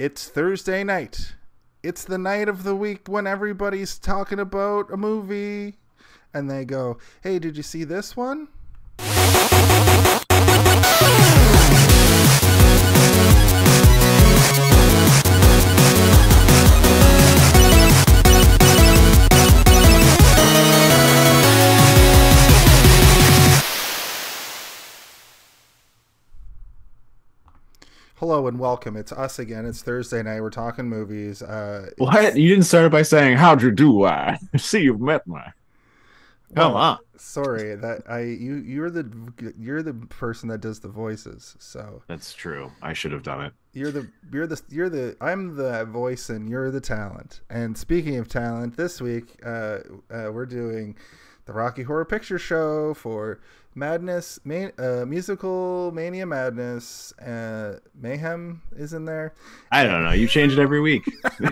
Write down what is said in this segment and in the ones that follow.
It's Thursday night. It's the night of the week when everybody's talking about a movie and they go, Hey, did you see this one? Hello and welcome. It's us again. It's Thursday night. We're talking movies. Uh, What? You didn't start it by saying, How'd you do? I see you've met my. Come well, on. Sorry that I you you're the you're the person that does the voices. So That's true. I should have done it. you're the you're the you're the I'm the voice and you're the talent. And speaking of talent, this week uh, uh, we're doing the Rocky Horror Picture Show for Madness, Man, uh, musical Mania Madness. Uh, Mayhem is in there. I don't know. You change it every week.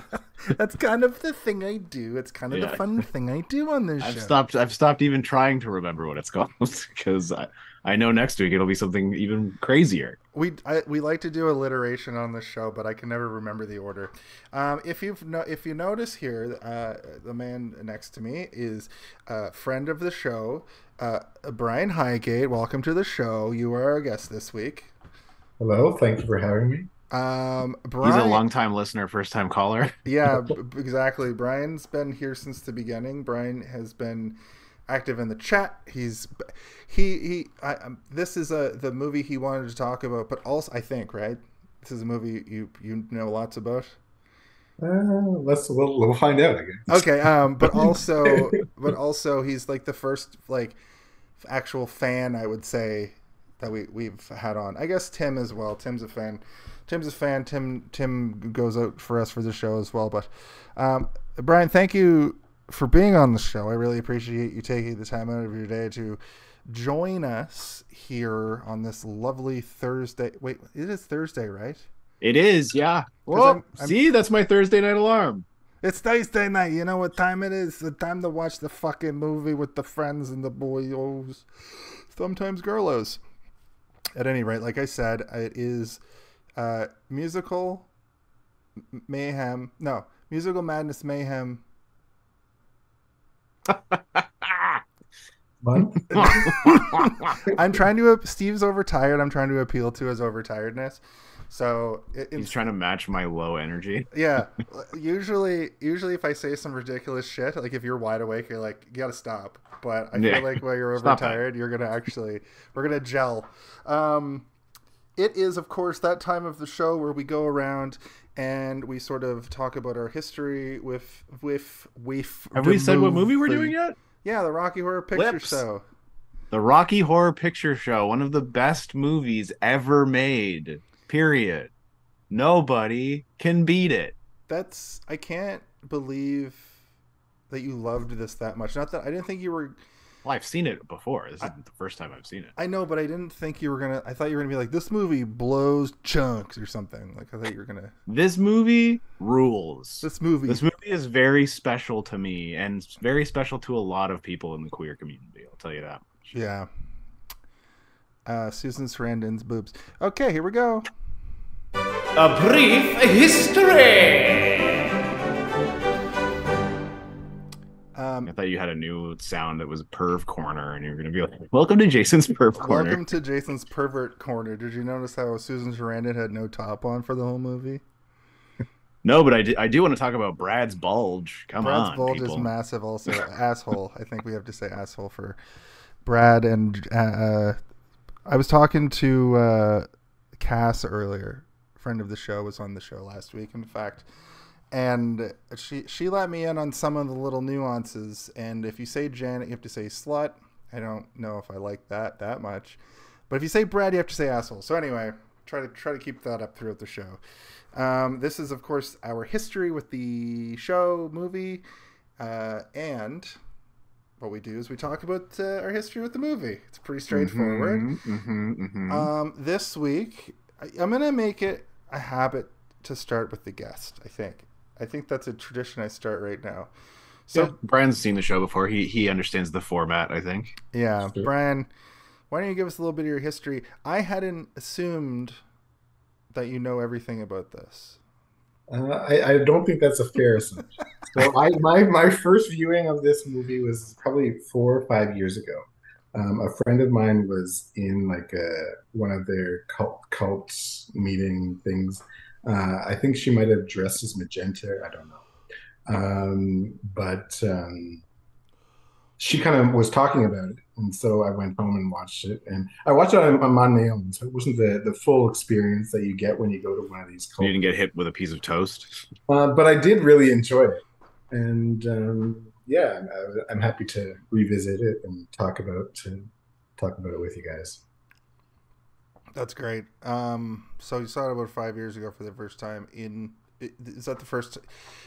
That's kind of the thing I do. It's kind of the fun thing I do on this I've show. stopped. I've stopped even trying to remember what it's called because I, I know next week it'll be something even crazier. We I, we like to do alliteration on the show, but I can never remember the order. Um, if you've no, if you notice here, uh, the man next to me is a friend of the show, uh, Brian Highgate. Welcome to the show. You are our guest this week. Hello, thank you for having me. Um, He's a long time listener, first time caller. yeah, b- b- exactly. Brian's been here since the beginning. Brian has been active in the chat. He's he he. I, um, this is a the movie he wanted to talk about, but also I think right. This is a movie you you know lots about. Uh, let's we'll, we'll find out. I guess. Okay, um, but also but also he's like the first like actual fan I would say that we we've had on. I guess Tim as well. Tim's a fan. Tim's a fan. Tim Tim goes out for us for the show as well. But um, Brian, thank you for being on the show. I really appreciate you taking the time out of your day to join us here on this lovely Thursday. Wait, it is Thursday, right? It is, yeah. Well, I'm- I'm- see, that's my Thursday night alarm. It's Thursday night. You know what time it is? The time to watch the fucking movie with the friends and the boyos, sometimes girlos. At any rate, like I said, it is uh, musical mayhem. No, musical madness mayhem. I'm trying to. Steve's overtired. I'm trying to appeal to his overtiredness. So it, He's trying to match my low energy. yeah. Usually, usually if I say some ridiculous shit, like if you're wide awake, you're like, you gotta stop. But I Yeah. feel like while you're overtired, you're gonna actually, we're gonna gel. Um, it is, of course, that time of the show where we go around and we sort of talk about our history with with with. Have we said what movie we're doing yet? Yeah, the Rocky Horror Picture Lips. Show. The Rocky Horror Picture Show, one of the best movies ever made. Period. Nobody can beat it. That's I can't believe that you loved this that much. Not that I didn't think you were. Well, I've seen it before. This isn't the first time I've seen it. I know, but I didn't think you were gonna. I thought you were gonna be like this movie blows chunks or something. Like I thought you were gonna. This movie rules. This movie. This movie is very special to me and very special to a lot of people in the queer community. I'll tell you that. yeah. Uh, Susan Sarandon's boobs. Okay, here we go. A brief history. Um, I thought you had a new sound that was perv corner, and you were gonna be like, "Welcome to Jason's perv corner." welcome to Jason's pervert corner. Did you notice how Susan Sarandon had no top on for the whole movie? No, but I do, I do want to talk about Brad's bulge. Come on. Brad's on, bulge people. is massive. Also, asshole. I think we have to say asshole for Brad. And uh, I was talking to uh, Cass earlier. Friend of the show was on the show last week, in fact, and she she let me in on some of the little nuances. And if you say Janet, you have to say slut. I don't know if I like that that much, but if you say Brad, you have to say asshole. So anyway, try to try to keep that up throughout the show. Um, this is, of course, our history with the show, movie, uh, and what we do is we talk about uh, our history with the movie. It's pretty straightforward. Mm-hmm, mm-hmm. Um, this week, I, I'm gonna make it a habit to start with the guest. I think. I think that's a tradition I start right now. so So Brian's seen the show before. He he understands the format. I think. yeah, Sure. Brian, why don't you give us a little bit of your history? I hadn't assumed that you know everything about this. Uh, I, I don't think that's a fair assumption. So I, my my first viewing of this movie was probably four or five years ago. Um, a friend of mine was in like a, one of their cult cults meeting things. Uh, I think she might have dressed as magenta. I don't know, um, but um, she kind of was talking about it, and so I went home and watched it. And I watched it on, on my own, so it wasn't the the full experience that you get when you go to one of these You cults. didn't get hit with a piece of toast. Uh, but I did really enjoy it, and um, yeah, I'm, I'm happy to revisit it and talk about to talk about it with you guys. That's great. Um, so you saw it about five years ago for the first time. In is that the first?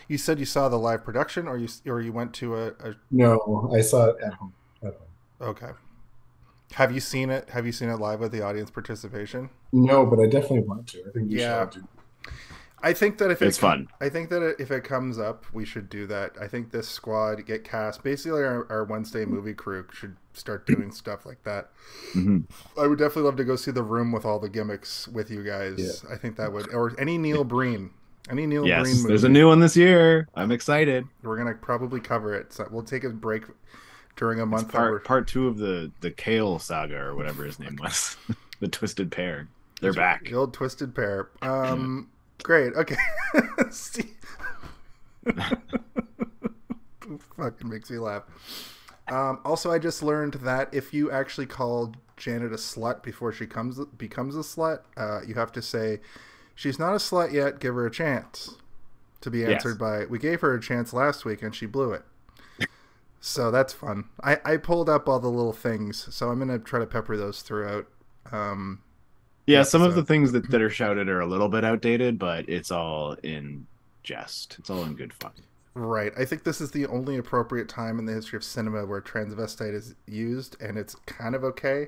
You said you saw the live production, or you or you went to a, a No, I saw it at home. At home. okay. Have you seen it? Have you seen it live with the audience participation? No, but I definitely want to. I think you should. Yeah. should. I think that if It's it, fun. I think that if it comes up, we should do that. I think this squad get cast. Basically, our, our Wednesday movie crew should start doing stuff like that. Mhm. I would definitely love to go see the room with all the gimmicks with you guys. I think that would, or any Neil Breen, any Neil Breen Yes, movie. there's a new one this year. I'm excited. We're gonna probably cover it. So we'll take a break during a month. that we're- part part two of the the Kale saga or whatever his name was, the Twisted Pair. They're back. The old twisted pair. Um, great. Okay. Steve- Fucking makes me laugh. Um, also, I just learned that if you actually call Janet a slut before she comes becomes a slut, uh, you have to say, "She's not a slut yet. Give her a chance." To be Yes. answered by, "We gave her a chance last week and she blew it." so that's fun. I, I pulled up all the little things, so I'm gonna try to pepper those throughout. Um, Yeah, some of the things that, that are shouted are a little bit outdated, but it's all in jest. It's all in good fun. Right. I think this is the only appropriate time in the history of cinema where transvestite is used, and it's kind of okay.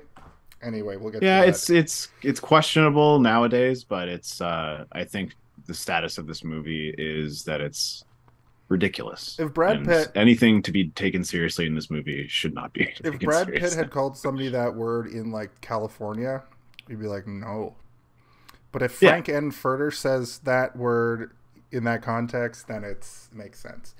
Anyway, we'll get Yeah, to that. it's it's it's questionable nowadays, but it's uh I think the status of this movie is that it's ridiculous. If Brad And Pitt- anything to be taken seriously in this movie should not be If Brad Pitt had called somebody that word in like California, you'd be like, no. But if Yeah. Frank N. Furter says that word in that context, then it makes sense.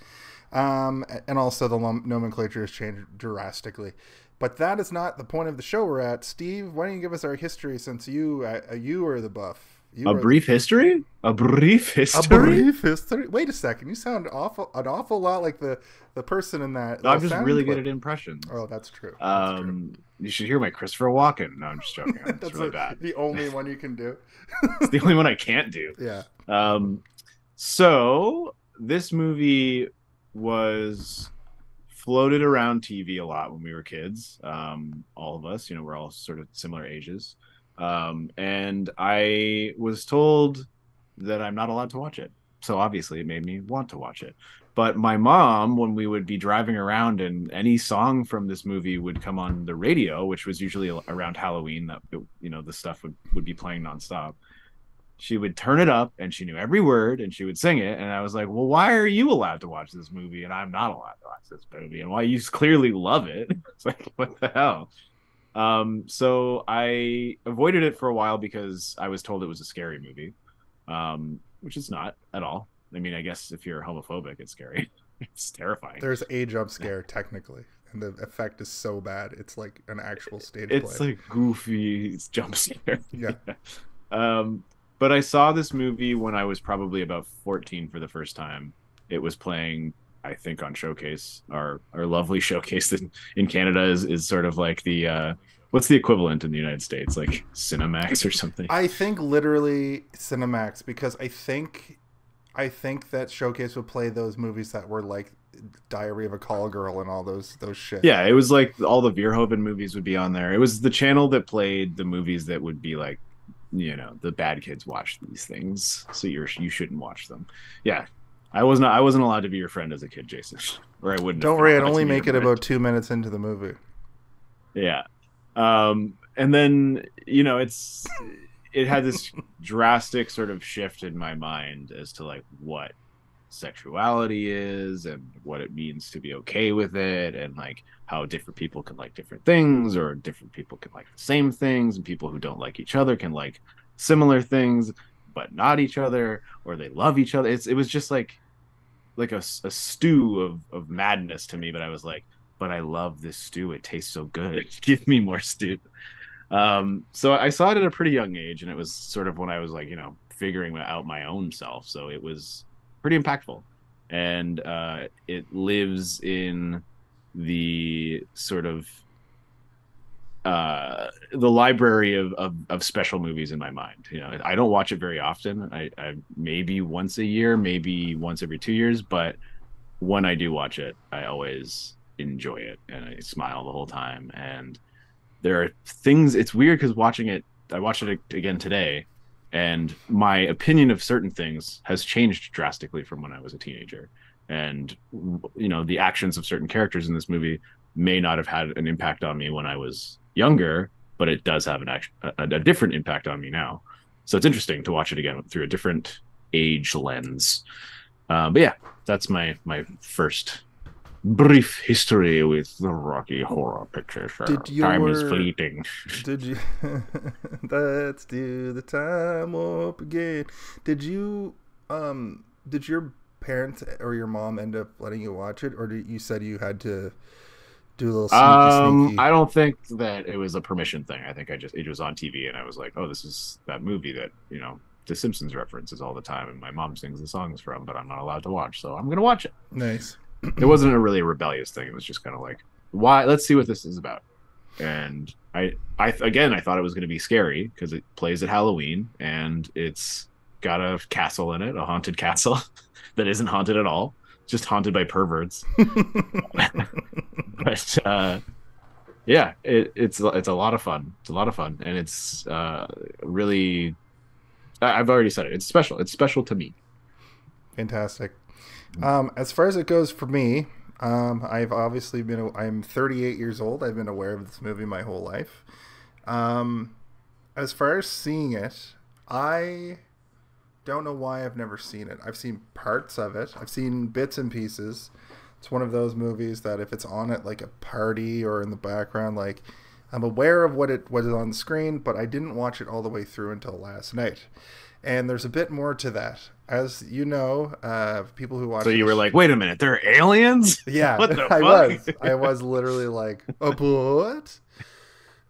Um, and also the nom- nomenclature has changed drastically. But that is not the point of the show we're at. Steve, why don't you give us our history since you uh, you are the buff. You a the- brief history? A brief history. A brief history. Wait a second. You sound awful, an awful lot like the the person in that. No, I'm just really clip. good at impressions. Oh, that's true. That's true. Um, you should hear my Christopher Walken. No, I'm just joking. It's That's really the, bad. the only one you can do. It's the only one I can't do. Yeah. Um, so this movie was floated around TV a lot when we were kids. Um, all of us, you know, we're all sort of similar ages. Um, and I was told that I'm not allowed to watch it. So obviously it made me want to watch it. But my mom, when we would be driving around and any song from this movie would come on the radio, which was usually around Halloween, that you know the stuff would, would be playing nonstop she would turn it up and she knew every word and she would sing it and i was like well why are you allowed to watch this movie and i'm not allowed to watch this movie and why you clearly love it it's like what the hell um so i avoided it for a while because i was told it was a scary movie um which it's not at all i mean i guess if you're homophobic it's scary it's terrifying There's a jump scare technically, and the effect is so bad. It's like an actual stage it's play. It's like goofy jump scare Yeah. um but i saw this movie when i was probably about 14 for the first time it was playing i think on showcase. Our our lovely showcase in, in canada is is sort of like the uh what's the equivalent in the united states? Like cinemax or something? I think literally Cinemax because I think I think that Showcase would play those movies that were like Diary of a Call Girl and all those those shit. yeah it was like all the Verhoeven movies would be on there. It was the channel that played the movies that would be like you know the bad kids watch these things so you're you shouldn't watch them. Yeah i wasn't i wasn't allowed to be your friend as a kid jason or i wouldn't Don't worry, I'd only make it friend. about two minutes into the movie. yeah um and then you know it's it had this drastic sort of shift in my mind as to like what sexuality is and what it means to be okay with it and like how different people can like different things or different people can like the same things and people who don't like each other can like similar things but not each other, or they love each other. It's it was just like like a, a stew of of madness to me. But I was like, but I love this stew. It tastes so good. Give me more stew. Um, so I saw it at a pretty young age, and it was sort of when I was like, you know, figuring out my own self. So it was pretty impactful, and uh, it lives in the sort of uh, the library of, of, of special movies in my mind. You know, I don't watch it very often. I, I maybe once a year, maybe once every two years, but when I do watch it, I always enjoy it and I smile the whole time. And there are things. It's weird because watching it, I watched it again today, and my opinion of certain things has changed drastically from when I was a teenager. And you know, the actions of certain characters in this movie may not have had an impact on me when I was younger, but it does have an action, a, a different impact on me now. So it's interesting to watch it again through a different age lens. Uh, but yeah, that's my my first brief history with the Rocky Horror Picture Show. Did Time is fleeting. Did you? Let's do the time up again. Did you? Um, did your parents or your mom end up letting you watch it, or did you said you had to do a little sneaky Um, sneaky? I don't think that it was a permission thing. I think I just it was on TV and I was like, oh, this is that movie that you know The Simpsons references all the time, and my mom sings the songs from, but I'm not allowed to watch, so I'm gonna watch it. nice. it wasn't a really rebellious thing. It was just kind of like, why? Let's see what this is about. And I, I again, I thought it was going to be scary because it plays at Halloween and it's got a castle in it, a haunted castle that isn't haunted at all, just haunted by perverts. but uh, yeah, it, it's it's a lot of fun. It's a lot of fun, and it's uh, really. I- I've already said it. It's special. It's special to me. Fantastic. Um, as far as it goes for me, um, I've obviously been. I'm 38 years old. I've been aware of this movie my whole life. Um, as far as seeing it, I don't know why I've never seen it. I've seen parts of it. I've seen bits and pieces. It's one of those movies that if it's on at like a party or in the background, like I'm aware of what it was on the screen, but I didn't watch it all the way through until last night. And there's a bit more to that, as you know, uh, people who watch. So you were like, wait a minute, they're aliens? yeah, What the I fuck? was. I was literally like, a what?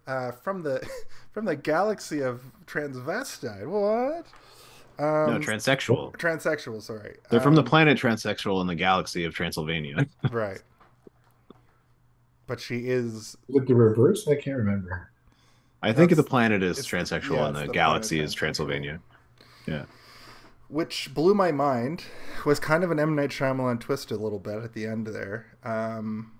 Uh, from the from the galaxy of transvestite. What? Um, no, transsexual. transsexual. Sorry, They're from the Um, planet transsexual in the galaxy of Transylvania. right. But she is. With the reverse, I can't remember. I think the planet is transsexual yeah, and the, the galaxy is transsexual. Transylvania. which blew my mind was kind of an M Night Shyamalan twist a little bit at the end there. Um,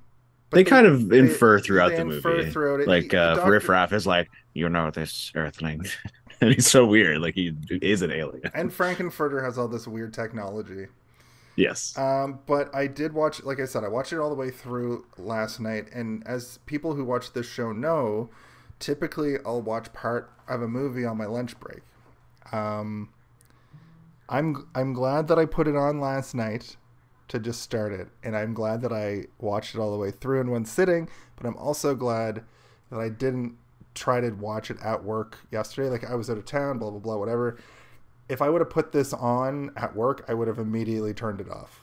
but They kind of they- infer throughout they the infer movie. throughout it. Like uh, doctor- Riff Raff is like, you know this Earthling, and he's so weird. Like he is an alien. and Frank-N-Furter has all this weird technology. Yes. Um, but I did watch, like I said, I watched it all the way through last night. And as people who watch this show know, typically I'll watch part of a movie on my lunch break. Um, I'm I'm glad that I put it on last night to just start it, and I'm glad that I watched it all the way through in one sitting. But I'm also glad that I didn't try to watch it at work yesterday. Like I was out of town, blah blah blah, whatever if I would have put this on at work, I would have immediately turned it off.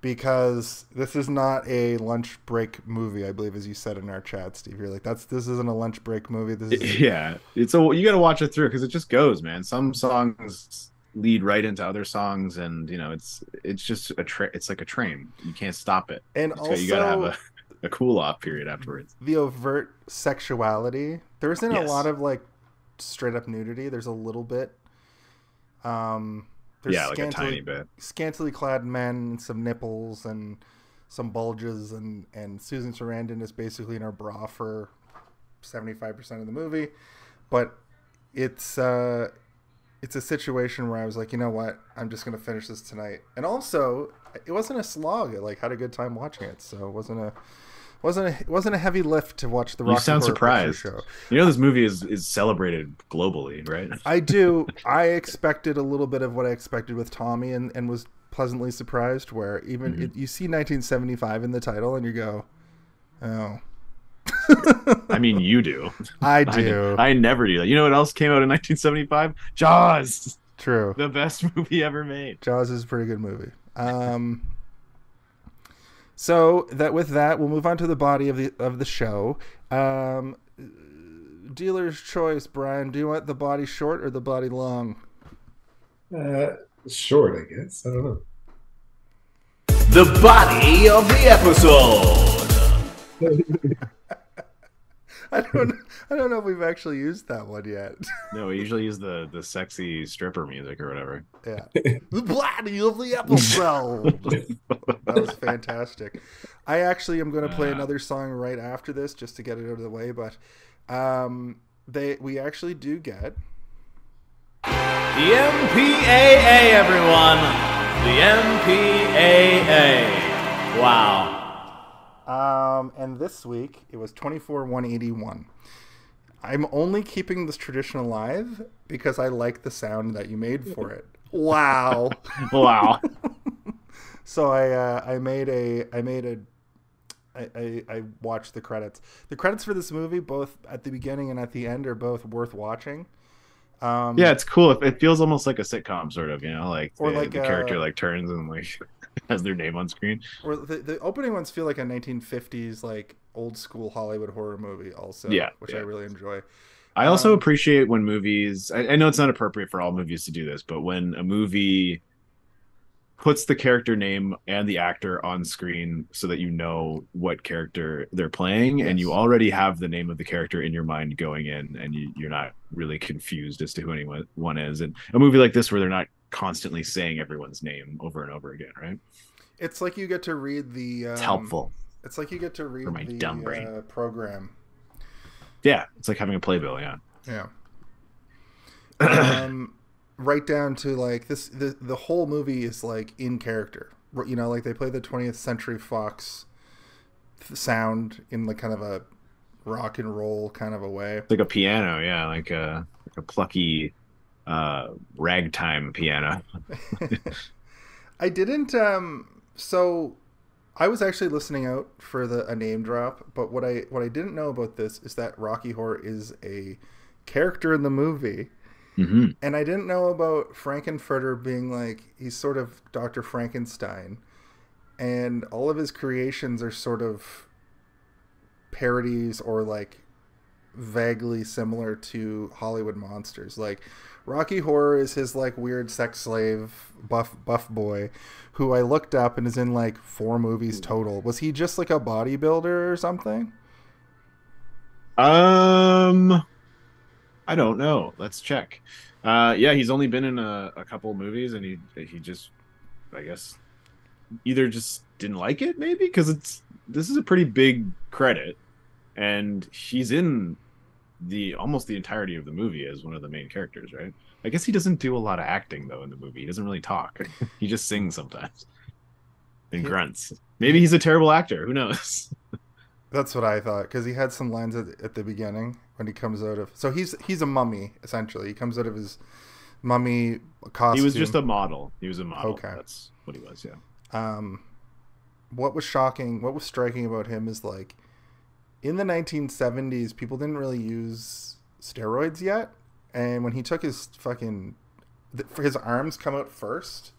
Because this is not a lunch break movie, I believe, as you said in our chat, Steve. You're like, that's this isn't a lunch break movie. This is yeah. It's a you got to watch it through because it just goes, man. Some mm-hmm. songs lead right into other songs, and you know it's it's just a tra- it's like a train. You can't stop it. and It's also got- you gotta have a, a cool off period afterwards. the overt sexuality. There isn't Yes. a lot of like straight up nudity. There's a little bit. Um, there's yeah, like a scantily- tiny bit. scantily clad men and some nipples and some bulges and and Susan Sarandon is basically in her bra for 75% of the movie but it's uh it's a situation where I was like you know what I'm just going to finish this tonight and also it wasn't a slog I like had a good time watching it so it wasn't a wasn't a, it wasn't a heavy lift to watch the You Rocky sound Horror surprised. show You know this movie is is celebrated globally, right? I do. I expected a little bit of what I expected with Tommy, and, and was pleasantly surprised. Where even Mm-hmm. it, you see 1975 in the title, and you go, "Oh, I mean, you do. I I, do." I never do that. You know what else came out in 1975? Jaws. True. the best movie ever made. Jaws is a pretty good movie. Um, so that with that, we'll move on to the body of the of the show. Um, dealer's choice, Brian. Do you want the body short or the body long? Uh, short, I guess. I don't know. The body of the episode. I don't. I don't know if we've actually used that one yet. No, we usually use the the sexy stripper music or whatever. Yeah. the body of the episode. that was fantastic. I actually am going to play Uh. another song right after this just to get it out of the way, but um, they we actually do get The MPAA, everyone. The MPAA. Wow. Um, and this week it was 24 181. I'm only keeping this tradition alive because I like the sound that you made for it. Wow. Wow. so I uh, I made a I made a I, I, I watched the credits. The credits for this movie, both at the beginning and at the end, are both worth watching. Um, yeah, it's cool. It, it feels almost like a sitcom, sort of. You know, like Or the, like the a- character like turns and like has their name on screen. Or the, the opening ones feel like a 1950s like old school Hollywood horror movie, also. Yeah, which I really enjoy. I also Um, appreciate when movies. I, I know it's not appropriate for all movies to do this, but when a movie puts the character name and the actor on screen so that you know what character they're playing and you already have the name of the character in your mind going in and you, you're not really confused as to who anyone one is and a movie like this where they're not constantly saying everyone's name over and over again right It's like you get to read the. Um, it's helpful It's like you get to read my the dumb brain. Uh, program. yeah it's like having a playbill yeah Yeah. um, right down to like this, the the whole movie is like in character. You know, like they play the 20th Century Fox sound in like kind of a rock and roll kind of a way. Like a piano yeah like a like a plucky uh ragtime piano I didn't. Um, so I was actually listening out for the a name drop, but what I what I didn't know about this is that Rocky Horror is a character in the movie. hmm And I didn't know about Frank-N-Furter being like he's sort of Dr. Frankenstein, and all of his creations are sort of parodies or like vaguely similar to Hollywood monsters. Like Rocky Horror is his like weird sex slave buff buff boy, who I looked up and is in like four movies total. Was he just like a bodybuilder or something? Um, I don't know. Let's check. Uh, yeah, he's only been in a, a couple movies, and he he just, I guess, either just didn't like it, maybe because it's this is a pretty big credit, and he's in the almost the entirety of the movie as one of the main characters, right? I guess he doesn't do a lot of acting though in the movie. He doesn't really talk. he just sings sometimes and grunts. Maybe he's a terrible actor. Who knows? That's what I thought because he had some lines at, at the beginning when he comes out of. So he's he's a mummy essentially. He comes out of his mummy costume. He was just a model. He was a model. Okay. That's what he was. Yeah. um, what was shocking, what was striking about him is like in the 1970s, people didn't really use steroids yet, and when he took his fucking th- his arms come out first,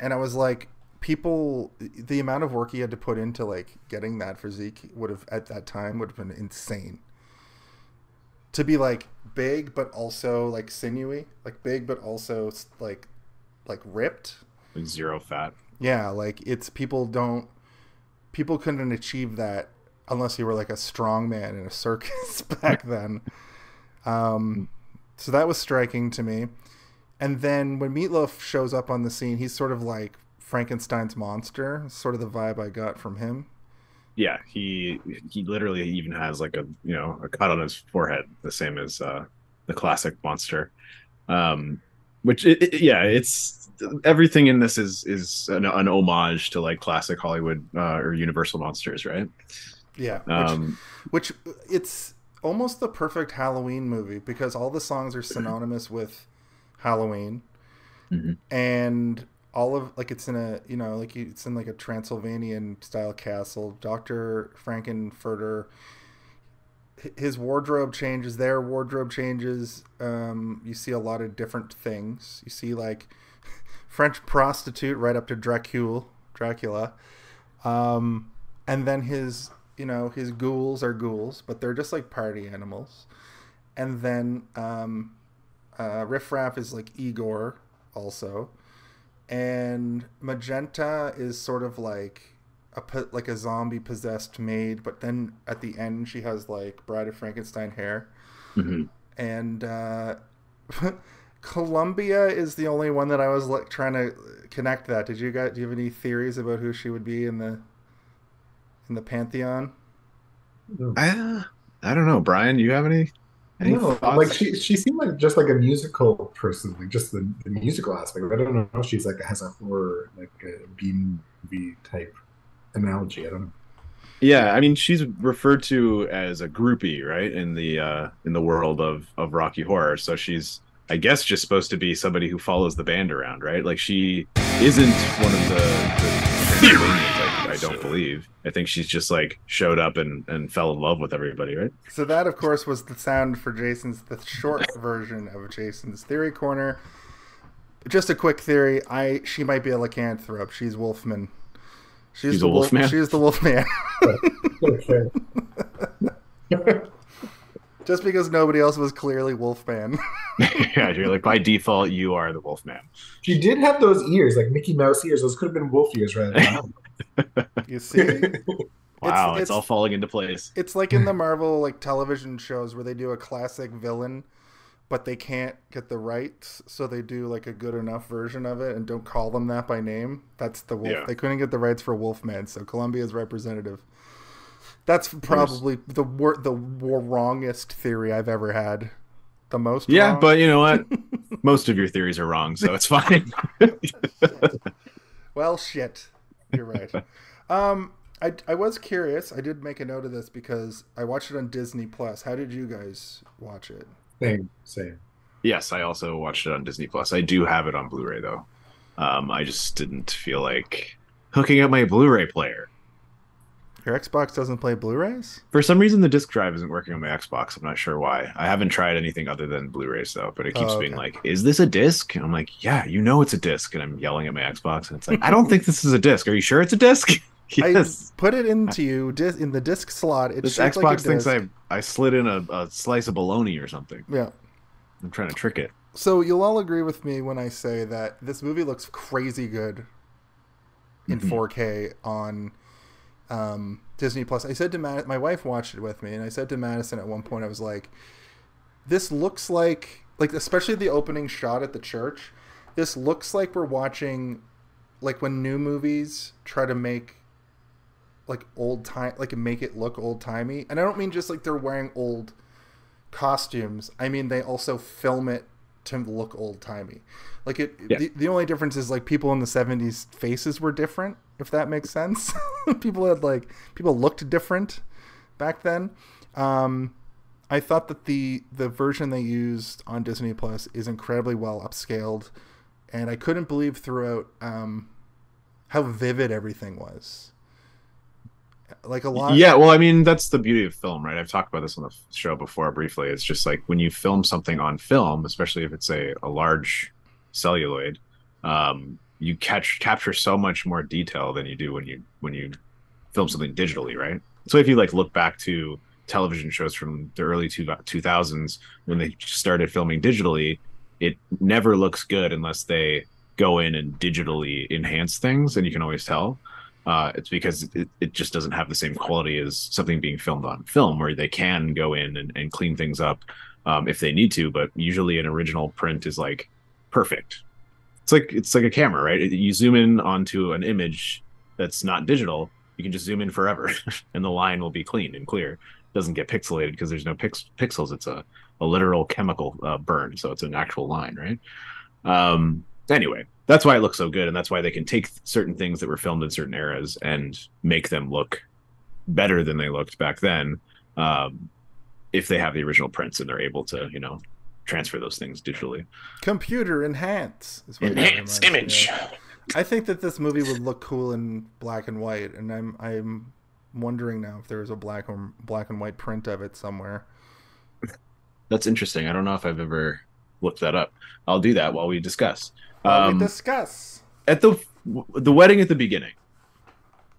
and I was like, people, the amount of work he had to put into like getting that physique would have at that time would have been insane. To be like big but also like sinewy, like big but also like like ripped Like zero fat. yeah, like it's people don't people couldn't achieve that unless you were like a strong man in a circus back then. Um so that was striking to me. And then when Meatloaf shows up on the scene, he's sort of like Frankenstein's monster, sort of the vibe I got from him. Yeah, he he literally even has like a you know a cut on his forehead, the same as uh, the classic monster. Um, which it, it- yeah, it's everything in this is is an, an homage to like classic Hollywood uh, or Universal monsters, right? Yeah. Which, Um, which it's almost the perfect Halloween movie because all the songs are synonymous with Halloween, Mhm. and all of like it's in a you know like it's in like a Transylvanian style castle. Doctor Frank-N-Furter his wardrobe changes, their wardrobe changes. Um, you see a lot of different things. You see like French prostitute right up to Dracula, Dracula, um, and then his you know his ghouls are ghouls, but they're just like party animals. And then um, uh, Riff Raff is like Igor also, and Magenta is sort of like a like a zombie possessed maid, but then at the end she has like Bride of Frankenstein hair, Mhm. and uh, Columbia is the only one that I was like trying to connect that. Did you guys do you have any theories about who she would be in the in the pantheon? I, I don't know, Brian. You have any? Any No, thoughts? like she she seemed like just like a musical person, like just the, the musical aspect. I don't know if she's like has a horror like a B movie type analogy. I don't know. Yeah, I mean she's referred to as a groupie, right? In the uh in the world of of Rocky Horror. So she's I guess just supposed to be somebody who follows the band around, right? Like she isn't one of the, the Transylvanians, I, I don't believe. I think she's just like showed up and and fell in love with everybody, right? So that, of course, was the sound for Jason's the short version of Jason's theory corner. Just a quick theory: I she might be a lycanthrope. She's Wolfman. She's the a wolf- Wolfman? She's the Wolfman. Okay. Just because nobody else was clearly Wolfman. yeah, you're like by default you are the Wolfman. She did have those ears, like Mickey Mouse ears. Those could have been wolf ears, right? you see, Wow, it's, it's- all falling into place. it's like in the Marvel like television shows where they do a classic villain, but they can't get the rights, so they do like a good enough version of it and don't call them that by name. That's the wolf. Yeah. They couldn't get the rights for Wolfman, so Columbia's representative. That's probably the wor- the wor- wrongest theory I've ever had. The most. Yeah, wrong. but you know what? Most of your theories are wrong, so it's fine. Well, shit. You're right. um, I, I was curious. I did make a note of this because I watched it on Disney Plus. How did you guys watch it? same, same. yes, I also watched it on Disney Plus. I do have it on Blu-ray though. Um, I just didn't feel like hooking up my Blu-ray player. Your Xbox doesn't play Blu-rays? For some reason, the disc drive isn't working on my Xbox. I'm not sure why. I haven't tried anything other than Blu-rays though, but it keeps Oh, being like, "Is this a disc?" And I'm like, "Yeah, you know it's a disc." And I'm yelling at my Xbox, and it's like, "I don't think this is a disc. Are you sure it's a disc?" yes. I put it into you dis- in the disc slot. It's This Xbox like a thinks. I I slid in a, a slice of bologna or something. Yeah. I'm trying to trick it. So you'll all agree with me when I say that this movie looks crazy good in Mhm. 4K on um, Disney Plus. I said to Mad- my wife watched it with me, and I said to Madison at one point, I was like, "This looks like like especially the opening shot at the church. This looks like we're watching like when new movies try to make like old time like make it look old timey, and I don't mean just like they're wearing old." costumes i mean they also film it to look old timey like it the, the only difference is like people in the 70s faces were different if that makes sense. People had like people looked different back then. Um i thought that the the version they used on disney plus is incredibly well upscaled and i couldn't believe throughout um how vivid everything was like a lot Yeah, well, I mean, that's the beauty of film, right? I've talked about this on the show before briefly. It's just like when you film something on film, especially if it's a, a large celluloid, um, you catch capture so much more detail than you do when you when you film something digitally, right? So if you like look back to television shows from the early two two thousands when they started filming digitally, it never looks good unless they go in and digitally enhance things, and you can always tell uh, it's because it, it just doesn't have the same quality as something being filmed on film where they can go in and, and clean things up um, if they need to but usually an original print is like perfect. It's like it's like a camera right? You zoom in onto an image that's not digital you can just zoom in forever and the line will be clean and clear. It doesn't get pixelated because there's no pix- pixels. It's a, a literal chemical uh, burn so it's an actual line right? Um anyway that's why it looks so good and that's why they can take certain things that were filmed in certain eras and make them look better than they looked back then um, if they have the original prints and they're able to you know transfer those things digitally computer enhance is what enhance image of. I think that this movie would look cool in black and white, and I'm I'm wondering now if there is a black and black and white print of it somewhere. That's interesting. I don't know if I've ever looked that up. I'll do that while we discuss. While Um, we discuss. at the the wedding at the beginning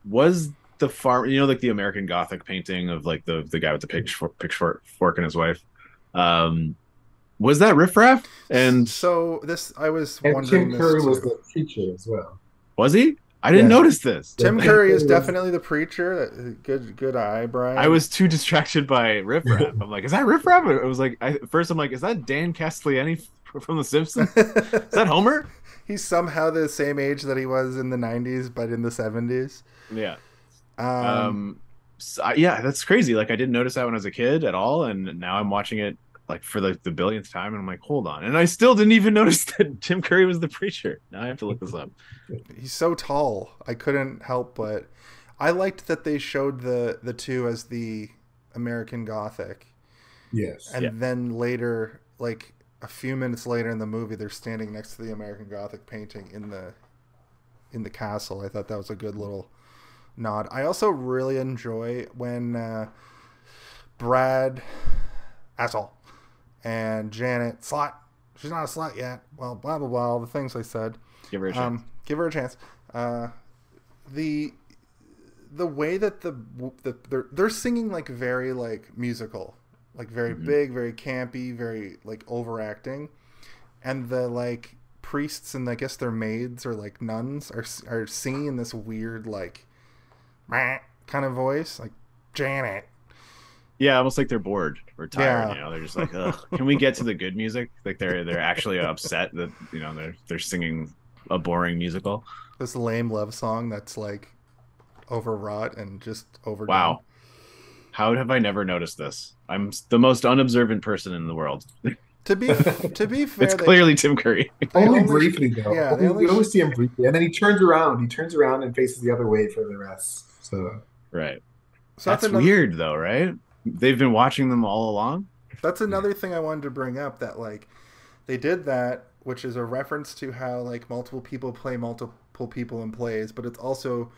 was the farm you know like the american gothic painting of like the the guy with the pitchfork, pitchfork fork and his wife um was that riffraff and So this, I was And wondering Tim this Curry was the preacher as well. was he i didn't Yeah. notice this Tim Curry is definitely the preacher. Good, good eye, Brian. i was too distracted by riffraff i'm like is that riffraff i was like I, first i'm like is that dan castellani from the simpsons is that homer He's somehow the same age that he was in the '90s, but in the '70s. yeah Um, um so, I- yeah that's crazy like i didn't notice that when i was a kid at all and now i'm watching it like for like the billionth time and i'm like hold on and i still didn't even notice that tim curry was the preacher now i have to look this up he's so tall. I couldn't help but I liked that they showed the the two as the American Gothic, Yes. and Yeah. then later, like a few minutes later in the movie, they're standing next to the American Gothic painting in the in the castle. I thought that was a good little nod. I also really enjoy when uh, Brad asshole and Janet slut. She's not a slut yet. Well, blah blah blah. All the things I said. give her a chance Um, give her a chance. Uh, the the way that the, the they're they're singing like very like musical, like very Mhm. big, very campy, very like overacting, and the like priests and I guess their maids or like nuns are are singing in this weird like kind of voice, like Janet. yeah almost like they're bored or tired Yeah. you know they're just like Ugh, can we get to the good music like they're they're actually upset that you know they're they're singing a boring musical This lame love song that's like overwrought and just overdone. wow how have i never noticed this? I'm the most unobservant person in the world. To be to be fair, it's they- clearly tim curry. Only, only- briefly though. yeah, they we, only we always sh- see him briefly, and then he turns around. He turns around and faces the other way for the rest. So. Right. So that's another- weird though right? They've been watching them all along? That's another thing I wanted to bring up that like they did that, which is a reference to how like multiple people play multiple people in plays, but it's also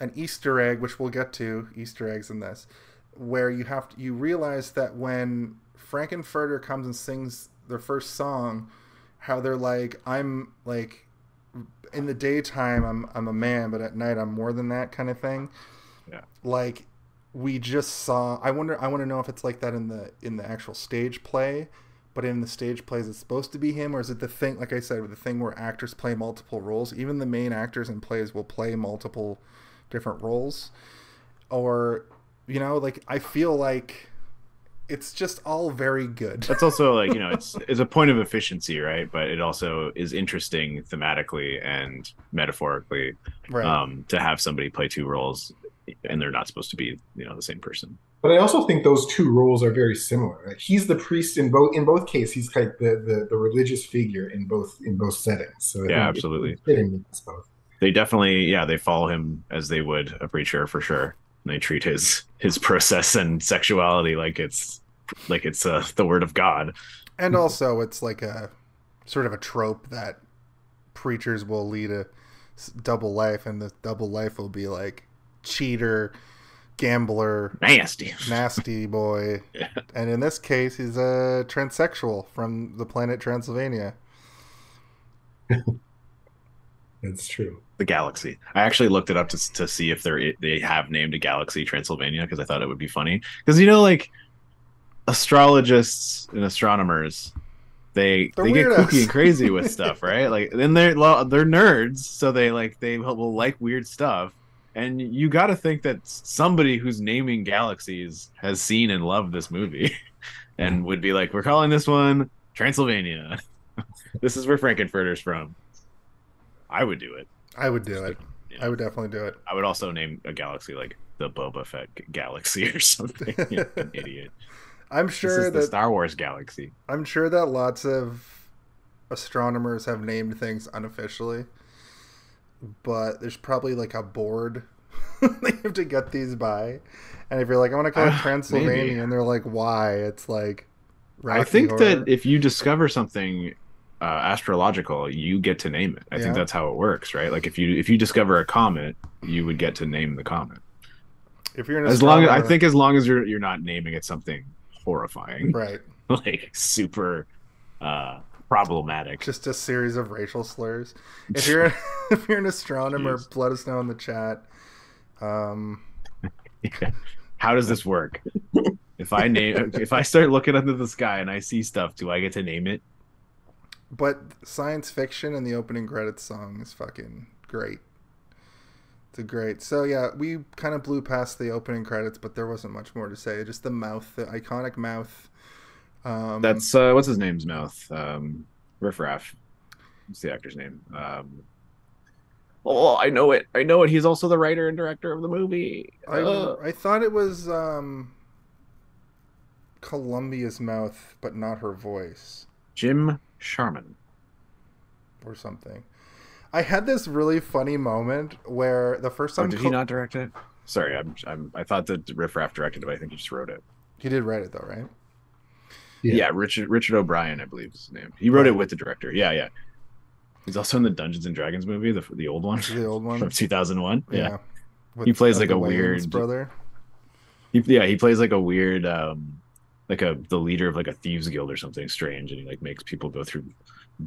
an Easter egg, which we'll get to Easter eggs in this, where you have to you realize that when Frank-N-Furter comes and sings their first song, how they're like, I'm like in the daytime I'm I'm a man, but at night I'm more than that kind of thing. Yeah. Like we just saw I wonder I want to know if it's like that in the in the actual stage play, but in the stage plays it's supposed to be him or is it the thing like I said with the thing where actors play multiple roles? Even the main actors in plays will play multiple different roles. Or you know, like I feel like it's just all very good. that's also like you know it's it's a point of efficiency right but it also is interesting thematically and metaphorically right. um to have somebody play two roles and they're not supposed to be you know the same person But I also think those two roles are very similar. Like he's the priest in both in both cases. He's kind of the, the, the religious figure in both in both settings. So I Yeah, absolutely. it's fitting with us both. they definitely yeah they follow him as they would a preacher for sure and they treat his his process and sexuality like it's like it's uh, the word of god And also, it's like a sort of a trope that preachers will lead a double life, and the double life will be like cheater, gambler, nasty nasty boy. Yeah. And in this case, he's a transsexual from the planet Transylvania. That's true. The galaxy. I actually looked it up to, to see if they're they have named a galaxy transylvania because i thought it would be funny. Because you know like astrologists and astronomers they They're they get kooky and crazy with stuff right? Like and they're they're nerds so they like they will, will like weird stuff. And you got to think that somebody who's naming galaxies has seen and loved this movie and would be like we're calling this one transylvania. This is where Frank-N-Furter's from. I would do it I would do it. Yeah. I would definitely do it. I would also name a galaxy like the Boba Fett galaxy or something. You're an idiot. I'm This sure is the Star Wars galaxy. I'm sure that lots of astronomers have named things unofficially, but there's probably like a board they have to get these by. And if you're like, I want to call it Ah, Transylvania, maybe. and they're like, why? It's like, I think Horror. that if you discover something uh, astrological, you get to name it. I Yeah. think that's how it works, right? Like if you if you discover a comet, you would get to name the comet. If you're an As long as I think as long as you're you're not naming it something horrifying, right, like super uh problematic. just a series of racial slurs. If you're if you're an astronomer, Jeez. let us know in the chat. Um, How does this work? if I name if I start looking under the sky and I see stuff, do I get to name it? But science fiction and the opening credits song is fucking great. It's a great. So yeah, we kind of blew past the opening credits, but there wasn't much more to say. Just the mouth, the iconic mouth. Um, That's uh what's his name's mouth? Um Riff Raff. What's the actor's name? Um Oh, I know it. I know it. He's also the writer and director of the movie. I, Uh, I thought it was um, Columbia's mouth, but not her voice Jim Sharman. or something. I had this really funny moment where the first Oh, time did he not direct it? Sorry, I'm, I'm I thought that Riff Raff directed it, but I think he just wrote it. he did write it though, right? Yeah. Yeah, Richard Richard O'Brien, I believe is his name. He wrote it with the director. Yeah, yeah. He's also in the Dungeons and Dragons movie, the the old one The old one. from 2001. Yeah. With, He plays like a Wayans weird- brother. He, yeah, he plays like a weird um like a the leader of like a thieves guild or something strange and he like makes people go through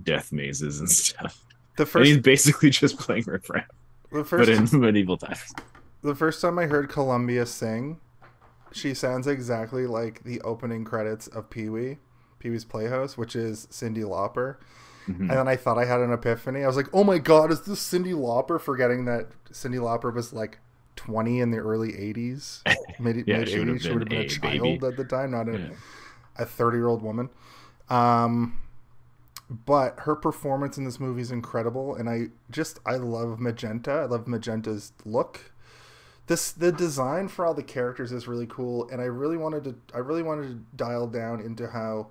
death mazes and stuff. The first, and he's basically just playing Riff Raff, the but in medieval times. the first time I heard Columbia sing, she sounds exactly like the opening credits of Pee Wee, Pee Wee's Playhouse, which is Cyndi Lauper. Mhm. And then I thought I had an epiphany. I was like, "Oh my god, is this Cyndi Lauper?" Forgetting that Cyndi Lauper was like 20 in the early 80s, mid Yeah, mid she would have 80s. She would have been been a, a child baby. at the time, not a Yeah. a 30 year old woman. Um, but her performance in this movie is incredible, and I just I love Magenta. I love Magenta's look. This the design for all the characters is really cool, and I really wanted to I really wanted to dial down into how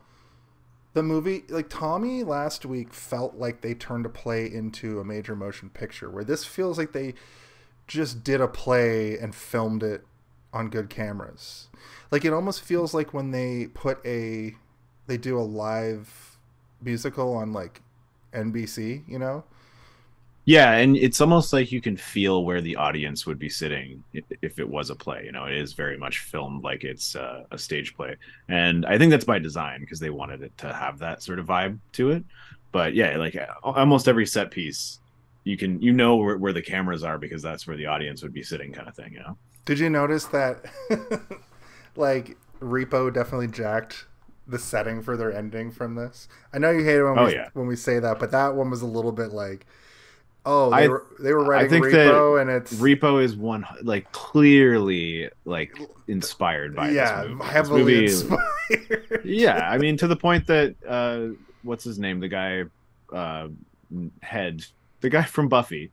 the movie like Tommy last week felt like they turned a play into a major motion picture, where this feels like they just did a play and filmed it on good cameras. Like it almost feels like when they put a they do a live musical on like NBC, you know? Yeah, and it's almost like you can feel where the audience would be sitting if it was a play. You know, it is very much filmed like it's uh, a stage play, and I think that's by design because they wanted it to have that sort of vibe to it. But yeah, like almost every set piece, you can you know where, where the cameras are because that's where the audience would be sitting, kind of thing. You know. Did you notice that like Repo definitely jacked the setting for their ending from this? I know you hate it when Oh, we yeah. when we say that, but that one was a little bit like oh, they I- were they were writing Repo and it's Repo is one like clearly like inspired by yeah, this movie. This heavily movie- inspired. yeah i mean to the point that uh what's his name the guy uh head the guy from buffy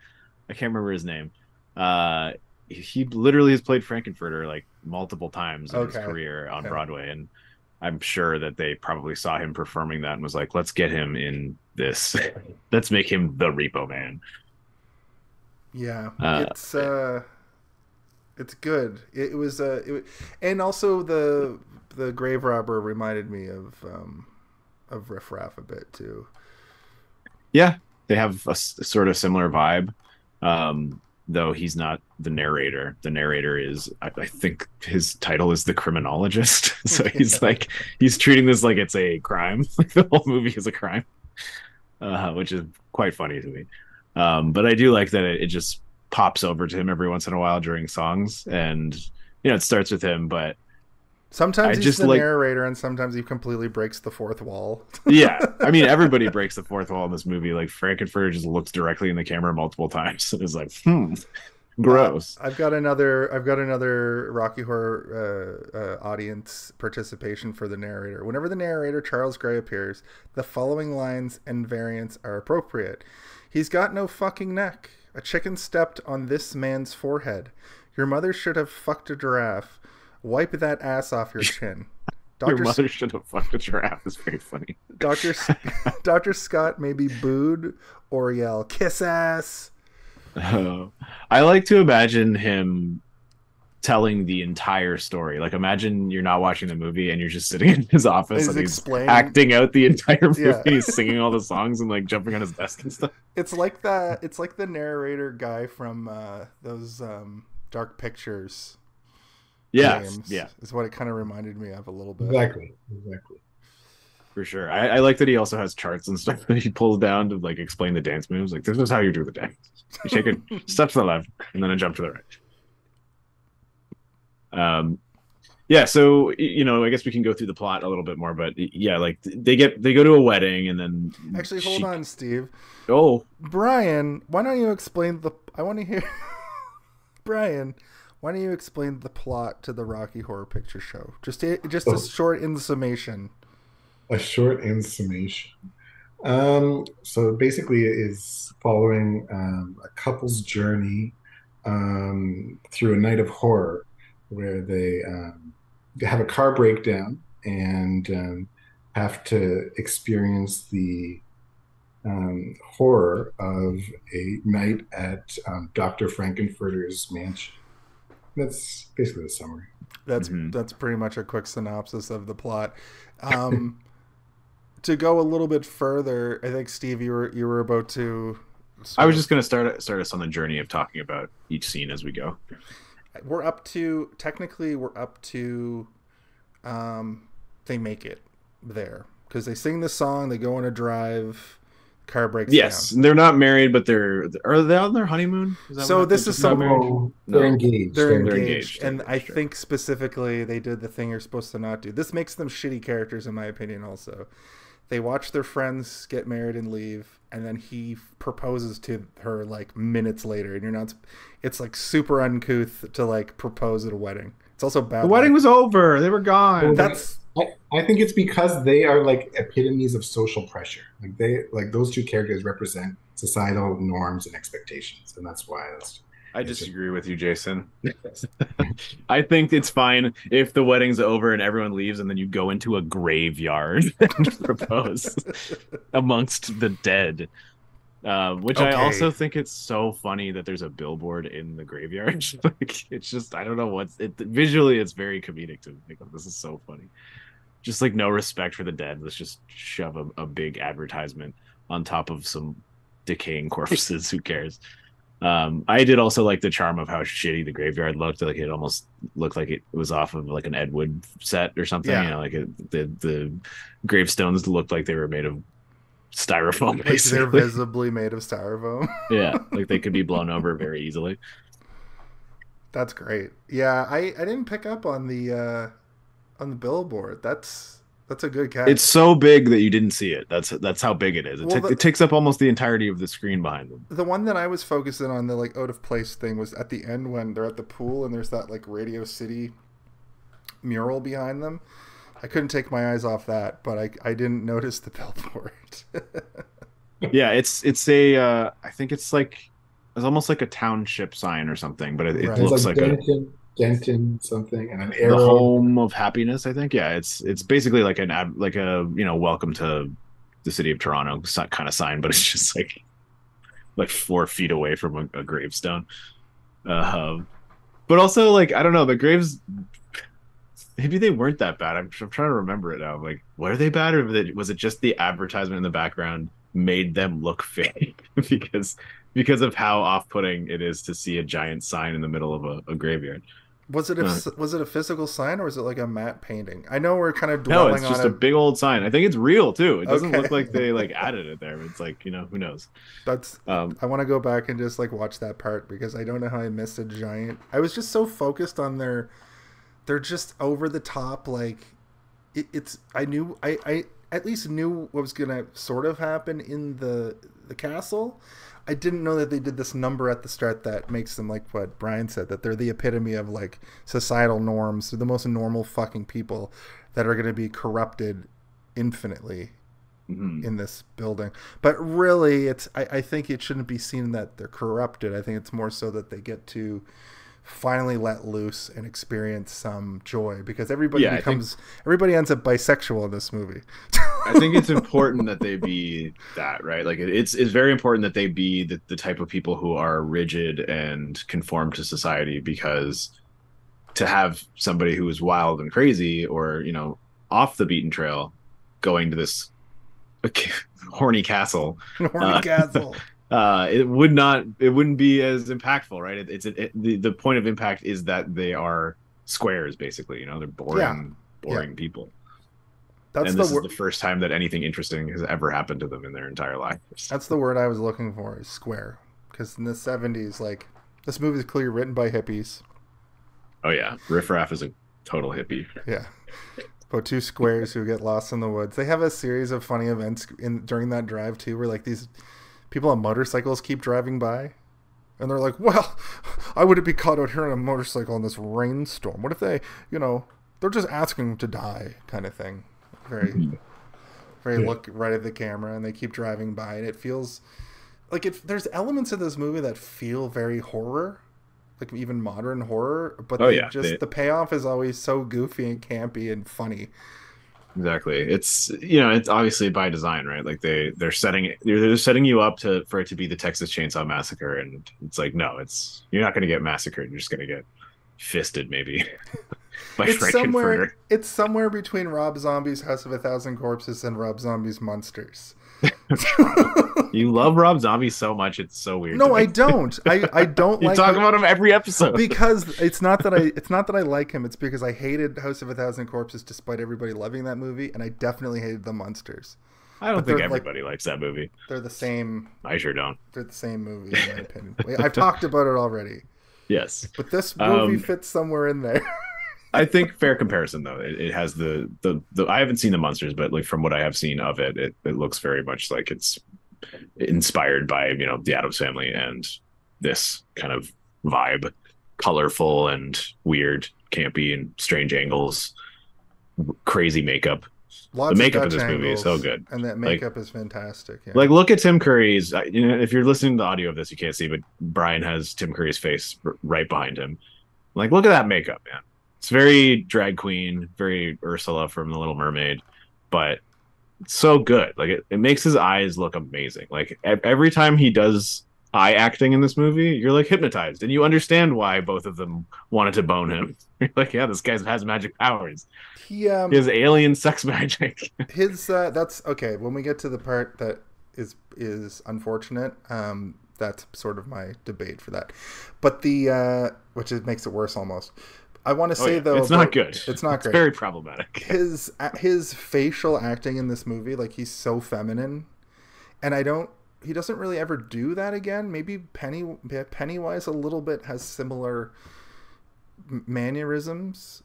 i can't remember his name uh he literally has played Frank-N-Furter like multiple times in his career on Okay. broadway and i'm sure that they probably saw him performing that and was like let's get him in this let's make him the repo man Yeah, Uh, it's uh, it's good. It, was uh, it, and also the the grave robber reminded me of um, of Riff Raff a bit too. yeah they have a sort of similar vibe um though he's not the narrator. The narrator is i, I think his title is the criminologist. So he's like he's treating this like it's a crime. Like the whole movie is a crime uh which is quite funny to me. Um but i do like that it, it just pops over to him every once in a while during songs. And you know it starts with him but Sometimes I he's the like- narrator, and sometimes he completely breaks the fourth wall. yeah i mean everybody breaks the fourth wall in this movie like Frank-N-Furter just looks directly in the camera multiple times and is like hmm gross I've got another. I've got another Rocky Horror uh, uh, audience participation for the narrator. Whenever the narrator Charles Gray appears, the following lines and variants are appropriate. He's got no fucking neck. A chicken stepped on this man's forehead. Your mother should have fucked a giraffe. Wipe that ass off your chin. Your Dr. mother should have fucked a giraffe. Is very funny. Dr. S- Dr. Scott may be booed or yell, kiss ass. Oh. I like to imagine him telling the entire story. Like, imagine you're not watching the movie and you're just sitting in his office He's and he's explaining. acting out the entire movie. Yeah. He's singing all the songs and like jumping on his desk and stuff. It's like that. It's like the narrator guy from uh, those um, Dark Pictures. Yeah, games. yeah. is what it kind of reminded me of a little bit. Exactly. Exactly. for sure. I, I like that he also has charts and stuff that he pulls down to like explain the dance moves. Like this is how you do the dance. You take a step to the left and then a jump to the right. Um, yeah. So you know, I guess we can go through the plot a little bit more, but yeah, like they get they go to a wedding and then Actually, hold she- on, Steve. Oh, Brian, why don't you explain the? I want to hear. Brian, why don't you explain the plot to the Rocky Horror Picture Show? Just a, just a Oh. short in summation. a short in summation. Um, so basically, it is following um, a couple's journey um, through a night of horror, where they, um, have a car breakdown and um, have to experience the um, horror of a night at um, Dr. Frank-N-Furter's mansion. That's basically the summary. That's Mhm. that's pretty much a quick synopsis of the plot. Um, to go a little bit further, I think Steve, you were you were about to. I was just gonna start start us on the journey of talking about each scene as we go. We're up to technically we're up to, um, they make it there because they sing the song, they go on a drive, car breaks Yes, down. they're not married, but they're are they on their honeymoon? Is that So this is just some- married? Oh, they're engaged. They're, They're engaged, engaged, and I engaged, think specifically they did the thing you're supposed to not do. This makes them shitty characters, in my opinion. Also, they watch their friends get married and leave, and then he proposes to her like minutes later, and you're not. It's like super uncouth to like propose at a wedding. It's also bad. The wedding luck. was over. They were gone. That's I, I think it's because they are like epitomes of social pressure. Like they like those two characters represent societal norms and expectations, and that's why that's I disagree with you, Jason. I think it's fine if the wedding's over and everyone leaves, and then you go into a graveyard and propose amongst the dead. Uh, which I also think it's so funny that there's a billboard in the graveyard. like it's just I don't know what's it visually it's very comedic to me. Like, this is so funny. Just like no respect for the dead. Let's just shove a, a big advertisement on top of some decaying corpses. Who cares? Um, I did also like the charm of how shitty the graveyard looked. Like it almost looked like it was off of like an Ed Wood set or something. Yeah. You know, like it, the the gravestones looked like they were made of styrofoam. like they're visibly made of styrofoam. yeah, like they could be blown over very easily. That's great. Yeah, I I didn't pick up on the uh on the billboard. That's that's a good catch. It's so big that you didn't see it. That's that's how big it is. It, Well, ta- the- it takes up almost the entirety of the screen behind them. the one that I was focusing on the like out of place thing was at the end when they're at the pool and there's that like Radio City mural behind them. I couldn't take my eyes off that, but I I didn't notice the billboard. yeah, it's it's a uh, I think it's like it's almost like a township sign or something, but it, it Right. It's looks like, like, a Denton, something, and an arrow. the home of happiness. I think yeah, it's it's basically like an ad, like a you know welcome to the city of Toronto kind of sign, but it's just like like four feet away from a, a gravestone. Um, but also like I don't know the graves. Maybe they weren't that bad. I'm, I'm trying to remember it now. I'm like, were they bad, or was it, was it just the advertisement in the background made them look fake because because of how off-putting it is to see a giant sign in the middle of a, a graveyard? Was it a was it a physical sign or was it like a matte painting? I know we're kind of No, it's on just it. a big old sign. I think it's real too. It doesn't Okay. look like they like added it there. It's like you know who knows. That's Um, I want to go back and just like watch that part because I don't know how I missed a giant. I was just so focused on their, they're just over the top. Like, it, it's I knew I I at least knew what was gonna sort of happen in the the castle. I didn't know that they did this number at the start that makes them like what Brian said that they're the epitome of like societal norms. They're the most normal fucking people that are gonna be corrupted infinitely mhm. in this building. But really, it's I, I think it shouldn't be seen that they're corrupted. I think it's more so that they get to finally let loose and experience some joy because everybody Yeah, I think- becomes everybody ends up bisexual in this movie. I think it's important that they be that, right? Like it- it's it's very important that they be the, the type of people who are rigid and conform to society because to have somebody who is wild and crazy or, you know, off the beaten trail going to this horny castle Horny Uh, castle. uh it would not it wouldn't be as impactful right it, it's it, the, the point of impact is that they are squares, basically. You know, they're boring, boring people. That's and the this is the first time that anything interesting has ever happened to them in their entire lives. That's the word I was looking for. Is square. Because in the '70s, like this movie is clearly written by hippies. Oh yeah, Riff Raff is a total hippie. Yeah. But two squares who get lost in the woods. They have a series of funny events in during that drive too, where like these people on motorcycles keep driving by, and they're like, "Well, I wouldn't be caught out here on a motorcycle in this rainstorm. What if they, you know, they're just asking to die, kind of thing." Very, mm-hmm. very Yeah. look right at the camera, and they keep driving by, and it feels like it. There's elements of this movie that feel very horror, like even modern horror, but Oh, yeah, just they- the payoff is always so goofy and campy and funny. Exactly. It's you know it's obviously by design, right? Like they they're setting they're, they're setting you up to for it to be the Texas Chainsaw Massacre, and it's like no, it's you're not going to get massacred. You're just going to get fisted maybe by it's somewhere it's somewhere between Rob Zombie's House of a Thousand Corpses and Rob Zombie's Monsters. You love Rob Zombie so much, it's so weird. no, I don't. I, I don't like You like talk it about him every episode. because it's not that I it's not that I like him. It's because I hated House of a Thousand Corpses despite everybody loving that movie, and I definitely hated the Monsters. I don't but think they're, like- everybody likes that movie. They're the same. I sure don't. They're the same movie in my opinion. I've talked about it already, Yes. but this movie Um, fits somewhere in there. I think fair comparison though. It, it has the, the the I haven't seen the monsters, but like from what I have seen of it, it, it looks very much like it's inspired by you know the Addams Family and this kind of vibe, colorful and weird, campy and strange angles, crazy makeup. Lots of makeup in Dutch this movie is so good. and that Like- makeup is fantastic. Yeah. Like look at Tim Curry's. You know, if you're listening to the audio of this, you can't see, but Brian has Tim Curry's face right behind him. Like, look at that makeup, man. It's very drag queen, very Ursula from The Little Mermaid, but it's so good. Like it, it makes his eyes look amazing. Like every time he does eye acting in this movie, you're like hypnotized, and you understand why both of them wanted to bone him. You're like, yeah, this guy has magic powers. he um, He has alien sex magic. his uh, that's okay when we get to the part that is is unfortunate um that's sort of my debate for that but the uh which is, makes it worse almost i want to Oh, say yeah. though it's not good. it's not It's great very problematic. his his facial acting in this movie like he's so feminine and i don't he doesn't really ever do that again maybe penny pennywise a little bit has similar mannerisms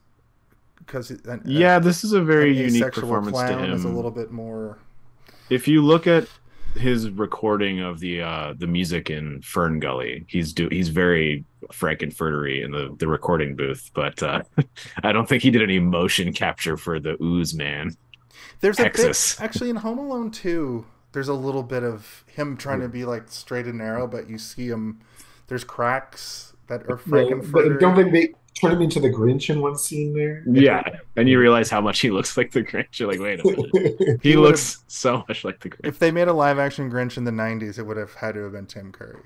because Yeah, this is a very unique performance to clown is a little bit more If you look at his recording of the uh the music in Fern Gully, he's do he's very Frankenfurtery in the the recording booth, but uh I don't think he did any motion capture for the ooze man. There's a bit actually in Home Alone 2. There's a little bit of him trying to be like straight and narrow, but you see him. There's cracks that are Right, but Frank-N-Furter. don't think they turn him into the Grinch in one scene there? Yeah, and you realize how much he looks like the Grinch. You're like, wait a minute, he, He looks so much like the Grinch. If they made a live action Grinch in the '90s, it would have had to have been Tim Curry.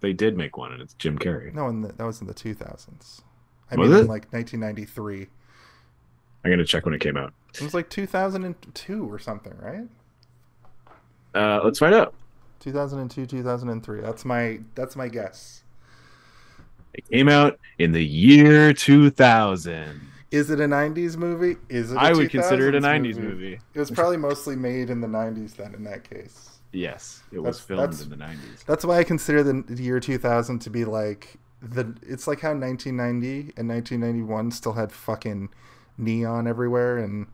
They did make one, and it's Jim Carrey. No, in the, that was in the 2000s. I Was mean, in it? like 1993. I'm gonna check when it came out. It was like 2002 or something, right? Uh, let's find out. 2002, 2003. That's my that's my guess. It came out in the year 2000. Is it a 90s movie? Is it? I I would consider it a 90s movie. It was probably mostly made in the 90s then. In that case. Yes, it was filmed that's- in the 90s. That's why I consider the the year 2000 to be like the. It's like how 1990 and 1991 still had fucking neon everywhere and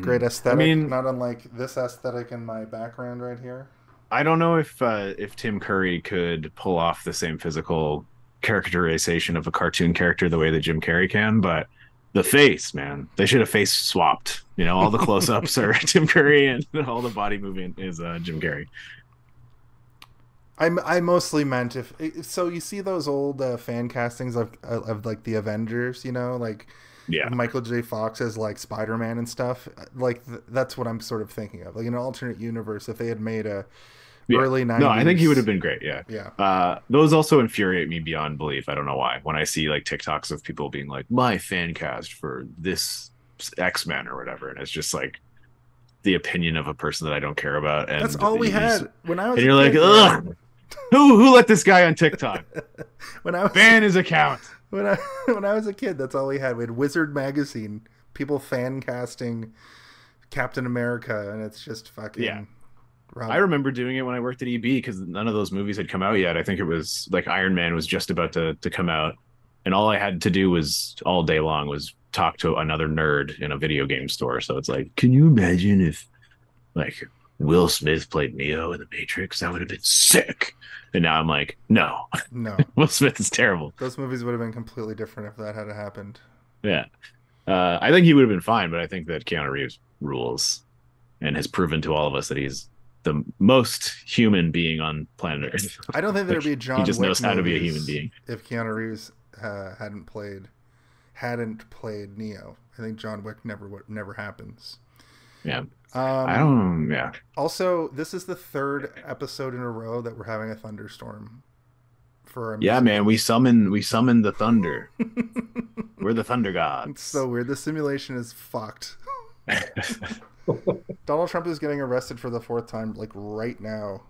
great aesthetic. I mean- not unlike this aesthetic in my background right here. I don't know if uh, if Tim Curry could pull off the same physical characterization of a cartoon character the way that Jim Carrey can, but the face, man, they should have face swapped. You know, all the close-ups are Jim Curry, and all the body movement is uh, Jim Carrey. I, I mostly meant if, if so you see those old uh, fan castings of, of of like the Avengers, you know, like Yeah, Michael J. Fox as like Spider Man and stuff. Like th- that's what I'm sort of thinking of, like an alternate universe. If they had made a Yeah. early '90s, no, I think he would have been great. Yeah. Yeah, Uh, those also infuriate me beyond belief. I don't know why. When I see like TikToks of people being like, "My fan cast for this X Men" or whatever, and it's just like the opinion of a person that I don't care about. And that's all we had when I was. And you're like, ugh. Who who let this guy on TikTok? when I was Ban his account. when I when I was a kid, that's all we had. We had Wizard magazine, people fan casting Captain America, and it's just fucking. Yeah. I remember doing it when I worked at EB because none of those movies had come out yet. I think it was like Iron Man was just about to to come out, and all I had to do was all day long was talk to another nerd in a video game store. So it's like, can you imagine if like Will Smith played Neo in the Matrix? That would have been sick. And now I'm like, no, no, Will Smith is terrible. those movies would have been completely different if that had happened. Yeah. Uh, I think he would have been fine, but I think that Keanu Reeves rules and has proven to all of us that he's the most human being on planet Earth. I don't think there'd be John. he just Wick knows how to be a human being. If Keanu Reeves uh, hadn't played, hadn't played Neo, I think John Wick never would never happens. Yeah. Um, I don't, yeah. Also, this is the third episode in a row that we're having a thunderstorm. For Yeah, music. man, we summon we summon the thunder. We're the thunder It's gods. so weird. The simulation is fucked. Donald Trump is getting arrested for the fourth time, like right now.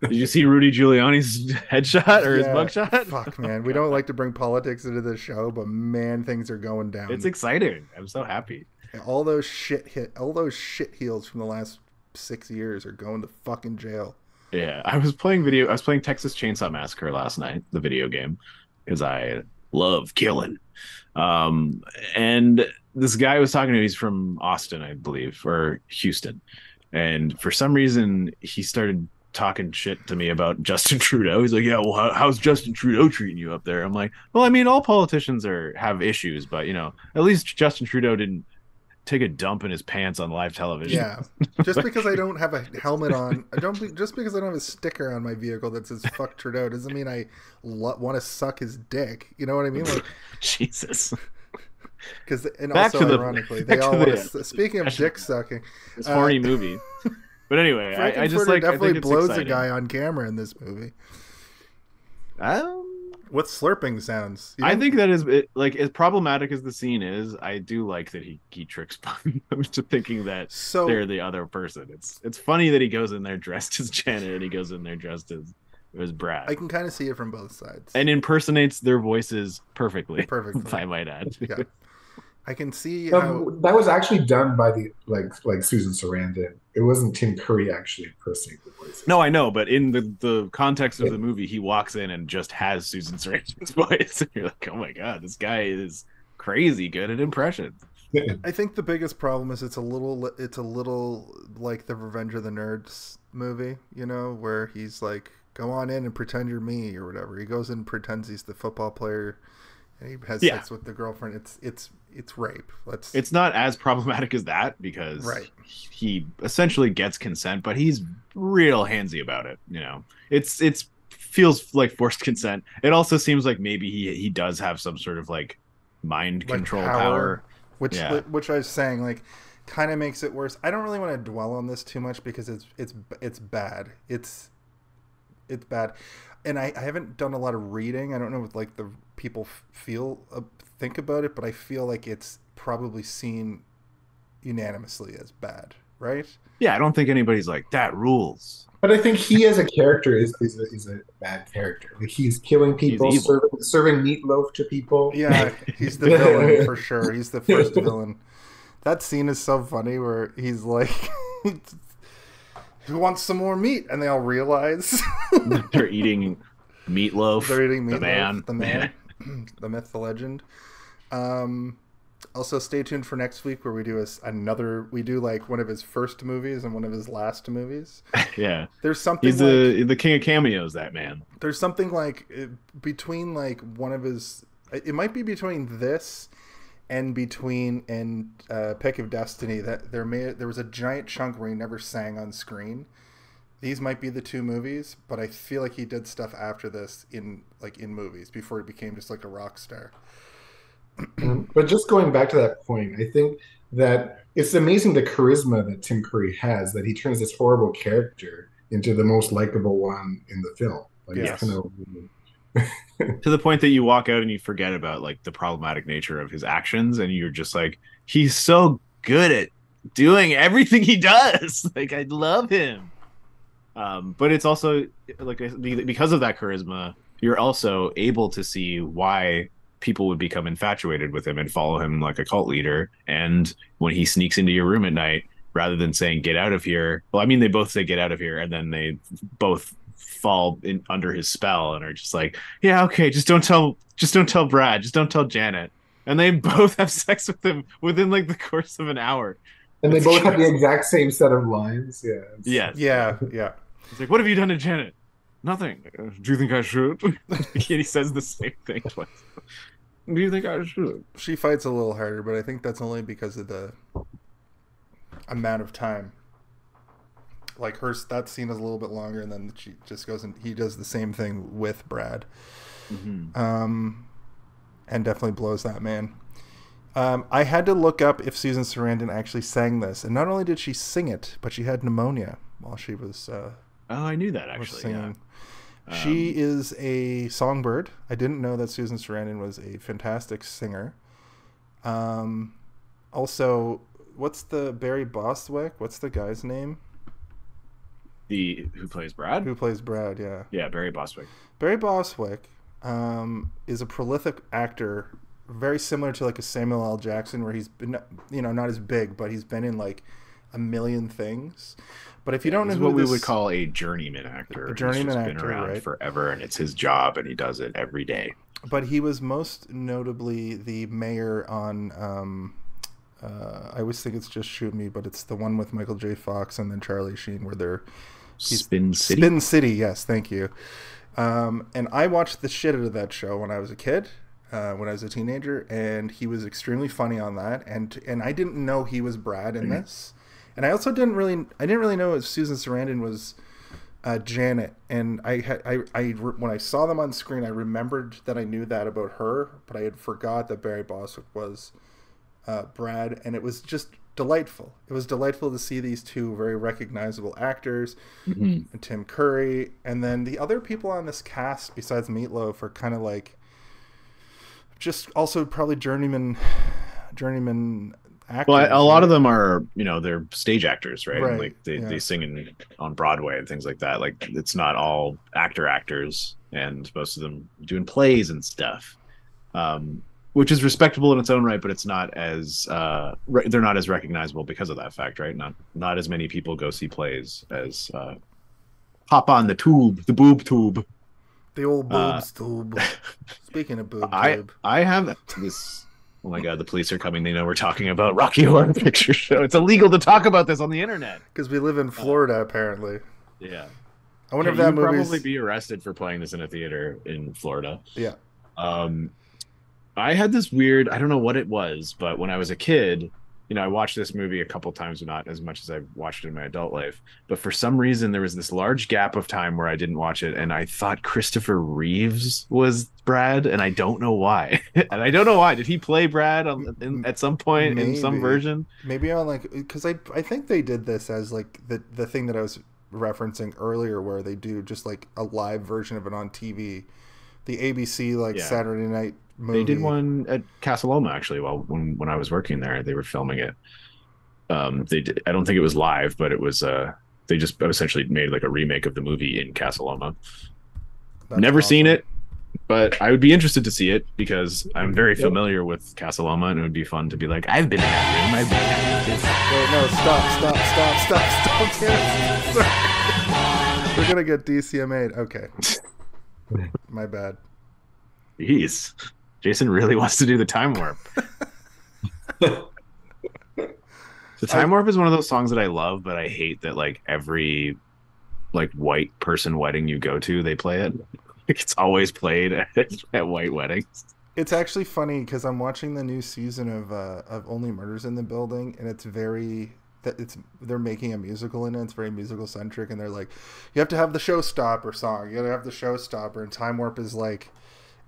Did you see Rudy Giuliani's headshot or his mugshot? Fuck, man. We don't like to bring politics into the show, but man, things are going down. It's exciting. I'm so happy. all those shit hit, all those shit heels from the last six years are going to fucking jail. Yeah, I was playing video. I was playing Texas Chainsaw Massacre last night, the video game, because I love killing. Um, and this guy was talking to me. He's from Austin, I believe, or Houston, and for some reason he started talking shit to me about Justin Trudeau. He's like, "Yeah, well, how, how's Justin Trudeau treating you up there?" I'm like, "Well, I mean, all politicians are have issues, but you know, at least Justin Trudeau didn't." Take a dump in his pants on live television. Yeah, just because I don't have a helmet on, I don't. be- Just because I don't have a sticker on my vehicle that says "fuck Trudeau" doesn't mean I lo- want to suck his dick. You know what I mean? Like, Jesus. because and Back also the- ironically, they all the- to. Speaking of dick sucking, this Uh, horny movie. But anyway, I, I just like I definitely think it's blows exciting. a guy on camera in this movie Um, with slurping sounds. I think that is it, like as problematic as the scene is. I do like that he he tricks them to thinking that so. they're the other person. It's it's funny that he goes in there dressed as Janet and he goes in there dressed as as Brad I can kind of see it from both sides. and impersonates their voices perfectly. Perfectly. if I might add. Yeah. I can see how. Um, that was actually done by the like like Susan Sarandon. It wasn't Tim Curry actually impersonating the voices. No, I know, but in the, the context of the movie, he walks in and just has Susan Sarandon's voice. And you're like, oh my god, this guy is crazy good at impressions. I think the biggest problem is it's a little it's a little like the Revenge of the Nerds movie, you know, where he's like, "Go on in and pretend you're me" or whatever. He goes in and pretends he's the football player, and he has Yeah. sex with the girlfriend. It's it's it's rape. Let's It's not as problematic as that because Right. he essentially gets consent, but he's real handsy about it. You know, it's it's feels like forced consent. It also seems like maybe he he does have some sort of like mind Like control power. power. which Yeah. which I was saying like kind of makes it worse. I don't really want to dwell on this too much because it's it's it's bad. It's it's bad, and I, I haven't done a lot of reading. I don't know what like the people feel uh, think about it, but I feel like it's probably seen unanimously as bad, right? Yeah, I don't think anybody's like that rules. But I think he as a character is is a, is a bad character. Like he's killing people, evil. serving serving meatloaf to people. Yeah, he's the villain for sure. He's the first villain. That scene is so funny where he's like, "Who wants some more meat?" And they all realize They're eating meatloaf. they're eating meatloaf. the man. the man, the myth, the legend. Um, also, stay tuned for next week where we do a another. We do like one of his first movies and one of his last movies. yeah, There's something he's like, the the king of cameos. That man. there's something like uh, between like one of his it might be between this and between and uh, Pick of Destiny that there may there was a giant chunk where he never sang on screen. These might be the two movies, but I feel like he did stuff after this in like in movies before he became just like a rock star. Um, But just going back to that point, I think that it's amazing the charisma that Tim Curry has that he turns this horrible character into the most likable one in the film. Like Yes. kind of to the point that you walk out and you forget about like the problematic nature of his actions and you're just like he's so good at doing everything he does like i love him Um, but it's also like because of that charisma, you're also able to see why people would become infatuated with him and follow him like a cult leader. And when he sneaks into your room at night, rather than saying "get out of here," well, I mean they both say "get out of here," and then they both fall in under his spell and are just like, "Yeah, okay, just don't tell, just don't tell Brad, just don't tell Janet." And they both have sex with him within like the course of an hour. And they It's both have the exact same set of lines. Yeah. it's- Yes. Yeah, yeah. It's like, what have you done to Janet? Nothing. Do you think I should? and he says the same thing twice. Do you think I should? She fights a little harder, but I think that's only because of the amount of time. Like her, that scene is a little bit longer, and then she just goes and he does the same thing with Brad, um, and definitely blows that man. Um, I had to look up if Susan Sarandon actually sang this, and not only did she sing it, but she had pneumonia while she was uh, Oh, I knew that actually. Yeah. singing. she is a songbird. I didn't know that Susan Sarandon was a fantastic singer. Um, also, what's the Barry Bostwick? What's the guy's name The who plays Brad? who plays Brad? Yeah, Yeah, Barry Bostwick. Barry Bostwick um, is a prolific actor, very similar to like a Samuel L. Jackson, where he's been, you know, not as big, but he's been in like a million things. But if you don't know what we would call a journeyman actor. A He's journeyman just been actor, around right. forever, and it's his job, and he does it every day. but he was most notably the mayor on. Um, uh, I always think it's just shoot me, but it's the one with Michael J. Fox and then Charlie Sheen, where they're Spin City. Spin City. Yes, thank you. Um, and I watched the shit out of that show when I was a kid, uh, when I was a teenager, and he was extremely funny on that. And and I didn't know he was Brad in this, and I also didn't really I didn't really know if Susan Sarandon was uh, Janet. And I had I, I when I saw them on screen, I remembered that I knew that about her, but I had forgot that Barry Bostwick was uh, Brad, and it was just delightful. It was delightful to see these two very recognizable actors, and Tim Curry, and then the other people on this cast besides Meatloaf are kind of like just also probably journeyman, journeyman actors. Well, a lot right? of them are, you know, they're stage actors, right? Right, Like they, yeah. they sing in, on Broadway and things like that. Like it's not all actor actors, and most of them doing plays and stuff, um, which is respectable in its own right. But it's not as uh, re- they're not as recognizable because of that fact, right? Not not as many people go see plays as uh, hop on the tube, the boob tube. the old uh, tube. Speaking of boob I tube, I have this. Oh my god, the police are coming. They know we're talking about Rocky Horror Picture Show. It's illegal to talk about this on the internet. because we live in Florida, apparently. Yeah. I wonder you if that would probably be arrested for playing this in a theater in Florida. yeah. Um, I had this weird. I don't know what it was, but when I was a kid, you know, I watched this movie a couple times, not as much as I've watched it in my adult life. But for some reason, there was this large gap of time where I didn't watch it, and I thought Christopher Reeves was Brad, and I don't know why. and I don't know why. Did he play Brad on, in, at some point in some version? maybe on like because I I think they did this as like the the thing that I was referencing earlier, where they do just like a live version of it on TV, the ABC like Yeah. Saturday night movie. They did one at Casa Loma actually. While when when I was working there, they were filming it. Um, they did. I don't think it was live, but it was. Uh, they just essentially made like a remake of the movie in Casa Loma. That's Never seen it, but I would be interested to see it because I'm very familiar with Casa Loma, and it would be fun to be like, I've been in that room. I've been in that Wait, no, stop, stop, stop, stop, stop, We're gonna get DCMA'd. Okay. My bad. Jeez, Jason really wants to do the time warp. The time warp is one of those songs that I love, but I hate that like every like white person wedding you go to, they play it. Like, it's always played at, at white weddings. It's actually funny because I'm watching the new season of uh, of Only Murders in the Building, and it's very that it's they're making a musical in it. It's very musical centric, and they're like, you have to have the showstopper song. You gotta have the showstopper, and Time Warp is like,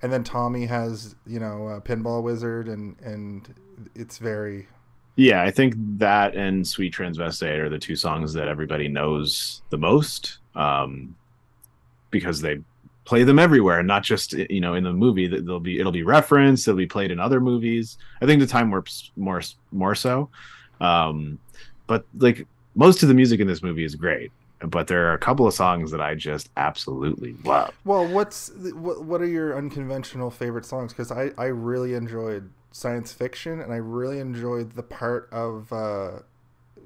and then Tommy has you know uh, Pinball Wizard, and and it's very Yeah, I think that and Sweet Transvestite are the two songs that everybody knows the most, um, because they play them everywhere, and not just you know in the movie. That they'll be it'll be referenced, it'll be played in other movies. I think the time warps more more so, um, but like most of the music in this movie is great. But there are a couple of songs that I just absolutely love. Well, what's what? What are your unconventional favorite songs? Because I I really enjoyed science fiction, and I really enjoyed the part of uh,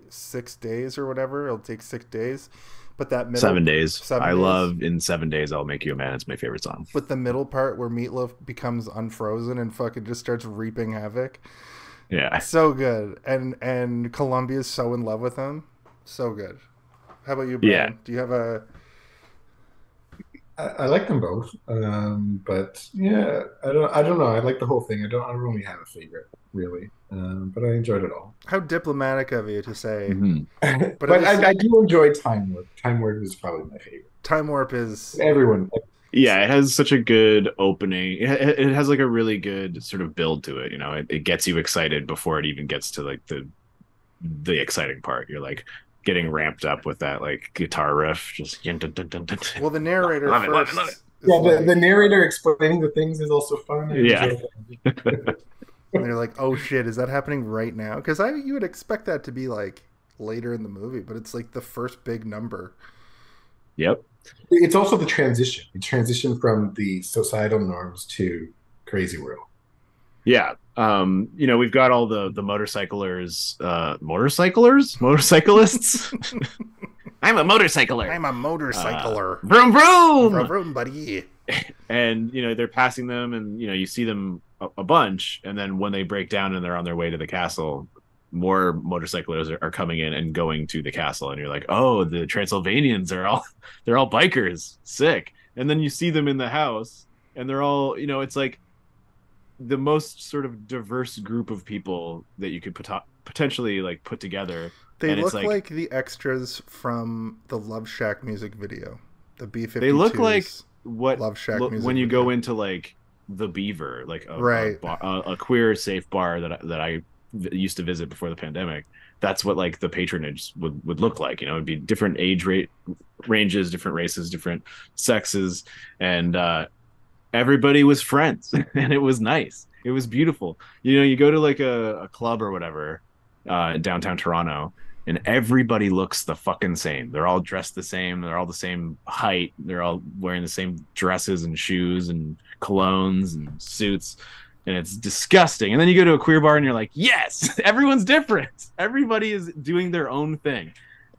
six days or whatever. It'll take six days, but that middle, Seven days. Seven I Days. love in seven days I'll make you a man. It's my favorite song. But the middle part where Meatloaf becomes unfrozen and fucking just starts reaping havoc. Yeah. So good, and and Columbia's so in love with him. So good. How about you, Yeah. Do you have a? I, I like them both, um, but yeah, I don't. I don't know. I like the whole thing. I don't. I don't really have a favorite, really, um, but I enjoyed it all. How diplomatic of you to say Mhm. but But it is- I, I do enjoy Time Warp. Time Warp is probably my favorite. Time Warp is Everyone, Yeah, it has such a good opening. It, it it has like a really good sort of build to it. You know, it, it gets you excited before it even gets to like the the exciting part. You're like getting ramped up with that like guitar riff. Just dun, dun, dun, dun, dun. well the narrator Love it, love it, first. love it. is yeah, the, like- the narrator explaining the things is also fun. I Yeah. and they're like, "Oh shit, is that happening right now?" Because I you would expect that to be like later in the movie, but it's like the first big number. Yep. It's also the transition. The transition from the societal norms to crazy world. Yeah. Um, you know, we've got all the the motorcyclers, uh motorcyclers? Motorcyclists? I'm a motorcycler. I'm a motorcycler. Vroom vroom. Vroom, vroom, buddy. and you know they're passing them and you know you see them a, a bunch and then when they break down and they're on their way to the castle more motorcyclers are, are coming in and going to the castle and you're like oh the transylvanians are all they're all bikers sick and then you see them in the house and they're all you know it's like the most sort of diverse group of people that you could pot- potentially like put together They And it's look like- like... the extras from the Love Shack music video. The B 52s They look like what Love Shack music when you video. go into like the Beaver, like a, Right. a, bar, a, a queer safe bar that I, that I v- used to visit before the pandemic. That's what like the patronage would, would look like. You know, it'd be different age rate ranges, different races, different sexes, and uh, everybody was friends, and it was nice. It was beautiful. You know, you go to like a, a club or whatever uh, in downtown Toronto, and everybody looks the fucking same. They're all dressed the same. They're all the same height. They're all wearing the same dresses and shoes and colognes and suits. And it's disgusting. And then you go to a queer bar and you're like, yes, everyone's different. Everybody is doing their own thing.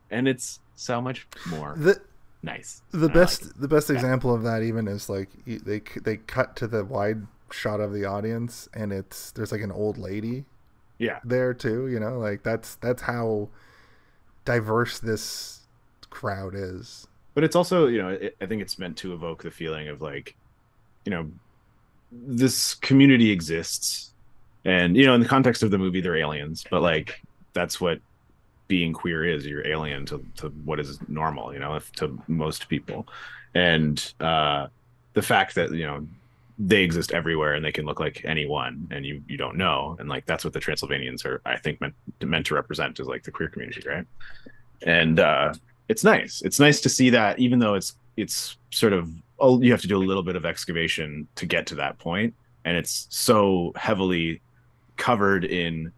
And it's so much more the nice. the I best it. the best Yeah. example of that even is like they they cut to the wide shot of the audience and it's there's like an old lady Yeah. there too you know like that's that's how diverse this crowd is but it's also you know it, i think it's meant to evoke the feeling of like you know this community exists and you know in the context of the movie they're aliens but like that's what being queer is you're alien to, to what is normal you know if, to most people and uh the fact that you know they exist everywhere and they can look like anyone and you you don't know and like that's what the transylvanians are i think meant meant to represent is like the queer community right and uh it's nice. It's nice to see that, even though it's it's sort of oh, you have to do a little bit of excavation to get to that point, and it's so heavily covered in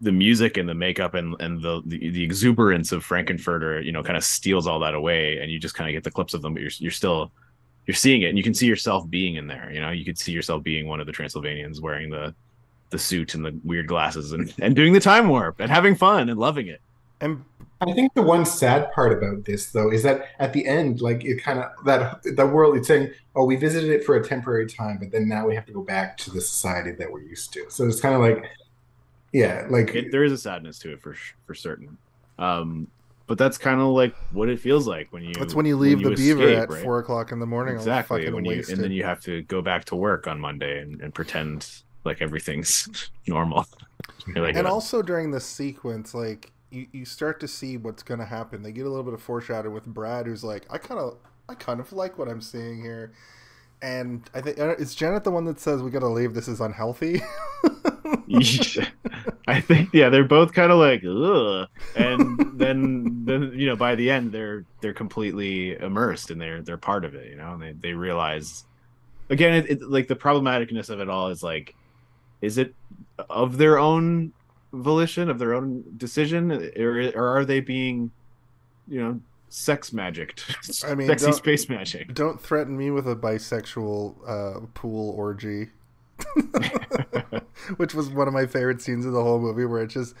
the music and the makeup and and the the, the exuberance of Frank-N-Furter, you know, kind of steals all that away, and you just kind of get the clips of them, but you're you're still you're seeing it, and you can see yourself being in there. You know, you could see yourself being one of the Transylvanians wearing the the suit and the weird glasses and, and doing the time warp and having fun and loving it. and I think the one sad part about this, though, is that at the end, like it kind of that the world. It's saying, "Oh, we visited it for a temporary time, but then now we have to go back to the society that we're used to." So it's kind of like, yeah, like it, there is a sadness to it for for certain. Um, but that's kind of like what it feels like when you. that's when you leave the beaver at right? four o'clock in the morning Exactly. fucking When you wasted. and then you have to go back to work on Monday and, and pretend like everything's normal. Like, and "Oh, also during this sequence like you, you start to see what's going to happen they get a little bit of foreshadow with brad who's like i kind of i kind of like what i'm seeing here and i think uh, is janet the one that says we gotta leave this is unhealthy? I think yeah, they're both kind of like ugh, and then then you know by the end they're they're completely immersed and they're they're part of it, you know, and they they realize again it, it like the problematicness of it all is like is it of their own volition of their own decision or, or are they being you know sex magic. I mean, sexy space magic. Don't threaten me with a bisexual uh, pool orgy, which was one of my favorite scenes of the whole movie, where it's just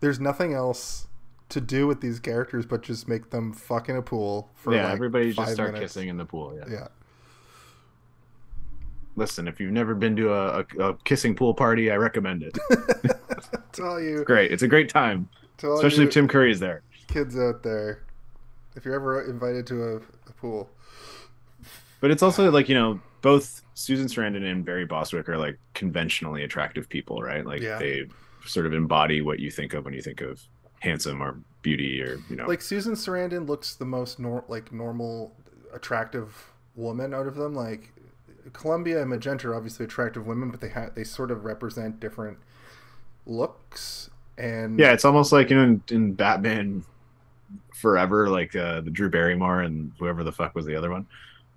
there's nothing else to do with these characters but just make them fuck in a pool for yeah, like everybody just start minutes. kissing in the pool. Yeah. Yeah, Listen, if you've never been to a, a, a kissing pool party, I recommend it. Tell you, Great, it's a great time, especially if Tim Curry is there. kids out there, if you're ever invited to a, a pool, But it's also like you know both Susan Sarandon and Barry Bostwick are like conventionally attractive people, right? Like Yeah. they sort of embody what you think of when you think of handsome or beauty or you know. like Susan Sarandon looks the most nor- like normal, attractive woman out of them. Like Columbia and Magenta are obviously attractive women, but they ha- they sort of represent different looks. And yeah, it's almost like you know in, in Batman Forever, like uh, the Drew Barrymore and whoever the fuck was the other one.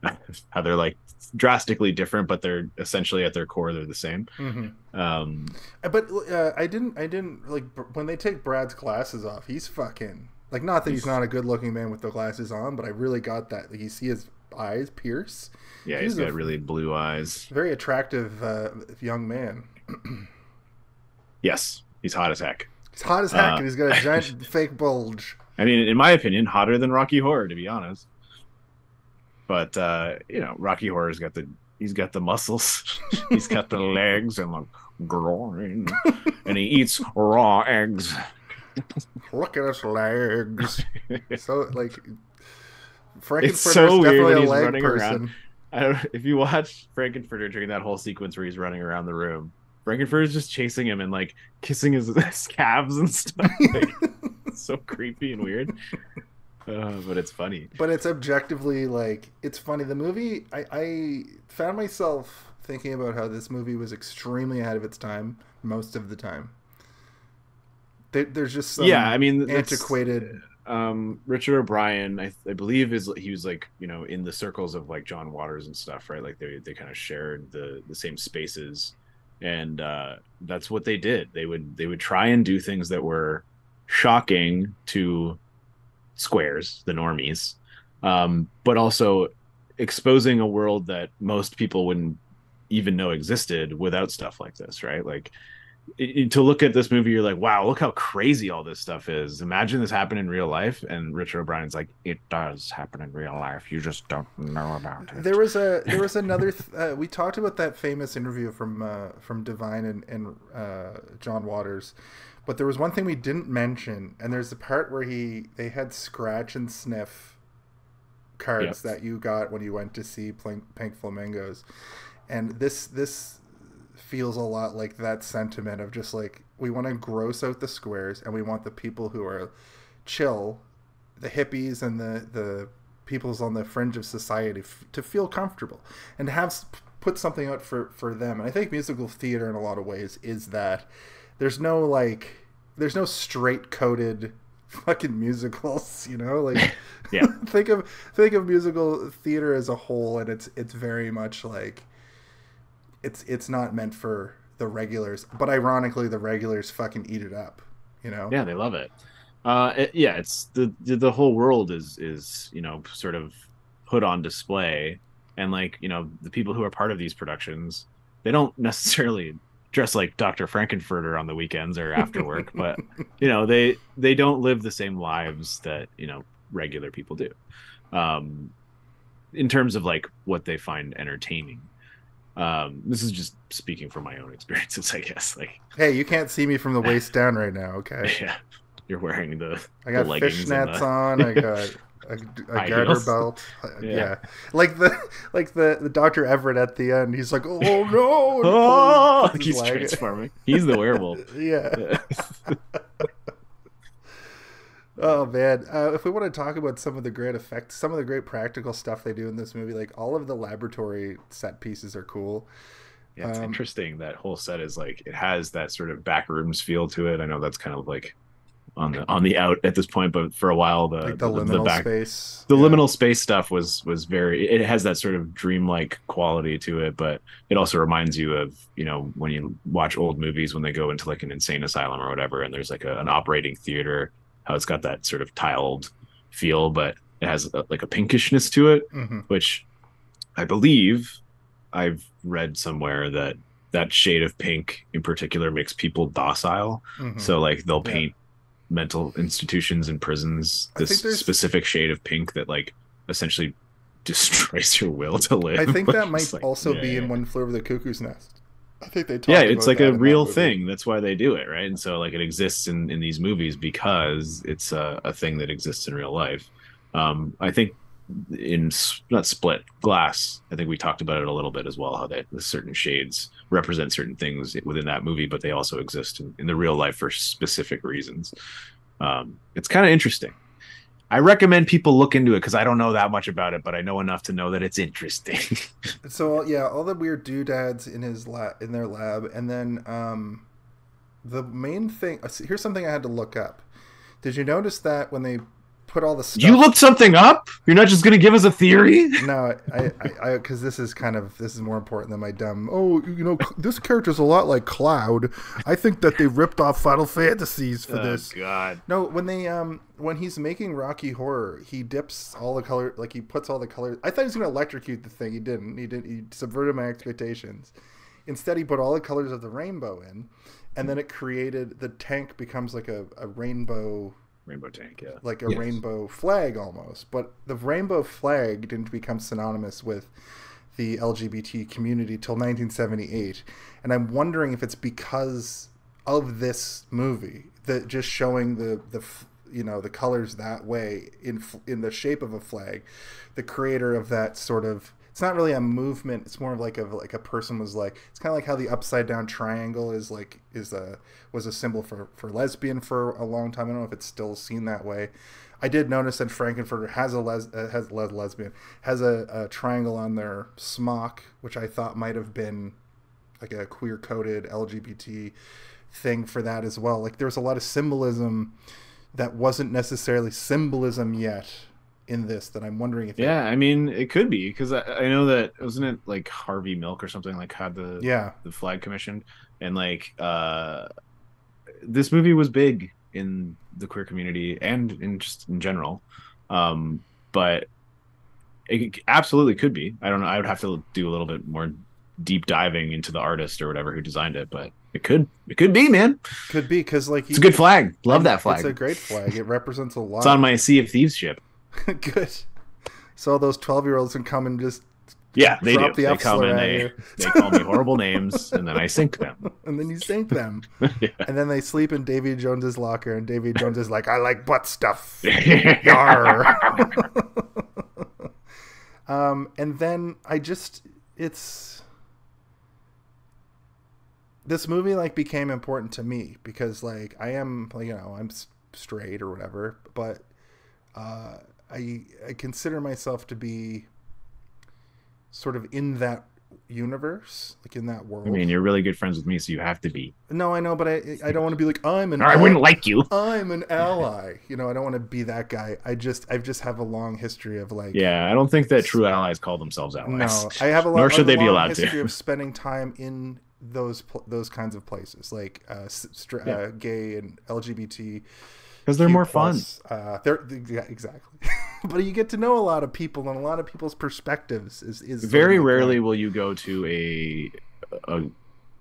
How they're like drastically different, but they're essentially at their core they're the same. Mhm. Um, But uh, I didn't I didn't like when they take Brad's glasses off. He's fucking like not that he's, He's- not a good looking man with the glasses on, but I really got that. Like you see his eyes pierce. yeah, He's he's a- got really blue eyes. Very attractive uh, young man. Yes, he's hot as heck. He's hot as heck, Uh, and he's got a giant fake bulge. I mean, in my opinion, hotter than Rocky Horror, to be honest. But uh, you know, Rocky Horror's got the he's got the muscles, he's got the legs and the groin, and he eats raw eggs. Look at his legs. so like Frank-N-Furter's It's so weird definitely a leg running person. around. I don't, if you watch Frank-N-Furter during that whole sequence where he's running around the room, Frank-N-Furter's just chasing him and like kissing his, his calves and stuff. Like, it's so creepy and weird. Uh, but it's funny. but it's objectively like it's funny. The movie I, I found myself thinking about how this movie was extremely ahead of its time most of the time. There, there's just some yeah, I mean, antiquated. um richard o'brien I, I believe is he was like you know in the circles of like john waters and stuff right like they, they kind of shared the the same spaces and uh that's what they did they would they would try and do things that were shocking to squares the normies um but also exposing a world that most people wouldn't even know existed without stuff like this right like to look at this movie, you're like, wow, look how crazy all this stuff is. Imagine this happened in real life. And Richard O'Brien's like, it does happen in real life. You just don't know about it. There was a there was another. Th- uh, we talked about that famous interview from uh, from Divine and, and uh, John Waters, but there was one thing we didn't mention, and there's the part where he they had scratch and sniff cards Yep. that you got when you went to see Pink, Pink Flamingos, and this this feels a lot like that sentiment of just like we want to gross out the squares and we want the people who are chill the hippies and the the peoples on the fringe of society f- to feel comfortable and to have put something out for for them. And i think musical theater in a lot of ways is that there's no like there's no straight coded fucking musicals you know like Yeah. think of think of musical theater as a whole and it's it's very much like it's it's not meant for the regulars but ironically the regulars fucking eat it up you know yeah, they love it. Uh, it- yeah, it's the, the the whole world is is you know sort of put on display, and like you know the people who are part of these productions, they don't necessarily dress like Dr. Frank-N-Furter on the weekends or after work, but you know they they don't live the same lives that you know regular people do, um, in terms of like what they find entertaining. Um, this is just speaking from my own experiences, I guess. Like, hey you can't see me from the waist down right now okay yeah, you're wearing the I got the fishnets the- on. I got a, a garter belt. Yeah. Yeah. like the like the the Doctor Everett at the end. He's like, "Oh no!" Oh, his he's transforming. He's the werewolf. Yeah. Oh man, uh, if we want to talk about some of the great effects, some of the great practical stuff they do in this movie, like all of the laboratory set pieces are cool. Yeah, it's Um, interesting. That whole set is like it has that sort of back rooms feel to it. I know that's kind of like on the on the out at this point, but for a while the Like the, liminal back space. the Yeah. liminal space stuff was was very it has that sort of dreamlike quality to it but it also reminds you of you know when you watch old movies when they go into like an insane asylum or whatever and there's like a, an operating theater how it's got that sort of tiled feel but it has a, like a pinkishness to it, hmm which I believe I've read somewhere that that shade of pink in particular makes people docile. hmm So like they'll Yeah. Mental institutions and prisons this specific shade of pink that like essentially destroys your will to live. I think that might like, also yeah, be in. One Flew Over the Cuckoo's Nest. I think they talked yeah it's like that a in that real thing that's why they do it right and so like it exists in in these movies because it's a, a thing that exists in real life um i think in not split glass i think we talked about it a little bit as well how the certain shades represent certain things within that movie but they also exist in, in the real life for specific reasons um it's kind of interesting i recommend people look into it because i don't know that much about it but i know enough to know that it's interesting So yeah, all the weird doodads in his lab, in their lab, and then um, the main thing. uh, Here's something I had to look up. Did you notice that when they put all the stuff? you looked something up you're not just gonna give us a theory No, I, I, because this is kind of this is more important than my dumb. Oh, you know, this character's a lot like Cloud. I think that they ripped off Final Fantasies for Oh, this. God. No, when they um when he's making Rocky Horror, he dips all the color like he puts all the colors. I thought he was gonna electrocute the thing. He didn't. He didn't. He subverted my expectations. Instead, he put all the colors of the rainbow in, and then it created the tank becomes like a, a rainbow Rainbow Tank, yeah. like a Yes. rainbow flag almost. But the rainbow flag didn't become synonymous with the LGBT community till 1978, and I'm wondering if it's because of this movie that just showing the the you know the colors that way in in the shape of a flag, the creator of that sort of. It's not really a movement. It's more of like a like a person was like. It's kind of like how the upside down triangle is like is a was a symbol for for lesbian for a long time. I don't know if it's still seen that way. I did notice that Frank-N-Furter has a les, uh, has les, lesbian has a, a triangle on their smock, which I thought might have been like a queer coded LGBT thing for that as well. Like there's a lot of symbolism that wasn't necessarily symbolism yet in this that I'm wondering if it- Yeah, I mean, it could be because I, I know that wasn't it like Harvey Milk or something like had the yeah the flag commissioned, and like uh, this movie was big in the queer community and in just in general, um, but it absolutely could be. I don't know. I would have to do a little bit more deep diving into the artist or whatever who designed it, but it could it could be, man. could be because like It's a good flag. Love that flag. It's a great flag. It represents a lot. It's on my Sea of Thieves ship. good. So those twelve year olds can come and just Yeah, they Drop do. the They come and they they call me horrible names, and then I sink them. and then you sink them. Yeah. And then they sleep in Davy Jones's locker, and Davy Jones is like, "I like butt stuff." Yar. um, and then I just it's this movie like became important to me because like I am like you know I'm straight or whatever, but uh, I I consider myself to be sort of in that universe, like in that world. I mean, you're really good friends with me, so you have to be. No, I know, but I I don't want to be like I'm an. Or I wouldn't like you. I'm an ally. You know, I don't want to be that guy. I just I just have a long history of like. Yeah, I don't think that true allies call themselves allies. No, I have a lot. Nor should they be long allowed history to. of spending time in those those kinds of places, like uh, stra- Yeah. uh, gay and LGBT. Because they're Q more fun. Uh, they're yeah, exactly. but you get to know a lot of people and a lot of people's perspectives. Is is Very rarely point. will you go to a a,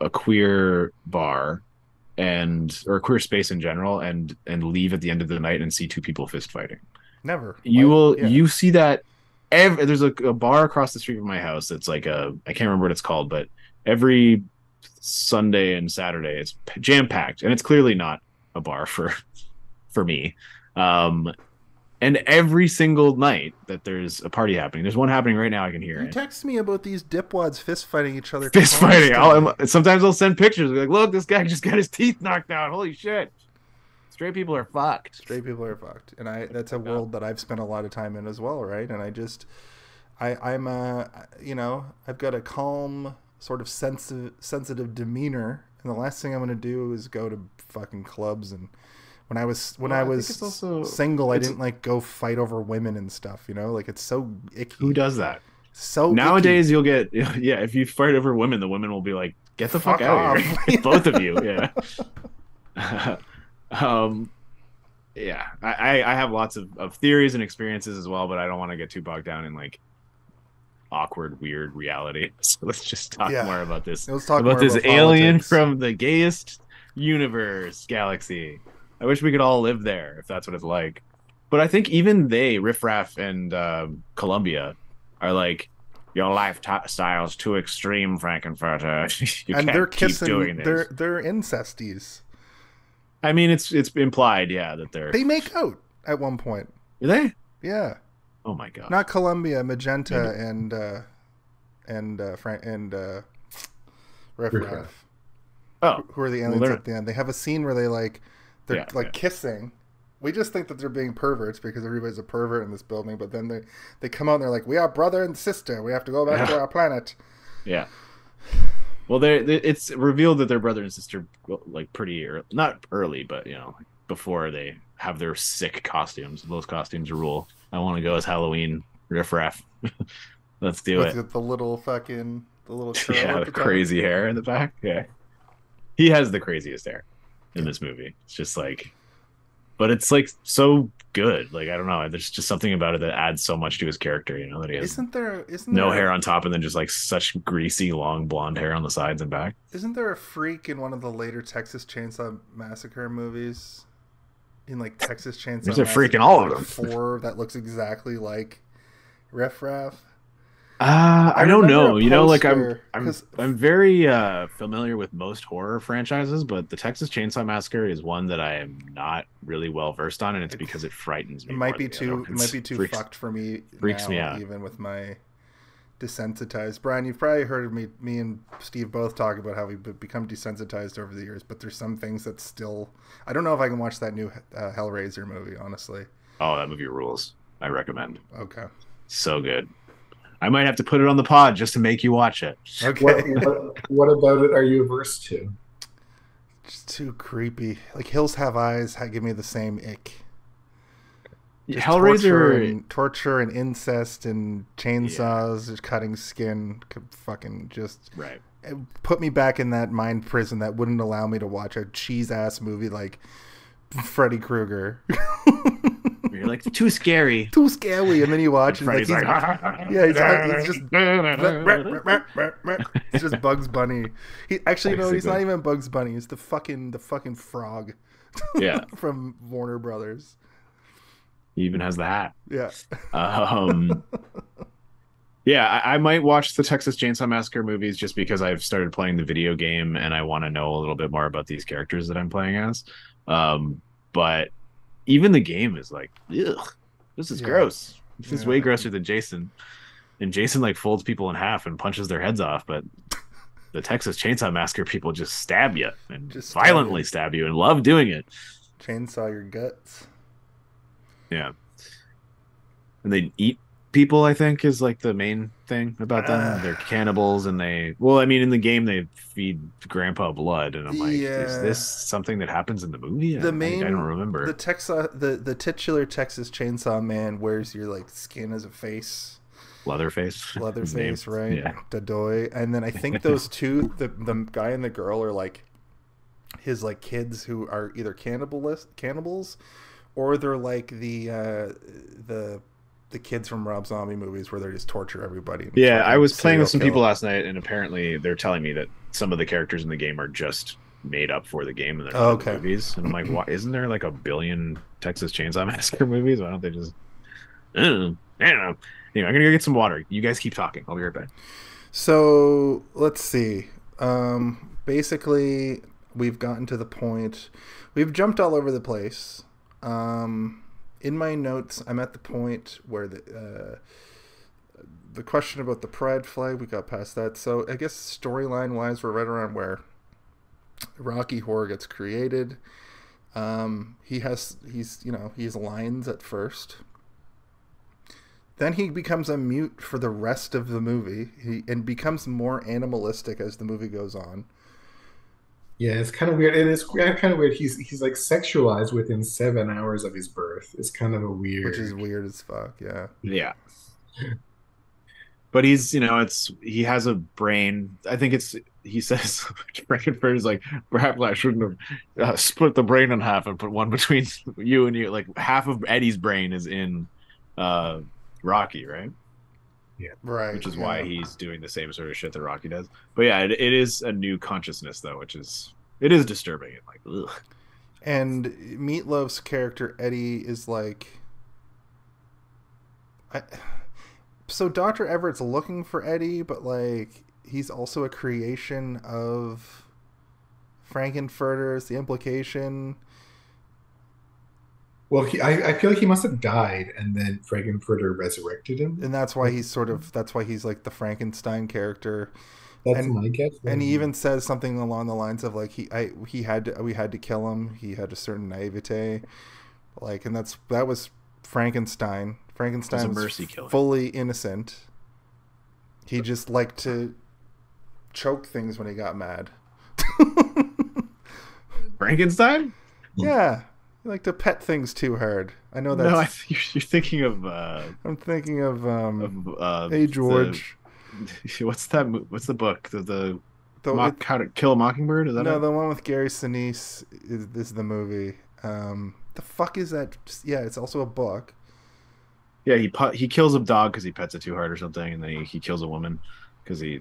a queer bar and or a queer space in general and and leave at the end of the night and see two people fist fighting. Never. You Why- will yeah. you see that every there's a, a bar across the street from my house that's like a I can't remember what it's called, but every Sunday and Saturday it's jam packed and it's clearly not a bar for for me. Um and every single night that there's a party happening, there's one happening right now. I can hear You it. text me about these dipwads fist fighting each other. Fist fighting. I'll, sometimes I'll send pictures. Like, look, this guy just got his teeth knocked out. Holy shit! Straight people are fucked. straight people are fucked and i that's a world that i've spent a lot of time in as well right and i just i i'm a you know i've got a calm sort of sensitive sensitive demeanor and the last thing i'm going to do is go to fucking clubs and when i was when Well, i I was it's also- single i didn't like go fight over women and stuff you know like it's so icky Who does that? so icky. Nowadays, you'll get yeah. If you fight over women, the women will be like, "Get the fuck, Fuck out of here, both of you." Yeah. um, yeah, I, I I have lots of, of theories and experiences as well, but I don't want to get too bogged down in like awkward, weird reality. So let's just talk Yeah. more about this Let's talk about this about alien politics. from the gayest universe galaxy. I wish we could all live there if that's what it's like. But I think even they, Riff Raff and um, Columbia, are like, your lifestyle's too extreme, Frank-N-Furter. you and can't they're keep doing this. They're they're incesties. I mean, it's it's implied, yeah, that they're. They make out at one point. Are they? Yeah, Oh my god! not Columbia, Magenta, Maybe. and uh, and uh, Frank and uh, Riff Riff Raff. Raff. oh, who are the aliens they're- at the end. They have a scene where they like they're Yeah, like yeah. kissing. We just think that they're being perverts because everybody's a pervert in this building, but then they they come out and they're like, "We are brother and sister. We have to go back to our planet." yeah. Well, they're, it's revealed that they're brother and sister, like pretty early, not early, but you know, before they have their sick costumes. Those costumes rule. I want to go as Halloween riff raff. Let's do With it. the little fucking the little Yeah, the crazy hair in the back. Yeah, he has the craziest hair in this movie. It's just like, but it's like so good. Like I don't know. There's just something about it that adds so much to his character. You know that he has Isn't there isn't no there, hair on top and then just like such greasy long blonde hair on the sides and back. Isn't there a freak in one of the later Texas Chainsaw Massacre movies? In like Texas Chainsaw, There's a freak in all of them. Four that looks exactly like Riff Raff. Uh, I, don't know. You know, like I'm I'm I'm very uh familiar with most horror franchises, but the Texas Chainsaw Massacre is one that I am not really well versed on, and it's It's- because it frightens me. It might be too. It might be too Freaks- fucked for me. freaks now, me out. even with my desensitized. Brian, you've probably heard me, me and Steve both talk about how we've become desensitized over the years. But there's some things that still. I don't know if I can watch that new uh, Hellraiser movie. Honestly. Oh, that movie rules. I recommend. Okay. So good. I might have to put it on the pod just to make you watch it. Okay. What, what, what about it are you averse to? Just too creepy. Like Hills Have Eyes give me the same ick. Just torture Hellraiser. and, torture and incest and chainsaws, just cutting skin, could fucking just Right. it put me back in that mind prison that wouldn't allow me to watch a cheese ass movie like Freddy Krueger. You're like too scary. Too scary, and then you watch and like, like, yeah, he's, he's just it's just Bugs Bunny. He actually no, he's not even Bugs Bunny. He's the fucking the fucking frog yeah. from Warner Brothers. He even has the hat. Yeah, Um, yeah, I, I might watch the Texas Chainsaw Massacre movies just because I've started playing the video game and I want to know a little bit more about these characters that I'm playing as. Um, but even the game is like, ugh, this is Yeah. gross. This is way grosser than Jason. And Jason like folds people in half and punches their heads off, but the Texas Chainsaw Massacre people just stab you and Just stab violently you. stab you and love doing it. chainsaw your guts. Yeah. And they eat people, I think, is like the main thing about them. Ah. They're cannibals and they well, I mean in the game they feed grandpa blood and I'm like, is this something that happens in the movie? The I, main I don't remember. The Texas the the titular Texas Chainsaw Man wears your like skin as a face. Leatherface. Leatherface, right? Yeah. Dadoy. And then I think those two, the the guy and the girl, are like his like kids who are either cannibalist cannibals, or they're like the uh, the the kids from Rob Zombie movies where they just torture everybody. Yeah, I was playing with some people last night and apparently they're telling me that some of the characters in the game are just made up for the game and they're Oh, the okay. movies. And I'm like, why isn't there like a billion Texas Chainsaw Massacre movies? Why don't they just I don't know. I don't know. Anyway, I'm gonna go get some water. You guys keep talking. I'll be right back. So let's see. Um, basically, we've gotten to the point. We've jumped all over the place. Um, in my notes, I'm at the point where the uh, the question about the pride flag. We got past that. So I guess storyline wise, we're right around where Rocky Horror gets created. Um, he has he's you know he's lines at first. Then he becomes a mute for the rest of the movie, he, and becomes more animalistic as the movie goes on. Yeah, it's kind of weird. It is kind of weird. He's he's like sexualized within seven hours of his birth. It's kind of a weird. which is weird as fuck. Yeah, Yeah. But he's, you know, it's he has a brain. I think it's he says Frank-N-Furter's like perhaps I shouldn't have uh, split the brain in half and put one between you and you. Like half of Eddie's brain is in uh, Rocky, right? Right. Which is yeah. why he's doing the same sort of shit that Rocky does. But yeah, it, it is a new consciousness though, which is it is disturbing. It Like, ugh. And Meat Loaf's character Eddie is like, I, so Doctor Everett's looking for Eddie, but like he's also a creation of Frank-N-Furter. Is the implication? Well, he, I, I feel like he must have died, and then Frank-N-Furter resurrected him. and that's why he's sort of that's why he's like the Frankenstein character. That's and- my guess. And he even says something along the lines of like he I he had to we had to kill him. He had a certain naivete, like, and that's that was Frankenstein. Frankenstein was mercy killer. fully innocent. He just liked to choke things when he got mad. Frankenstein? yeah, he liked to pet things too hard. I know that. No, I think you're, you're thinking of uh, I'm thinking of um. of uh, hey the- George. what's that? What's the book? The the The, Mock, How to Kill a Mockingbird? Is that no, it? the one with Gary Sinise is, is the movie. Um, the fuck is that? Yeah, it's also a book. Yeah, he he kills a dog because he pets it too hard or something, and then he, he kills a woman because he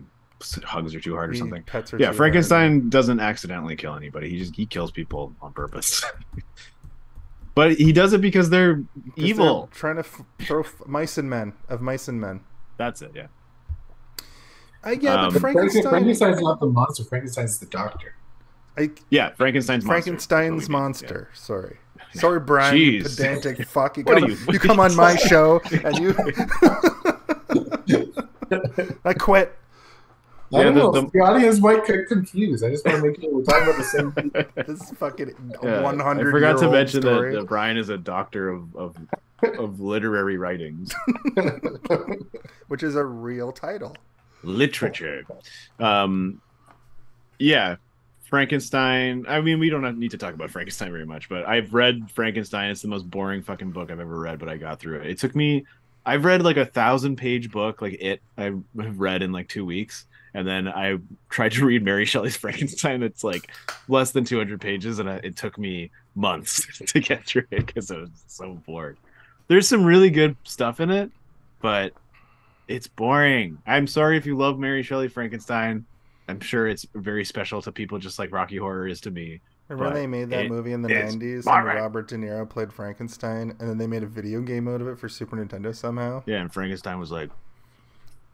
hugs her too hard or He something. pets her Yeah, too hard. Frankenstein doesn't accidentally kill anybody. He just he kills people on purpose. but he does it because they're 'Cause they're evil. trying to f- throw f- mice and men of mice and men. That's it. Yeah. Uh, yeah, Um, but But Frankenstein. Frankenstein's not the monster. Frankenstein's the doctor. I, Yeah, Frankenstein's monster. Frankenstein's That's what we monster. Sorry, sorry, Brian. you Jeez. pedantic fuck. You What come, you- you, what are come you on my show and you. I quit. I Yeah, don't the- know. the- The, audience might get confused. I just want to make sure we're talking about the same people. This is fucking Yeah, one hundred. I forgot to year old mention that, that Brian is a doctor of of, of literary writings, which is a real title. literature. Um, yeah, Frankenstein. I mean, we don't need to talk about Frankenstein very much, but I've read Frankenstein. It's the most boring fucking book I've ever read, but I got through it. It took me. I've read like a thousand page book, like it. I've read in like two weeks, and then I tried to read Mary Shelley's Frankenstein. It's like less than two hundred pages, and I, it took me months to get through it because I was so bored. There's some really good stuff in it, but it's boring. I'm sorry if you love Mary Shelley Frankenstein. I'm sure it's very special to people just like Rocky Horror is to me. Remember they made that it movie in the nineties boring. and Robert De Niro played Frankenstein and then they made a video game out of it for Super Nintendo somehow. Yeah, and Frankenstein was like,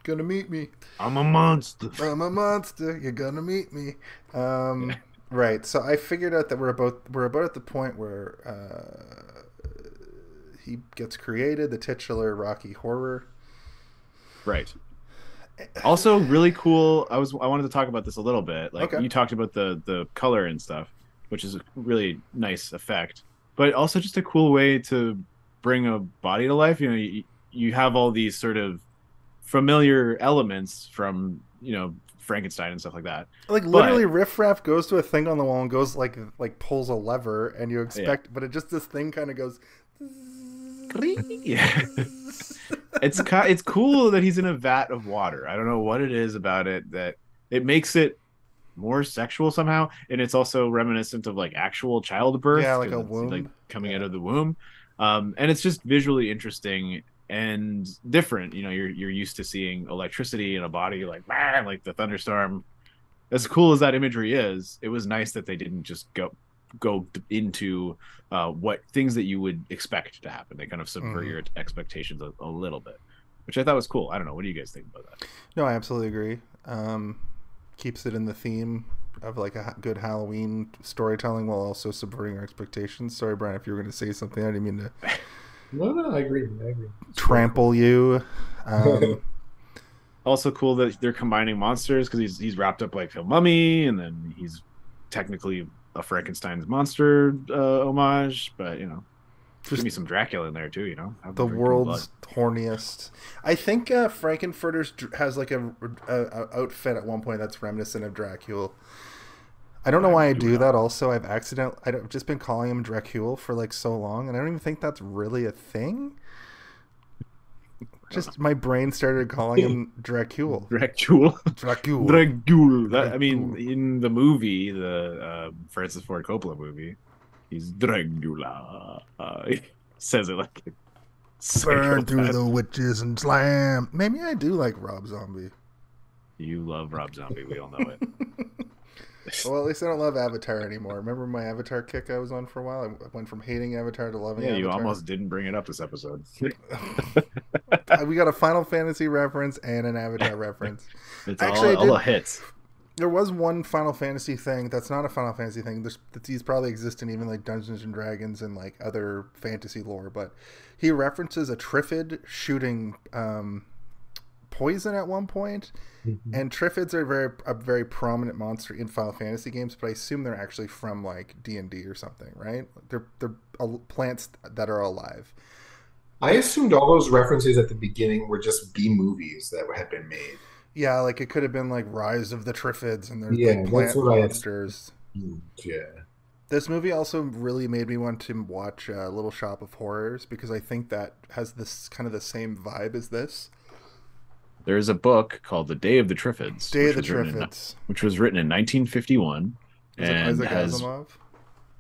Gonna meet me. I'm a monster. I'm a monster. You're gonna meet me. Um, Right. So I figured out that we're about we're about at the point where uh, he gets created, the titular Rocky Horror. Right. Also, really cool. I was I wanted to talk about this a little bit. Like Okay. you talked about the the color and stuff, which is a really nice effect, but also just a cool way to bring a body to life. You know, you, you have all these sort of familiar elements from you know Frankenstein and stuff like that. Like literally, Riff Raff goes to a thing on the wall and goes like like pulls a lever, and you expect, but it just this thing kind of goes. Yeah. it's it's cool that he's in a vat of water. I don't know what it is about it that it makes it more sexual somehow, and it's also reminiscent of like actual childbirth. Yeah, like a womb. like coming out of the womb. Um, and it's just visually interesting and different. You know, you're you're used to seeing electricity in a body like "Bah," like the thunderstorm. As cool as that imagery is, it was nice that they didn't just go go into uh, what things that you would expect to happen. They kind of subvert Mhm. your expectations a, a little bit, which I thought was cool. I don't know. What do you guys think about that? No, I absolutely agree. Um, keeps it in the theme of like a good Halloween storytelling while also subverting our expectations. Sorry, Brian, if you were going to say something, I didn't mean to No, no, I agree. I agree. trample you. Um, Also cool that they're combining monsters because he's he's wrapped up like a mummy, and then he's technically a Frankenstein's monster uh, homage. But you know, give Just- me some Dracula in there too. You know, Have the world's horniest. I think uh, Frank-N-Furter's has like a, a, a outfit at one point that's reminiscent of Dracula. I don't know why I do that. Also, I've accident I've just been calling him Dracula for like so long, and I don't even think that's really a thing. Just my brain started calling him Dracul. Dracul. Dracul. Dracul. That, I mean, in the movie, the uh, Francis Ford Coppola movie, he's Dracula. Uh, he says it like Burn through the witches and slam. Maybe I do like Rob Zombie. You love Rob Zombie. We all know it. Well, at least I don't love Avatar anymore. Remember my Avatar kick I was on for a while? I went from hating Avatar to loving yeah, Avatar. you almost didn't bring it up this episode. We got a Final Fantasy reference and an Avatar reference. It's Actually, all, all the hits. There was one Final Fantasy thing that's not a Final Fantasy thing. There's, these probably exist in even like Dungeons and Dragons and like other fantasy lore, but he references a Triffid shooting um, poison at one point, and Triffids are very a very prominent monster in Final Fantasy games, but I assume they're actually from like D and D or something, right? They're they're plants that are alive. I assumed all those references at the beginning were just B movies that had been made. Yeah, like it could have been like Rise of the Triffids, and their Yeah, like plant monsters. Yeah. This movie also really made me want to watch uh, Little Shop of Horrors because I think that has this kind of the same vibe as this. There is a book called The Day of the Triffids, Day of which the was written in- which was written in 1951 Is and has Asimov?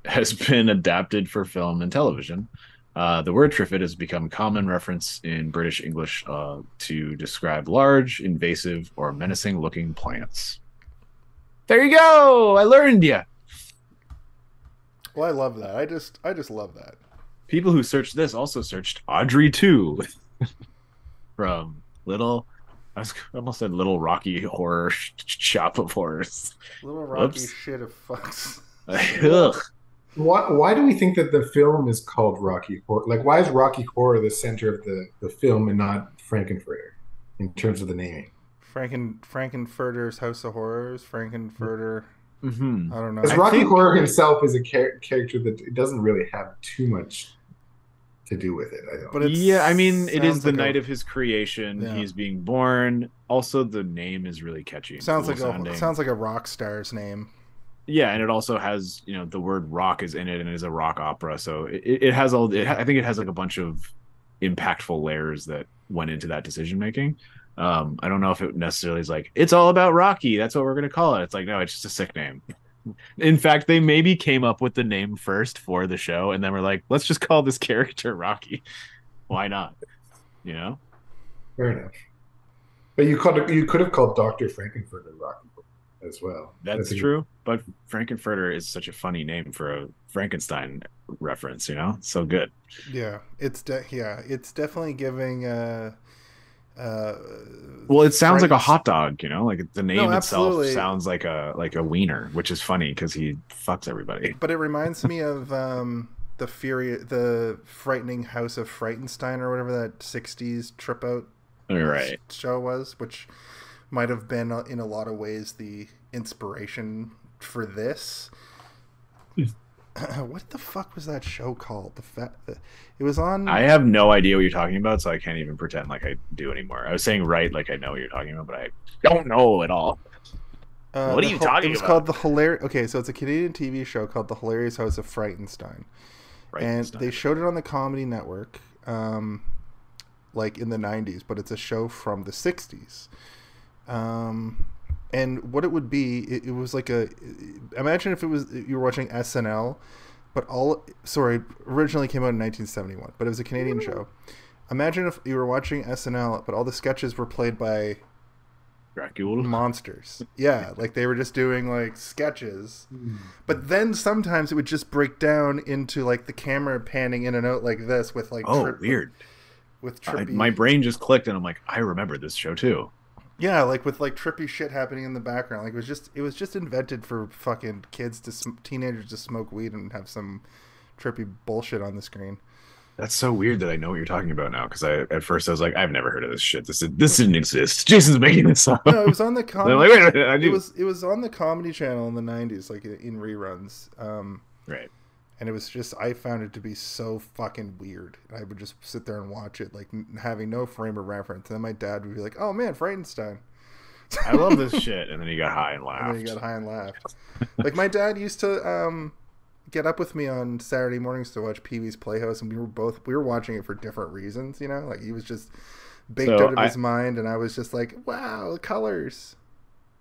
has been adapted for film and television. Uh, the word triffid has become common reference in British English uh, to describe large, invasive, or menacing-looking plants. There you go. I learned you. Well, I love that. I just, I just love that. People who searched this also searched Audrey 2 from Little. I was I almost said Little Rocky Horror Shop of Horrors. Little Rocky Whoops. shit of fucks. Ugh. Why, why do we think that the film is called Rocky Horror? Like, why is Rocky Horror the center of the, the film and not Frank-N-Furter in terms of the naming? Franken Frank-N-Furter's House of Horrors. Frank-N-Furter. Mhm. I don't know. Because Rocky think- Horror himself is a char- character that doesn't really have too much to do with it. I don't. But it yeah, I mean, it is the like a- night of his creation. Yeah. He's being born. Also, the name is really catchy. Sounds cool like sounding. a sounds like a rock star's name. yeah, and it also has you know the word rock is in it, and it is a rock opera. So it, it has all. It, I think it has like a bunch of impactful layers that went into that decision making. Um, I don't know if it necessarily is like it's all about Rocky. That's what we're gonna call it. It's like no, it's just a sick name. In fact, they maybe came up with the name first for the show, and then we're like, let's just call this character Rocky. Why not? You know. Fair enough. But you could you could have called Doctor Frank-N-Furter Rocky as well. That's a- true, but Frank-N-Furter is such a funny name for a Frankenstein reference. You know, so good. Yeah, it's de- yeah, it's definitely giving. Uh, uh, Well, it sounds like a hot dog. You know, like the name No, itself sounds like a like a wiener, which is funny because he fucks everybody. But it reminds me of um, the fury, the frightening House of Frightenstein, or whatever that '60s trip out All right. show was, which might have been uh, in a lot of ways the inspiration for this. what the fuck was that show called? The. The, it was on. I have no idea what you're talking about, so I can't even pretend like I do anymore. I was saying right, like I know what you're talking about, but I don't know at all. Uh, What are you hil- talking about? It was about? called the hilarious. Okay, so it's a Canadian TV show called The Hilarious House of Frightenstein, Right. and they showed it on the Comedy Network, um, like in the '90s. But it's a show from the '60s. Um, and what it would be, it, it was like a. Imagine if it was you were watching SNL, but all sorry originally came out in 1971, but it was a Canadian show. Imagine if you were watching SNL, but all the sketches were played by Dracula. monsters. Yeah, like they were just doing like sketches. Hmm. But then sometimes it would just break down into like the camera panning in and out like this with like Oh, trip- weird. with I, my brain just clicked, and I'm like, I remember this show too. Yeah like with like trippy shit happening in the background. Like it was just it was just invented for fucking kids to sm- teenagers to smoke weed and have some trippy bullshit on the screen. That's so weird that I know what you're talking about now. Because I at first I was like, I've never heard of this shit. This this didn't exist. Jason's making this up. No, it was on the comedy. like, wait a minute, I it was it was on the comedy channel in the '90s, like in reruns. Um, right. And it was just I found it to be so fucking weird. I would just sit there and watch it, like n- having no frame of reference. And then my dad would be like, "Oh man, Frightenstein," I love this shit. And then he got high and and laughed. then he got high and laughed. like my dad used to um, get up with me on Saturday mornings to watch Pee Wee's Playhouse, and we were both we were watching it for different reasons. You know, like he was just baked So out of I- his mind, and I was just like, "Wow, the colors!"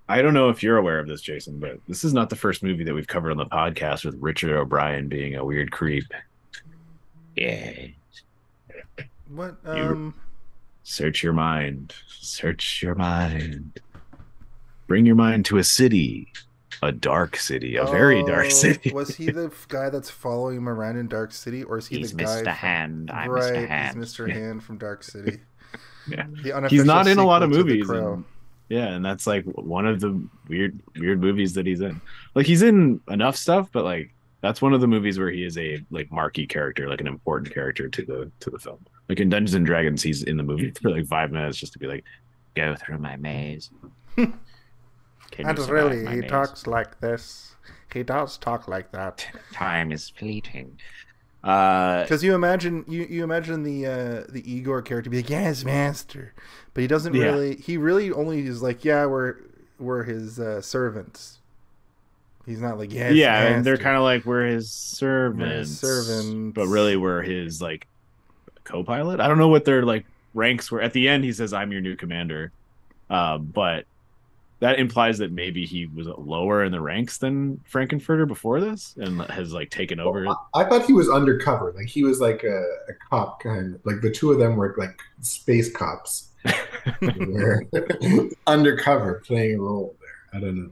I don't know if you're aware of this, Jason, but this is not the first movie that we've covered on the podcast with Richard O'Brien being a weird creep. Yeah. What? You- Um, Search your mind. Search your mind. Bring your mind to a city. A dark city. A very dark oh, city. was he the guy that's following him around in Dark City, or is he He's the guy? Mr. from- Hand. I'm right, Mr. Hand. he's Mr. Hand from Dark City. Yeah. He's not in a lot of sequel to The movies. Crow. and- yeah, and that's like one of the weird weird movies that he's in. Like he's in enough stuff, but like that's one of the movies where he is a like marquee character, like an important character to the to the film. Like in Dungeons and Dragons, he's in the movie for like five minutes just to be like, Go through my maze. And really, he maze? talks like this. He does talk like that. Time is fleeting. Uh, Because you imagine you, you imagine the uh, the Igor character be like, "Yes, master," but he doesn't Yeah. really. He really only is like, "Yeah, we're we're his uh, servants." He's not like, "Yes, yeah, and they're kind of like we're his servants, servants. but really we're his like co-pilot. I don't know what their like ranks were. At the end, he says, "I'm your new commander," uh, but that implies that maybe he was lower in the ranks than Frank-N-Furter before this, and has like taken over. I, I thought he was undercover. Like he was like a, a cop kind of like the two of them were like space cops. Undercover playing a role there. I don't know.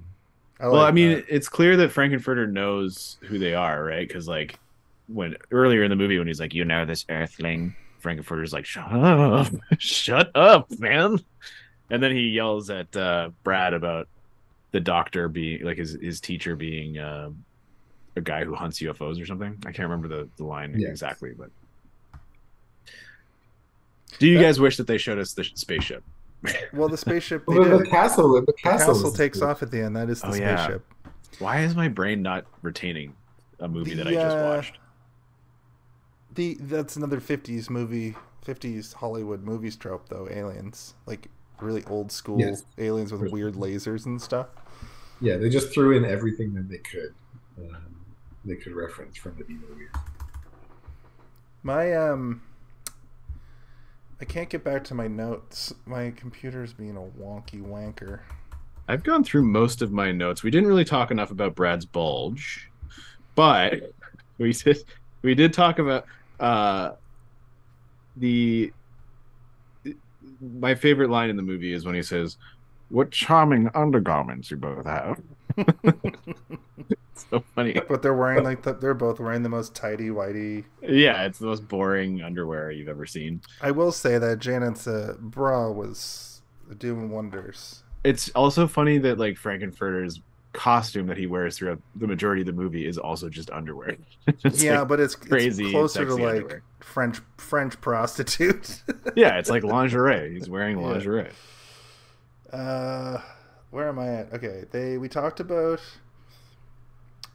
I well, like I mean, that. it's clear that Frank-N-Furter knows who they are, right? Because like when earlier in the movie, when he's like, "You know this Earthling," Frank-N-Furter's like, "Shut up, shut up, man!" And then he yells at uh, Brad about the doctor being like his his teacher being uh, a guy who hunts UFOs or something. I can't remember the, the line Yes. exactly, but do you That- guys wish that they showed us the spaceship? well, the spaceship. Well, the, did. the castle, the The castle, castle takes off at the end. That is the Oh, yeah. spaceship. Why is my brain not retaining a movie that I The, just uh, watched? The that's another '50s movie, '50s Hollywood movies trope though. Aliens, like really old school Yes. aliens with weird lasers and stuff. Yeah, they just threw in everything that they could. Um, they could reference from the B movie. My um, I can't get back to my notes. My computer's being a wonky wanker. I've gone through most of my notes. We didn't really talk enough about Brad's bulge, but we did we did talk about uh the my favorite line in the movie is when he says, "What charming undergarments you both have." It's so funny. But they're wearing like the, they're both wearing the most tidy whitey. Yeah, it's the most boring underwear you've ever seen. I will say that Janet's uh, bra was doing wonders. It's also funny that like Frank-N-Furter's costume that he wears throughout the majority of the movie is also just underwear. Yeah, like- but it's, crazy, it's closer to like underwear. French French prostitute. yeah, it's like lingerie. He's wearing Yeah. lingerie. Uh, where am I at? Okay, they we talked about.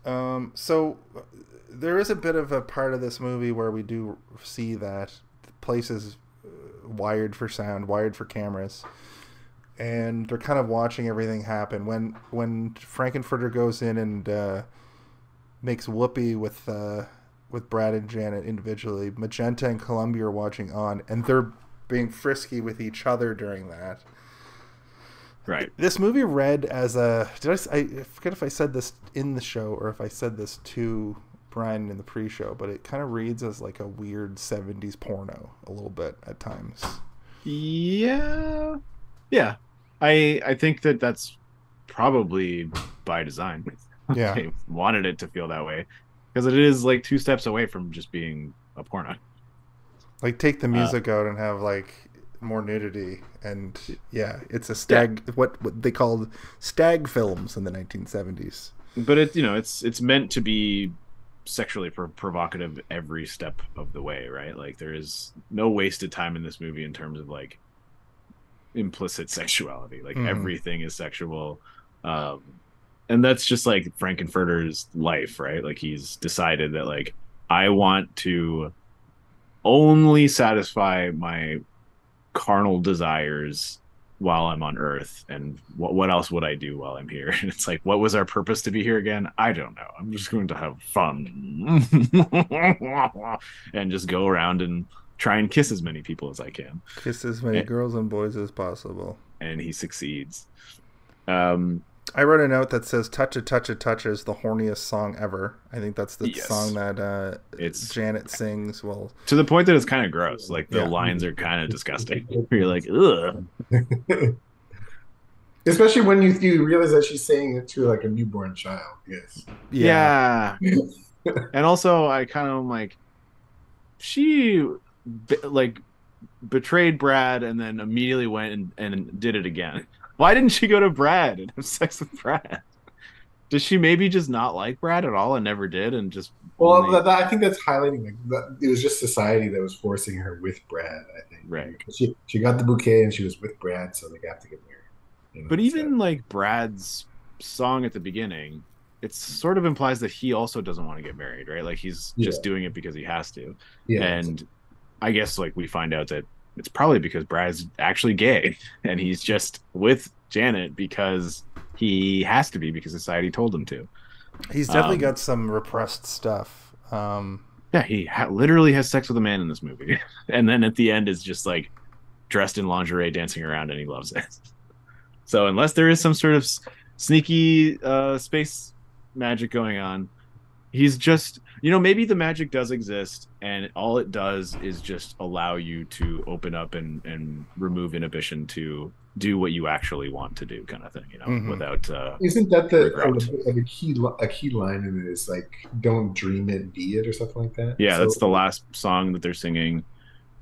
Um, so there is a bit of a part of this movie where we do see that the place is uh, wired for sound, wired for cameras, and they're kind of watching everything happen. When when Frank-N-Furter goes in and uh, makes whoopee with uh, with Brad and Janet individually, Magenta and Columbia are watching on, and they're being frisky with each other during that. Right. This movie read as a. Did I forget if I said this in the show or if I said this to Brian in the pre-show, but it kind of reads as like a weird '70s porno a little bit at times. Yeah. Yeah. I I think that that's probably by design. Yeah, They wanted it to feel that way because it is like two steps away from just being a porno. like take the uh, music out and have like more nudity, and yeah, it's a stag. What, what they called stag films in the 1970s. But it you know it's it's meant to be sexually pro- provocative every step of the way, right? Like there is no wasted time in this movie in terms of like implicit sexuality. Like Mhm. everything is sexual. Um and that's just like Frank-N-Furter's life, right? Like he's decided that like I want to only satisfy my carnal desires while I'm on Earth, and what what else would I do while I'm here? And it's like, what was our purpose to be here again? I don't know. I'm just going to have fun and just go around and try and kiss as many people as I can, Kiss as many Eh. girls and boys as possible. and he succeeds. Um, I wrote a note that says "Touch a Touch a Touch" is the horniest song ever. I think that's the Yes. song that uh, It's- Janet sings. Well, to the point that it's kind of gross. Like the Yeah. lines are kind of disgusting. You're like, ugh. Especially when you you realize that she's saying it to like a newborn child. Yes. Yeah. and also, I kind of am like, she be- like betrayed Brad and then immediately went and, and did it again. Why didn't she go to Brad and have sex with Brad? Does she maybe just not like Brad at all and never did and just Well, only- that, that- I think that's highlighting like that, it was just society that was forcing her with Brad. I think. Right. She she got the bouquet and she was with Brad, so they got to get married. you know, But even like Brad's song at the beginning, it sort of implies that he also doesn't want to get married, right? Like he's just doing it because he has to. yeah, And I guess like we find out that it's probably because Brad's actually gay and he's just with Janet because he has to be because society told him to. he's definitely Um, got some repressed stuff. Um, Yeah, he ha- literally has sex with a man in this movie. and then at the end is just like dressed in lingerie dancing around and he loves it. So unless there is some sort of s- sneaky uh space magic going on, he's just you know maybe the magic does exist and all it does is just allow you to open up and and remove inhibition to do what you actually want to do kind of thing, you know, Mhm. without uh Isn't that the Regret. like a key a key line in it is like "Don't dream it, be it" or something like that? Yeah, So- that's the last song that they're singing.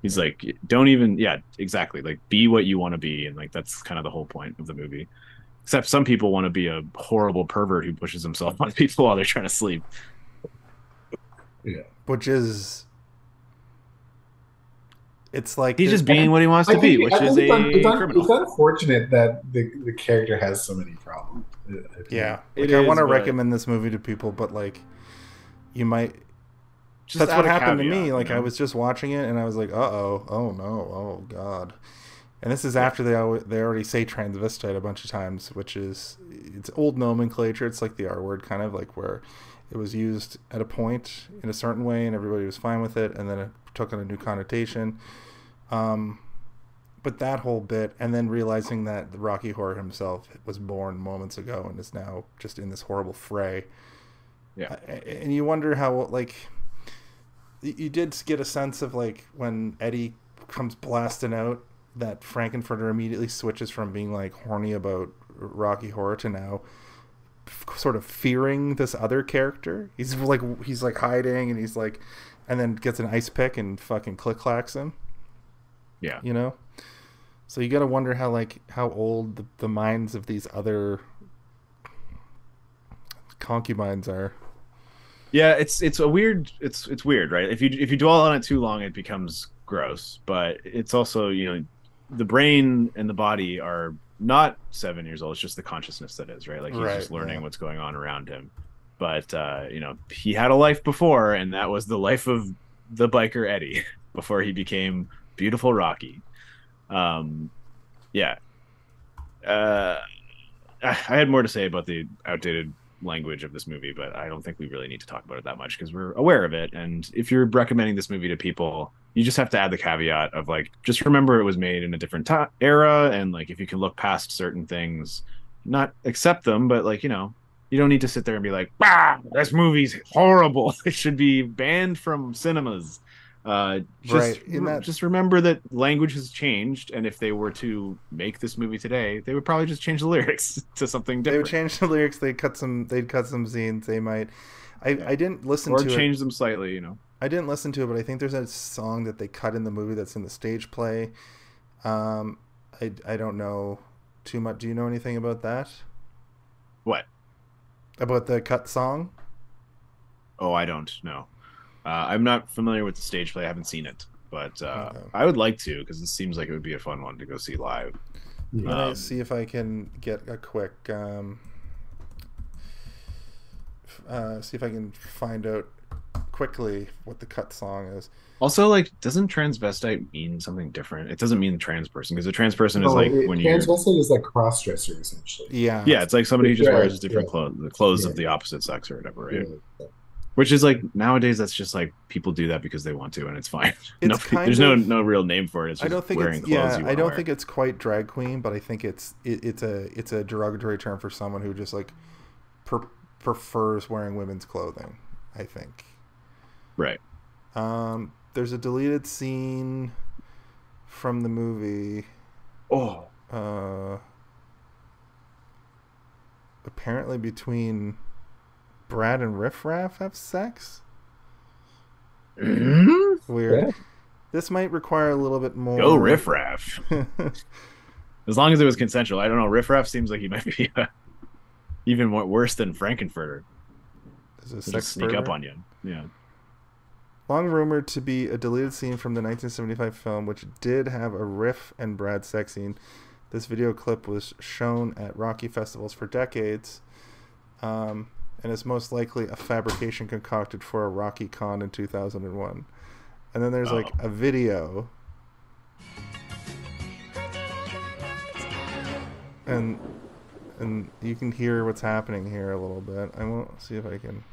He's like, don't even, yeah, exactly. Like, be what you want to be. And like, that's kind of the whole point of the movie. Except some people want to be a horrible pervert who pushes himself on people while they're trying to sleep. Which is, it's like He's the- just being what he wants to I be, which I is think a it's, un- it's, un- it's unfortunate that the the character has so many problems. Yeah. It Like I want to but- recommend this movie to people, but like, you might. Just that's what a happened to caveat, me. you Like I was just watching it, and I was like, "Uh oh, oh no, oh god." And this is after they they already say transvestite a bunch of times, which is it's old nomenclature. It's like the R word, kind of like where it was used at a point in a certain way, and everybody was fine with it, and then it took on a new connotation. Um, but that whole bit, and then realizing that the Rocky Horror himself was born moments ago and is now just in this horrible fray. Yeah. And you wonder how like you did get a sense of like when Eddie comes blasting out that Frank-N-Furter immediately switches from being like horny about Rocky Horror to now f- sort of fearing this other character. He's mm-hmm. like he's like hiding and he's like and then gets an ice pick and fucking click clacks him, yeah. you know? So you got to wonder how like how old the, the minds of these other concubines are. Yeah, it's it's a weird it's it's weird, right? If you if you dwell on it too long, it becomes gross. But it's also you know the brain and the body are not seven years old. It's just the consciousness that is, right? Like he's just learning yeah. what's going on around him. But uh, you know he had a life before, and that was the life of the biker Eddie before he became beautiful Rocky. Um, yeah. Uh, I had more to say about the outdated language of this movie, but I don't think we really need to talk about it that much because we're aware of it. And if you're recommending this movie to people, you just have to add the caveat of like, just remember it was made in a different era, and like if you can look past certain things, not accept them, but like you know, you don't need to sit there and be like, "Bah, this movie's horrible. It should be banned from cinemas." Uh, just, Right, that- just remember that language has changed, and if they were to make this movie today, they would probably just change the lyrics to something different. They would change the lyrics. They'd cut some. They'd cut some scenes. They might. I, I didn't listen or to it. change them slightly, you know. I didn't listen to it, but I think there's a song that they cut in the movie that's in the stage play. Um, I, I don't know too much. Do you know anything about that? What? About the cut song? Oh, I don't know. Uh, I'm not familiar with the stage play. I haven't seen it, but uh, Okay. I would like to because it seems like it would be a fun one to go see live. Yeah. Let Um, see if I can get a quick. Um, uh, see if I can find out quickly what the cut song is. Also, like, doesn't transvestite mean something different? It doesn't mean trans person because a trans person is No, like it- when you. transvestite is like cross dresser essentially. Yeah. Yeah, it's like somebody who just Yeah, wears different yeah. clothes, the clothes of the opposite sex or whatever, right? Yeah. Which is like nowadays, that's just like people do that because they want to, and it's fine. It's No- there's no of- no real name for it. It's I just don't think wearing it's clothes yeah. you I don't wear. think it's quite drag queen, but I think it's it, it's a it's a derogatory term for someone who just like per, prefers wearing women's clothing. I think. Right. Um, there's a deleted scene from the movie. Oh, Uh, apparently, between Brad and Riff Raff have sex. Weird. Yeah. This might require a little bit more. go riff raff. As long as it was consensual. I don't know. Riff raff seems like he might be uh, even more worse than Frank-N-Furter. There's a sex sneak up on you. Yeah. Long rumored to be a deleted scene from the 1975 film, which did have a Riff and Brad sex scene. This video clip was shown at Rocky festivals for decades, um, and is most likely a fabrication concocted for a Rocky Con in 2001. And then there's like Oh. a video, and and you can hear what's happening here a little bit. I won't see if I can.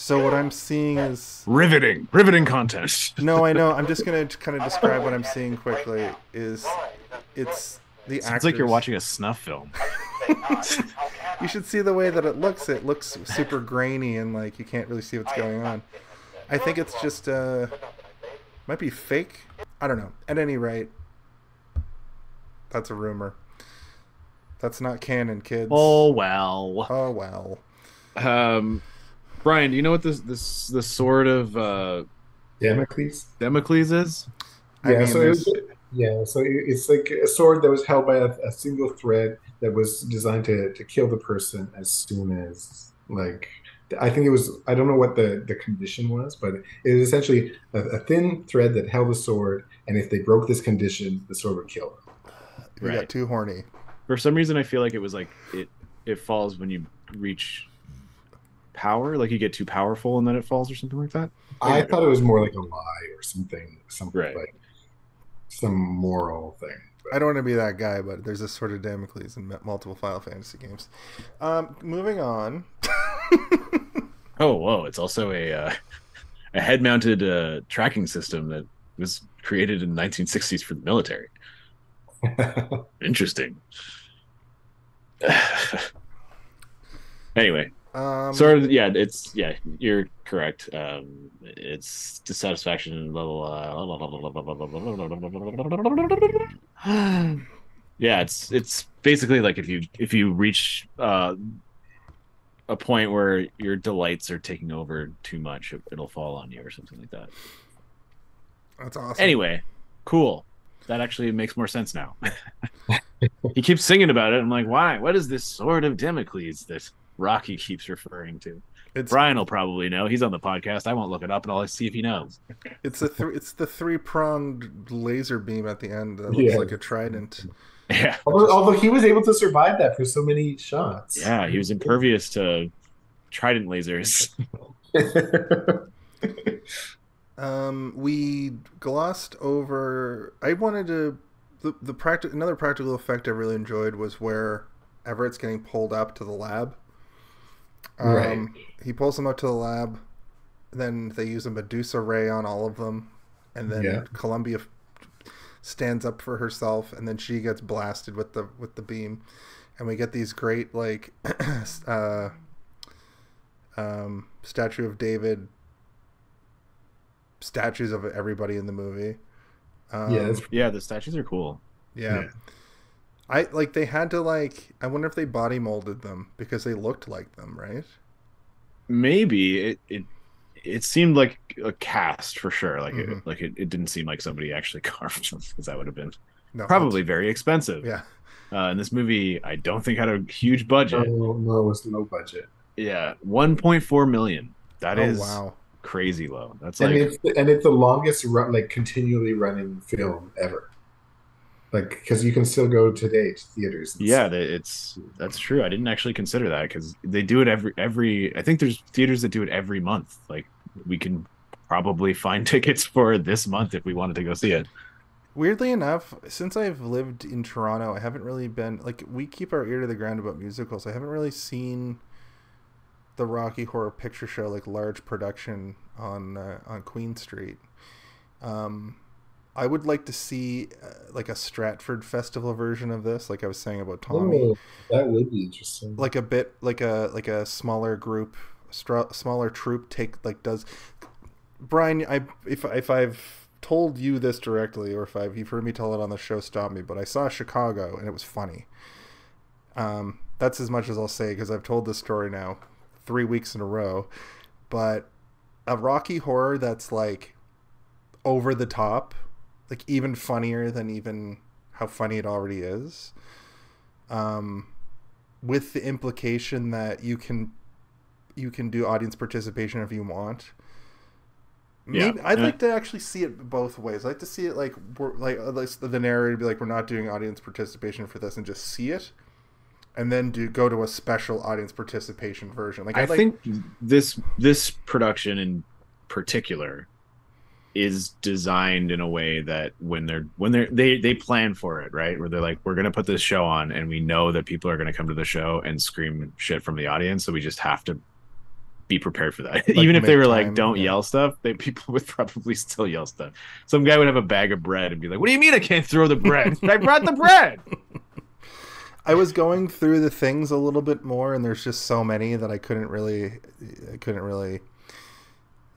So what I'm seeing is Riveting. Riveting content. no, I know. I'm just gonna kind of describe what I'm seeing quickly. Is it's the Sounds like you're watching a snuff film. You should see the way that it looks. It looks super grainy and like you can't really see what's going on. I think it's just uh might be fake. I don't know. At any rate, that's a rumor. That's not canon, kids. Oh well. Oh well. Um, Brian, do you know what this this the sword of uh, Damocles. Damocles is? I Yeah, mean, so it was, yeah, so it's like a sword that was held by a, a single thread that was designed to, to kill the person as soon as like I think it was I don't know what the, the condition was, but it was essentially a, a thin thread that held the sword, and if they broke this condition, the sword would kill them. we got Right. too horny. For some reason, I feel like it was like it it falls when you reach power, like you get too powerful and then it falls or something like that. I thought it was more like a lie or something, something Right. like some moral thing. I don't want to be that guy, but there's this sort of Damocles in multiple Final Fantasy games. Um, moving on. Oh, whoa! It's also a uh, a head mounted uh, tracking system that was created in the 1960s for the military. Interesting. anyway, Um, sort of yeah it's yeah you're correct um it's dissatisfaction level uh, yeah it's it's basically like if you if you reach uh a point where your delights are taking over too much it, it'll fall on you or something like that That's awesome. anyway cool that actually makes more sense now he keeps singing about it i'm like why what is this sword of damocles that rocky keeps referring to it's brian will probably know he's on the podcast i won't look it up and i'll see if he knows it's a th- it's the three pronged laser beam at the end that looks Yeah. like a trident. yeah although, although he was able to survive that for so many shots. yeah he was impervious to trident lasers Um, we glossed over. I wanted to the the practical another practical effect I really enjoyed was where Everett's getting pulled up to the lab. Um, Right. He pulls them up to the lab. Then they use a Medusa ray on all of them, and then Yeah. Columbia stands up for herself, and then she gets blasted with the with the beam, and we get these great like uh, um, statue of David statues of everybody in the movie. Um, yeah, yeah the statues are cool yeah. yeah. I like they had to like. I wonder if they body molded them because they looked like them, right? maybe it it it seemed like a cast for sure like Mhm. it like it, it didn't seem like somebody actually carved them because that would have been No, probably very expensive Yeah. uh, and this movie i don't think had a huge budget no, no, it was low budget. yeah 1.4 million That oh is wow. crazy low that's and like it's and it's the longest run, like continually running film ever. Like because you can still go today to theaters. and yeah that it's that's true i didn't actually consider that because they do it every every i think there's theaters that do it every month like we can probably find tickets for this month if we wanted to go see it Weirdly enough, since I've lived in Toronto, I haven't really been like we keep our ear to the ground about musicals. I haven't really seen the Rocky Horror Picture Show like large production on uh, on Queen Street. Um, I would like to see uh, like a Stratford Festival version of this, like I was saying about Tommy. Oh, that would be interesting. like a bit like a like a smaller group str- smaller troop take like does brian i if if i've told you this directly or if i've you've heard me tell it on the show stop me but i saw chicago and it was funny um that's as much as i'll say because i've told this story now three weeks in a row but a rocky horror that's like over the top like even funnier than even how funny it already is um with the implication that you can you can do audience participation if you want. Yeah. I'd And like to actually see it both ways. I'd like to see it like we're, like at least the narrator be like we're not doing audience participation for this and just see it, and then do go to a special audience participation version. Like I I'd like, think this this production in particular is designed in a way that when they're when they're they they plan for it right? Where they're like we're gonna put this show on and we know that people are gonna come to the show and scream shit from the audience so we just have to be prepared for that. Even if they were time, like don't yeah. yell stuff they people would probably still yell stuff. Some guy would have a bag of bread and be like what do you mean i can't throw the bread? I brought the bread. I was going through the things a little bit more, and there's just so many that I couldn't really I couldn't really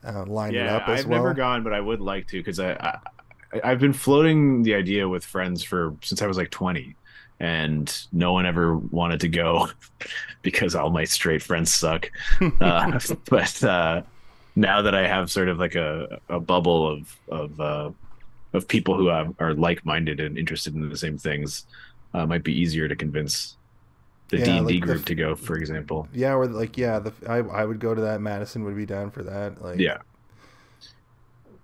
uh, line it yeah, up as I've well. never gone, but I would like to because I, I I've been floating the idea with friends for since I was like 20, and no one ever wanted to go because all my straight friends suck. Uh, but uh, now that I have sort of like a, a bubble of of uh, of people who have, are like minded and interested in the same things, uh, might be easier to convince the D and D the group f- to go, for example. yeah, or like yeah, the I I would go to that. Madison would be down for that. Like Yeah.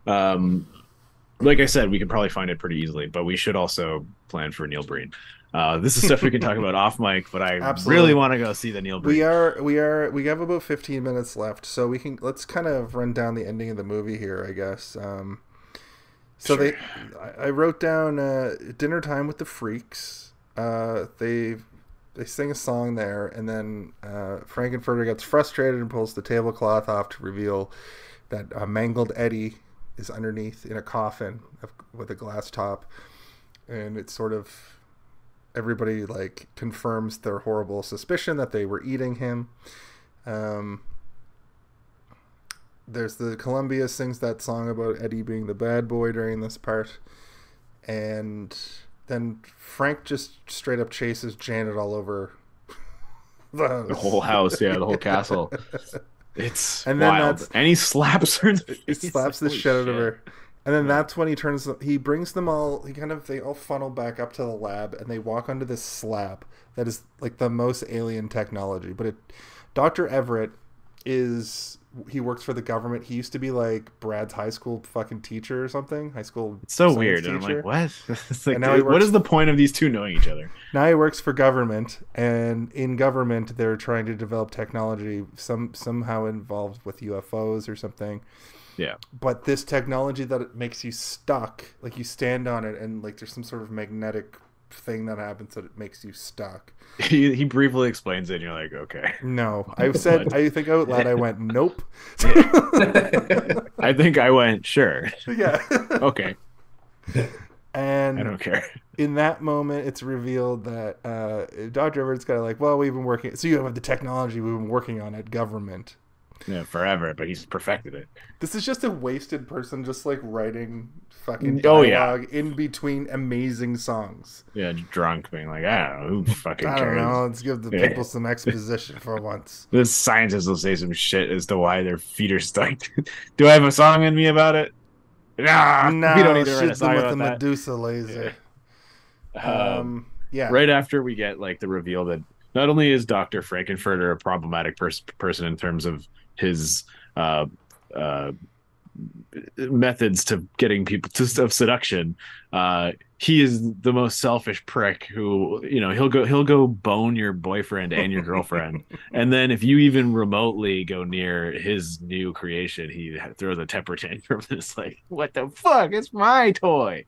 Um, like I said, we can probably find it pretty easily, but we should also plan for Neil Breen. Uh, this is stuff we can talk about off mic, but I Absolutely. really want to go see the Neil Breen. We are we are we have about 15 minutes left, so we can let's kind of run down the ending of the movie here, I guess. Um, so Sure. they, I, I wrote down uh, dinner time with the freaks. Uh, they they sing a song there, and then uh, Frank-N-Furter gets frustrated and pulls the tablecloth off to reveal that mangled Eddie is underneath in a coffin of, with a glass top, and it's sort of everybody like confirms their horrible suspicion that they were eating him. Um, there's the Columbia sings that song about Eddie being the bad boy during this part, and then Frank just straight up chases Janet all over the, house. the whole house, yeah, the whole castle. It's And then wild. and he slaps her. In the he slaps the shit out of her. And then that's when he turns. He brings them all. He kind of they all funnel back up to the lab, and they walk onto this slab that is like the most alien technology. But it, Doctor Everett, is he works for the government. He used to be like Brad's high school fucking teacher or something. High school. It's so weird. And I'm like, what? It's like, And now he works- is the point of these two knowing each other? Now he works for government, and in government they're trying to develop technology some somehow involved with UFOs or something. Yeah. But this technology that it makes you stuck, like you stand on it, and like there's some sort of magnetic thing that happens that it makes you stuck. He, he briefly explains it, and you're like, okay. No, I said I think out loud. I went nope. I think I went, sure. yeah. Okay. And I don't care. in that moment, it's revealed that uh, Dr. Everett's kind of like, well, we've been working. So you have the technology we've been working on at government. Yeah, forever, but he's perfected it. This is just a wasted person, just like writing fucking Oh, yeah. in between amazing songs. Yeah, drunk, being like, I don't know, who fucking I cares? don't know. Let's give the Yeah. people some exposition for once. This scientist will say some shit as to why their feet are stuck. Do I have a song in me about it? Nah, no, we don't need to write a song them with about the that. Medusa laser. Um, Um, yeah, right after we get like the reveal that not only is Doctor Frank-N-Furter a problematic pers- person in terms of his uh, uh, methods to getting people to of seduction, uh, he is the most selfish prick who you know he'll go he'll go bone your boyfriend and your girlfriend, and then if you even remotely go near his new creation, he throws a temper tantrum. It's like, what the fuck? It's my toy.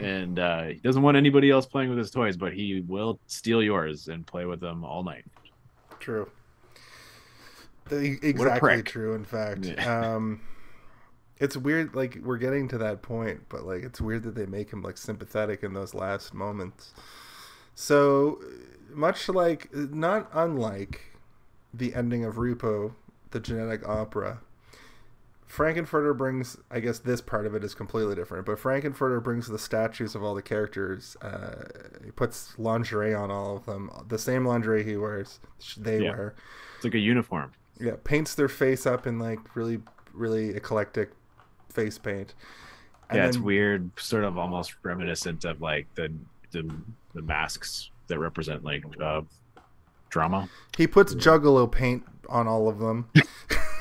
and uh, he doesn't want anybody else playing with his toys, but he will steal yours and play with them all night. True. Exactly true. In fact, Yeah. um, it's weird. Like we're getting to that point, but like it's weird that they make him like sympathetic in those last moments. So much like, not unlike the ending of Repo, the genetic opera. Frank-N-Furter brings, I guess this part of it is completely different, but Frank-N-Furter brings the statues of all the characters. Uh, he puts lingerie on all of them, the same lingerie he wears, they Yeah. wear. It's like a uniform. Yeah, paints their face up in like really, really eclectic face paint. And yeah, it's weird, sort of almost reminiscent of like the the, the masks that represent like uh, drama. He puts Juggalo paint on all of them.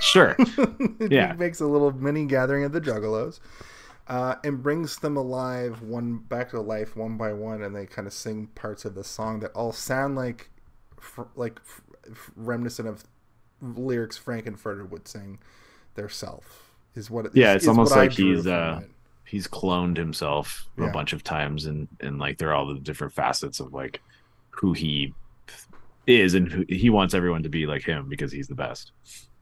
Sure. Yeah. he makes a little mini gathering of the Juggalos, uh, and brings them alive one back to life one by one, and they kind of sing parts of the song that all sound like, fr- like reminiscent of lyrics Frank-N-Furter would sing their self. Is what it, Yeah, it's is almost like he's, uh, it. He's cloned himself Yeah. a bunch of times, and and like they're all the different facets of like who he is, and who, he wants everyone to be like him because he's the best,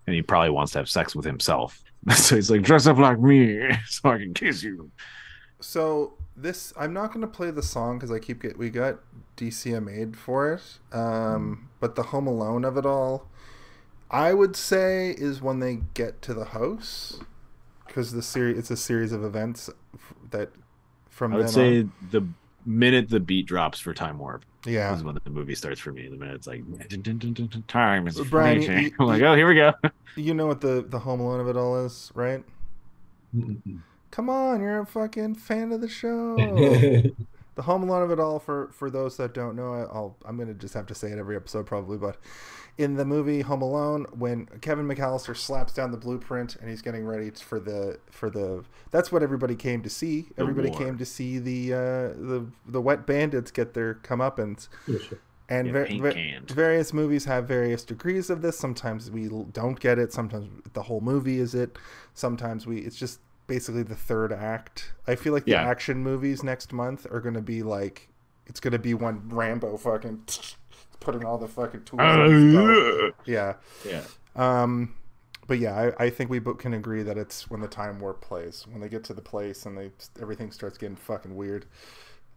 and he probably wants to have sex with himself. so he's like, dress up like me so I can kiss you. So this, I'm not going to play the song because I keep get we got DCMA'd for it. Um, but the Home Alone of it all, I would say is when they get to the house because the series it's a series of events f- that from I would then say on- the minute the beat drops for Time Warp yeah. is when the movie starts for me. The minute it's like time is Brian, fleeting. you- I'm like, oh, here we go. You know what the the Home Alone of it all is, right? Come on, you're a fucking fan of the show. the Home Alone of it all for for those that don't know, I- I'll I'm gonna just have to say it every episode probably, but in the movie Home Alone, when Kevin McCallister slaps down the blueprint and he's getting ready for the for the that's what everybody came to see. The everybody war. came to see the uh, the the wet bandits get their comeuppance. And Yeah, ver- paint ver- canned. various movies have various degrees of this. Sometimes we don't get it. Sometimes the whole movie is it. Sometimes we it's just basically the third act. I feel like the Yeah. action movies next month are going to be like it's going to be one Rambo fucking putting all the fucking tools. on his belt. Yeah. yeah. Um, but yeah, I, I think we both can agree that it's when the time warp plays when they get to the place and they everything starts getting fucking weird.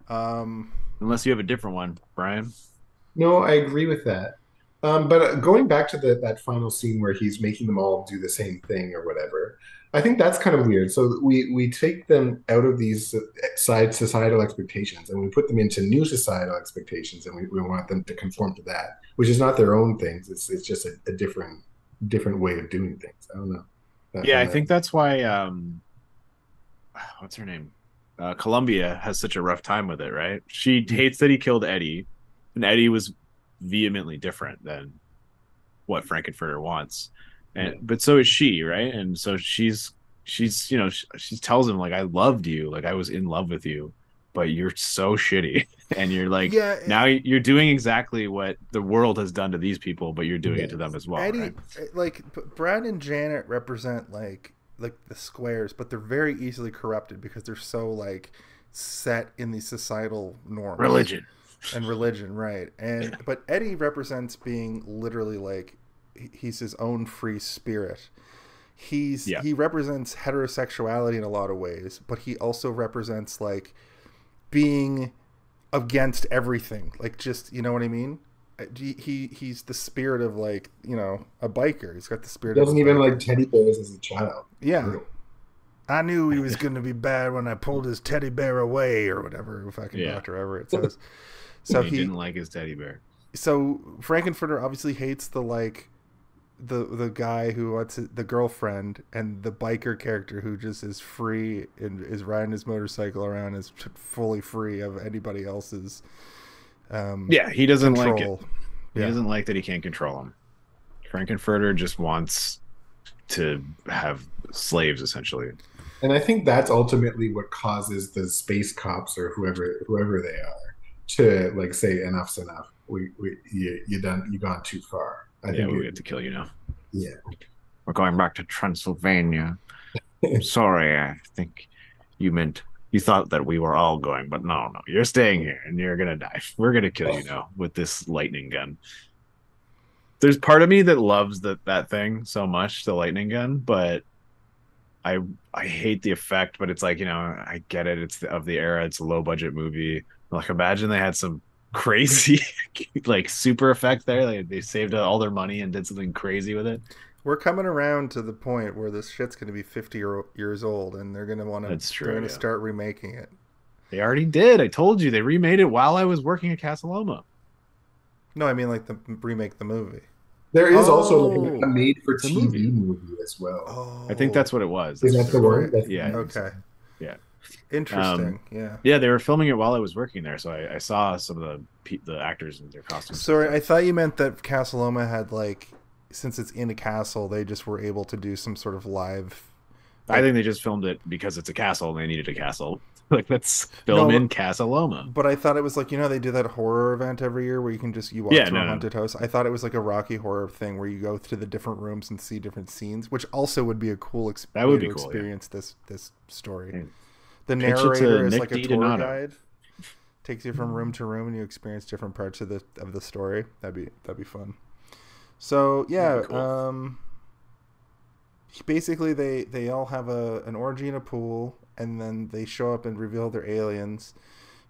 Um, Unless you have a different one, Brian. No, I agree with that. Um, but uh, going back to the, that final scene where he's making them all do the same thing or whatever, I think that's kind of weird. So we we take them out of these side societal expectations and we put them into new societal expectations, and we, we want them to conform to that, which is not their own things. It's it's just a, a different different way of doing things. I don't know. That- Yeah, I that- think that's why. Um, what's her name? Uh, Columbia has such a rough time with it, right? She hates that he killed Eddie, and Eddie was vehemently different than what Frank-N-Furter wants, and but so is she, right? And so she's she's you know she, she tells him like I loved you, like I was in love with you, but you're so shitty, and you're like yeah, now you're doing exactly what the world has done to these people, but you're doing it to them as well. Eddie, right? eh, like Brad and Janet represent like like the squares, but they're very easily corrupted because they're so like set in these societal norms, Religion. and religion, right? And but Eddie represents being literally like he's his own free spirit. He's Yeah. he represents heterosexuality in a lot of ways, but he also represents like being against everything, like just you know what I mean. Uh, He, he he's the spirit of like you know a biker. He's got the spirit. He doesn't of even biker. like teddy bears as a child. Yeah. I knew he was going to be bad when I pulled his teddy bear away, or whatever fucking Yeah. Doctor Everett says. So he, he, didn't like his teddy bear. so Frank-N-Furter obviously hates the like, the the guy who wants the girlfriend and the biker character who just is free and is riding his motorcycle around is fully free of anybody else's. Um, Yeah, he doesn't like it. He Yeah. doesn't like that he can't control him. Frank-N-Furter just wants to have slaves, essentially. And I think that's ultimately what causes the space cops or whoever whoever they are to like say enough's enough. We, we you you done you gone too far. I yeah, think we it- have to kill you now. yeah. We're going back to Transylvania. Sorry, I think you meant You thought that we were all going, but no, no, you're staying here and you're gonna die. We're gonna kill you now with this lightning gun. There's part of me that loves that that thing so much, the lightning gun, but I I hate the effect. But it's like you know, I get it. It's the, of the era. It's a low budget movie. Like imagine they had some crazy like super effect there. Like they saved all their money and did something crazy with it. We're coming around to the point where this shit's going to be 50 year, years old and they're going to want to That's true, they're going to yeah. start remaking it. They already did. I told you they remade it while I was working at Casa Loma. No, I mean like the remake the movie. There is also like Oh, a made for TV movie. as well. Oh. I think that's what it was. is that the right. That's Yeah. Okay. Yeah. Interesting. Um, yeah. Yeah, they were filming it while I was working there, so I, I saw some of the the actors in their costumes. Sorry, I thought you meant that Casa Loma had like since it's in a castle, they just were able to do some sort of live I think they just filmed it because it's a castle and they needed a castle. like let's film No, in Casa Loma. But I thought it was like you know they do that horror event every year where you can just you walk Yeah, through no, a no. haunted house. I thought it was like a Rocky Horror thing where you go to the different rooms and see different scenes, which also would be a cool experience. That would be to cool, yeah. experience this this story. Yeah. The Pitch it to narrator is Nick like a tour DiDonato. guide, takes you from room to room and you experience different parts of the of the story. That'd be that'd be fun. So yeah, cool. um, basically they they all have a an orgy in a pool, and then they show up and reveal they're aliens,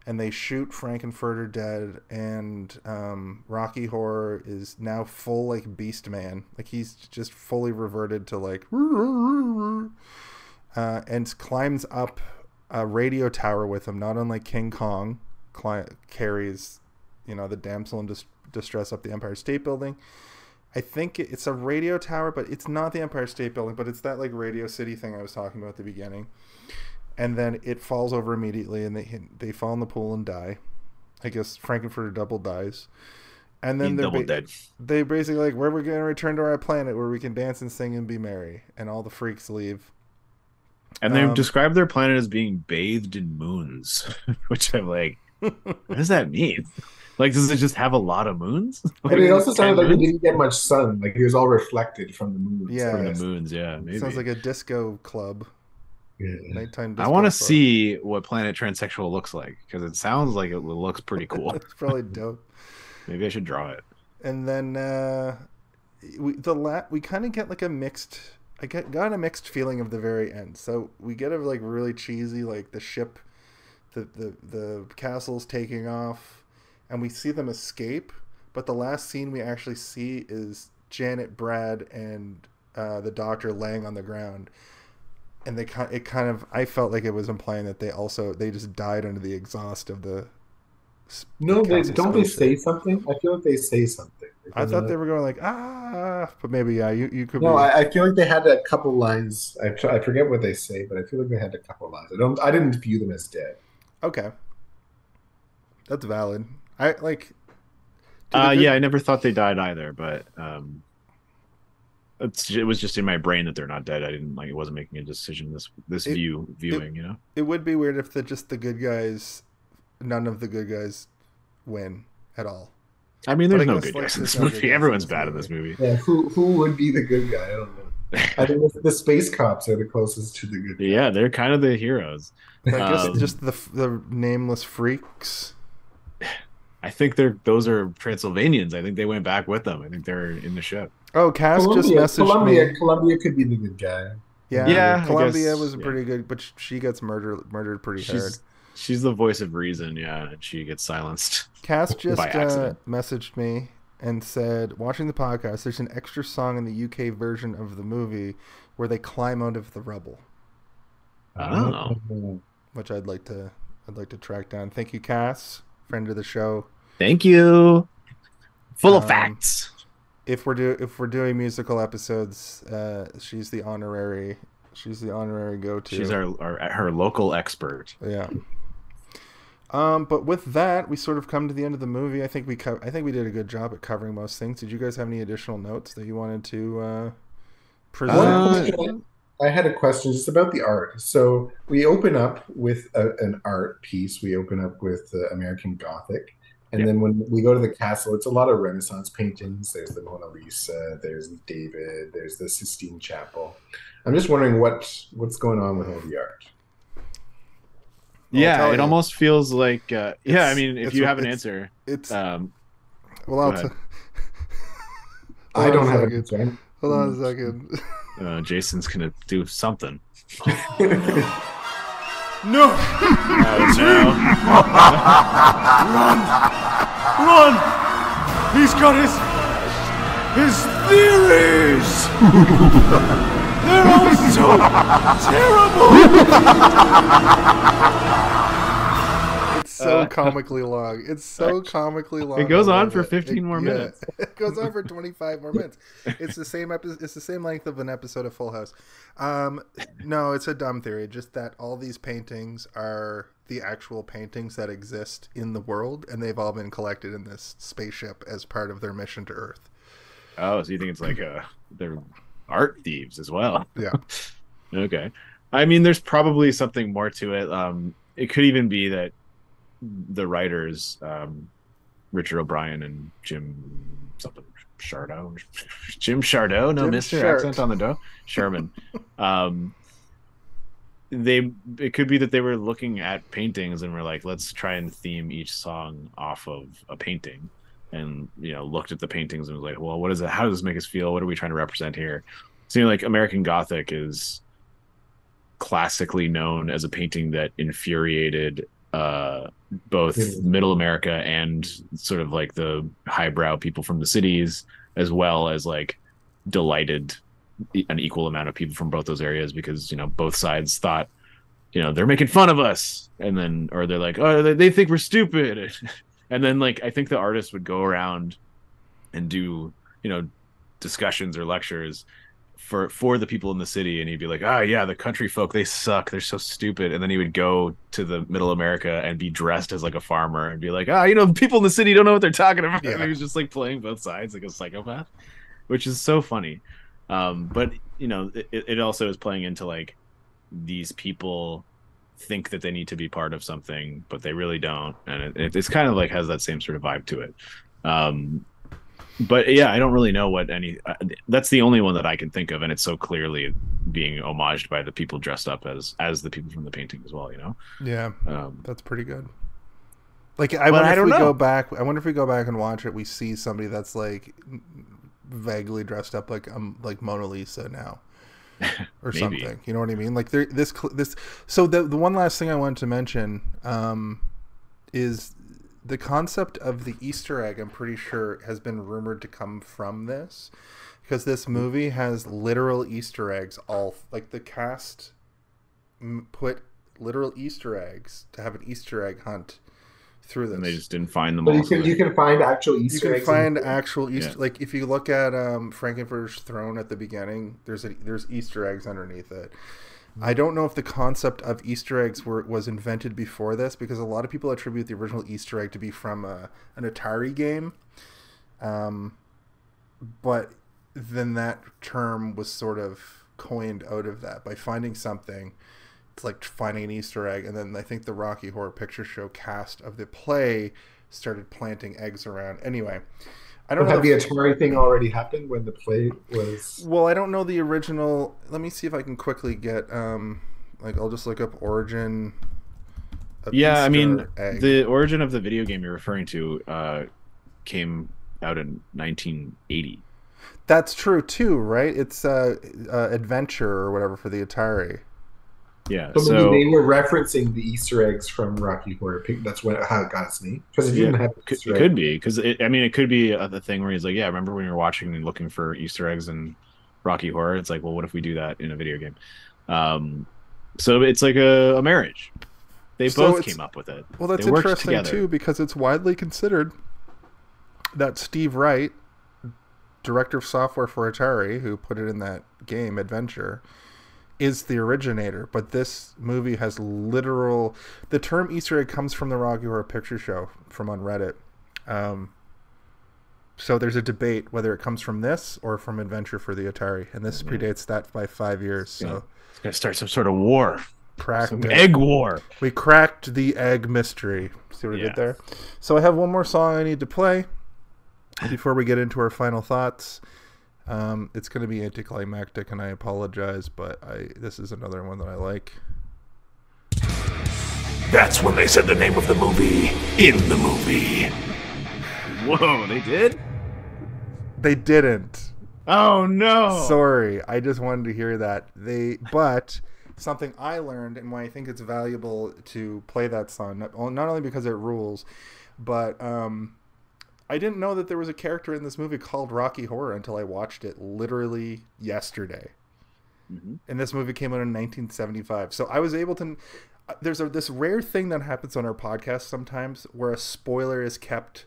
and they shoot Frank-N-Furter dead, and um, Rocky Horror is now full like Beast Man, like he's just fully reverted to like, uh, and climbs up a radio tower with him, not unlike King Kong, cli- carries, you know, the damsel in dis- distress up the Empire State Building. I think it's a radio tower, but it's not the Empire State Building, but it's that like Radio City thing I was talking about at the beginning. And then it falls over immediately, and they they fall in the pool and die. I guess Frank-N-Furter double dies, and then they're double ba- dead. they basically like where we're going to return to our planet where we can dance and sing and be merry, and all the freaks leave. And they Um, described their planet as being bathed in moons, which I'm like, what does that mean? Like, does it just have a lot of moons? And it also sounded like Ten he moons? didn't get much sun. Like it was all reflected from the moon. Yeah. From the moons, yeah, maybe. Sounds like a disco club, Yeah. nighttime. I want to see what Planet Transsexual looks like because it sounds like it looks pretty cool. it's probably dope. Maybe I should draw it. and then uh, we the la- we kind of get like a mixed. I get got a mixed feeling of the very end. So we get a like really cheesy like the ship, the the the castle's taking off, and we see them escape. But the last scene we actually see is Janet, Brad, and uh, the doctor laying on the ground. And they kind it kind of I felt like it was implying that they also they just died under the exhaust of the. No, they, don't they say something? I feel like they say something. I thought they were going like ah, but maybe yeah, you you could No, be. I, I feel like they had a couple lines. I, I forget what they say, but I feel like they had a couple lines. I don't. I didn't view them as dead. okay, that's valid. I like. to Uh, good- yeah, I never thought they died either, but um, it's, it was just in my brain that they're not dead. I didn't like it wasn't making a decision this this It- view viewing, you know. it would be weird if the just the good guys, none of the good guys, win at all. I mean, there's I no good like, guys in this movie. Everyone's bad in this movie. Yeah, who who would be the good guy? I don't know. I think the, the space cops are the closest to the good. Guy. yeah, they're kind of the heroes. I guess Um, just the the nameless freaks. I think they're those are Transylvanians. I think they went back with them. I think they're in the ship. Oh, Cass just Columbia, messaged Columbia, me. Columbia could be the good guy. Yeah, Yeah, Columbia guess, was yeah. pretty good, but she gets murdered murdered pretty hard. She's the voice of reason, yeah, and she gets silenced. Cass just uh, messaged me and said, watching the podcast, there's an extra song in the UK version of the movie where they climb out of the rubble, Oh. which I'd like to I'd like to track down. Thank you, Cass, friend of the show. Thank you. Full of Um, facts. If we're do if we're doing musical episodes, uh, she's the honorary she's the honorary go to. She's our, our her local expert. Yeah. Um, but with that, we sort of come to the end of the movie. I think we co- I think we did a good job at covering most things. Did you guys have any additional notes that you wanted to uh, present? Uh, I had a question just about the art. So we open up with a, an art piece. We open up with uh, American Gothic, and Yeah. then when we go to the castle, it's a lot of Renaissance paintings. There's the Mona Lisa. There's David. There's the Sistine Chapel. I'm just wondering what what's going on with all the art. Yeah, it you. almost feels like uh, yeah. I mean, if you have an it's- answer, It's um, well, I'll go ahead. t- I don't have a an second. answer. Hold on a second. uh, Jason's gonna do something. No. Oh no! Run! He's got his his theories. They're all so terrible. It's so Uh, comically long. It's so comically long. It goes on for 15 It- more yeah, minutes. It goes on for 25 more minutes. It's the same episode. It's the same length of an episode of Full House. Um, no, it's a dumb theory. Just that all these paintings are the actual paintings that exist in the world, and they've all been collected in this spaceship as part of their mission to Earth. Oh, so you think it's like uh they're art thieves as well? Yeah. Okay. I mean, there's probably something more to it. Um, it could even be that the writers, um, Richard O'Brien and Jim something Chardot, Jim Chardot, no Jim Mister Chart. accent on the dough, Sharman. um, they it could be that they were looking at paintings and were like, let's try and theme each song off of a painting, and you know looked at the paintings and was like, well, what is it? How does this make us feel? What are we trying to represent here? So you know, like American Gothic is classically known as a painting that infuriated uh, both Mhm. middle America and sort of like the highbrow people from the cities, as well as like delighted an equal amount of people from both those areas because you know both sides thought you know they're making fun of us and then or they're like oh they, they think we're stupid and then like i think the artist would go around and do you know discussions or lectures for for the people in the city. And he'd be like ah yeah the country folk they suck. They're so stupid. And then he would go to the middle america and be dressed as like a farmer and be like ah you know people in the city don't know what they're talking about. Yeah. and he was just like playing both sides like a psychopath which is so funny. Um but you know it, it also is playing into like these people think that they need to be part of something but they really don't and it, it, it's kind of like has that same sort of vibe to it um but yeah i don't really know what any uh, that's the only one that i can think of and it's so clearly being homaged by the people dressed up as as the people from the painting as well you know Yeah. um That's pretty good. Like I wonder I if we know. go back. I wonder if we go back and watch it. We see somebody that's like vaguely dressed up like um like Mona Lisa now, or something. You know what I mean? Like there this this. So the the one last thing I wanted to mention um, is the concept of the Easter egg. I'm pretty sure has been rumored to come from this because this movie has literal Easter eggs. All like the cast m- put literal Easter eggs to have an Easter egg hunt through this. and they just didn't find them But all you can you can find actual Easter. you can eggs. find in- actual Easter Yeah. like if you look at um, Frank-N-Furter's throne at the beginning, there's a, there's Easter eggs underneath it. I don't know if the concept of Easter eggs were was invented before this because a lot of people attribute the original Easter egg to be from a, an Atari game. Um, but then that term was sort of coined out of that by finding something. It's like finding an Easter egg, and then I think the Rocky Horror Picture Show cast of the play started planting eggs around. Anyway, I don't But know. had the Atari thing already happened when the play was? well, I don't know the original. Let me see if I can quickly get. Um, like I'll just look up origin. Of yeah i mean egg. the origin of the video game you're referring to uh came out in 1980 that's true too, right? It's uh, uh, adventure or whatever for the Atari. Yeah So, so maybe they were referencing the Easter eggs from Rocky Horror Picture. That's what how it got its name. Because it Yeah, didn't have could, it could be because i mean it could be a, the thing where he's like yeah remember when you were watching and looking for easter eggs in rocky horror it's like well what if we do that in a video game um so it's like a, a marriage they So both came up with it Well, that's They interesting together. too because it's widely considered that Steve Wright, director of software for Atari, who put it in that game Adventure, is the originator. But this movie has literal. The term Easter egg comes from the Rocky Horror Picture Show from on Reddit. Um, so there's a debate whether it comes from this or from Adventure for the Atari, and this predates that by five years. So Yeah. it's gonna start some sort of war cracked some egg war We cracked the egg mystery. See what I Yeah. did there? So I have one more song I need to play before we get into our final thoughts. Um, it's going to be anticlimactic, and I apologize, but I this is another one that I like. That's when they said the name of the movie in the movie. Whoa, they did? They didn't. Oh no. Sorry, I just wanted to hear that. They, but something I learned and why I think it's valuable to play that song, not, not only because it rules, but um, I didn't know that there was a character in this movie called Rocky Horror until I watched it literally yesterday. Mhm. And this movie came out in 1975, so I was able to. uh, There's a this rare thing that happens on our podcast sometimes where a spoiler is kept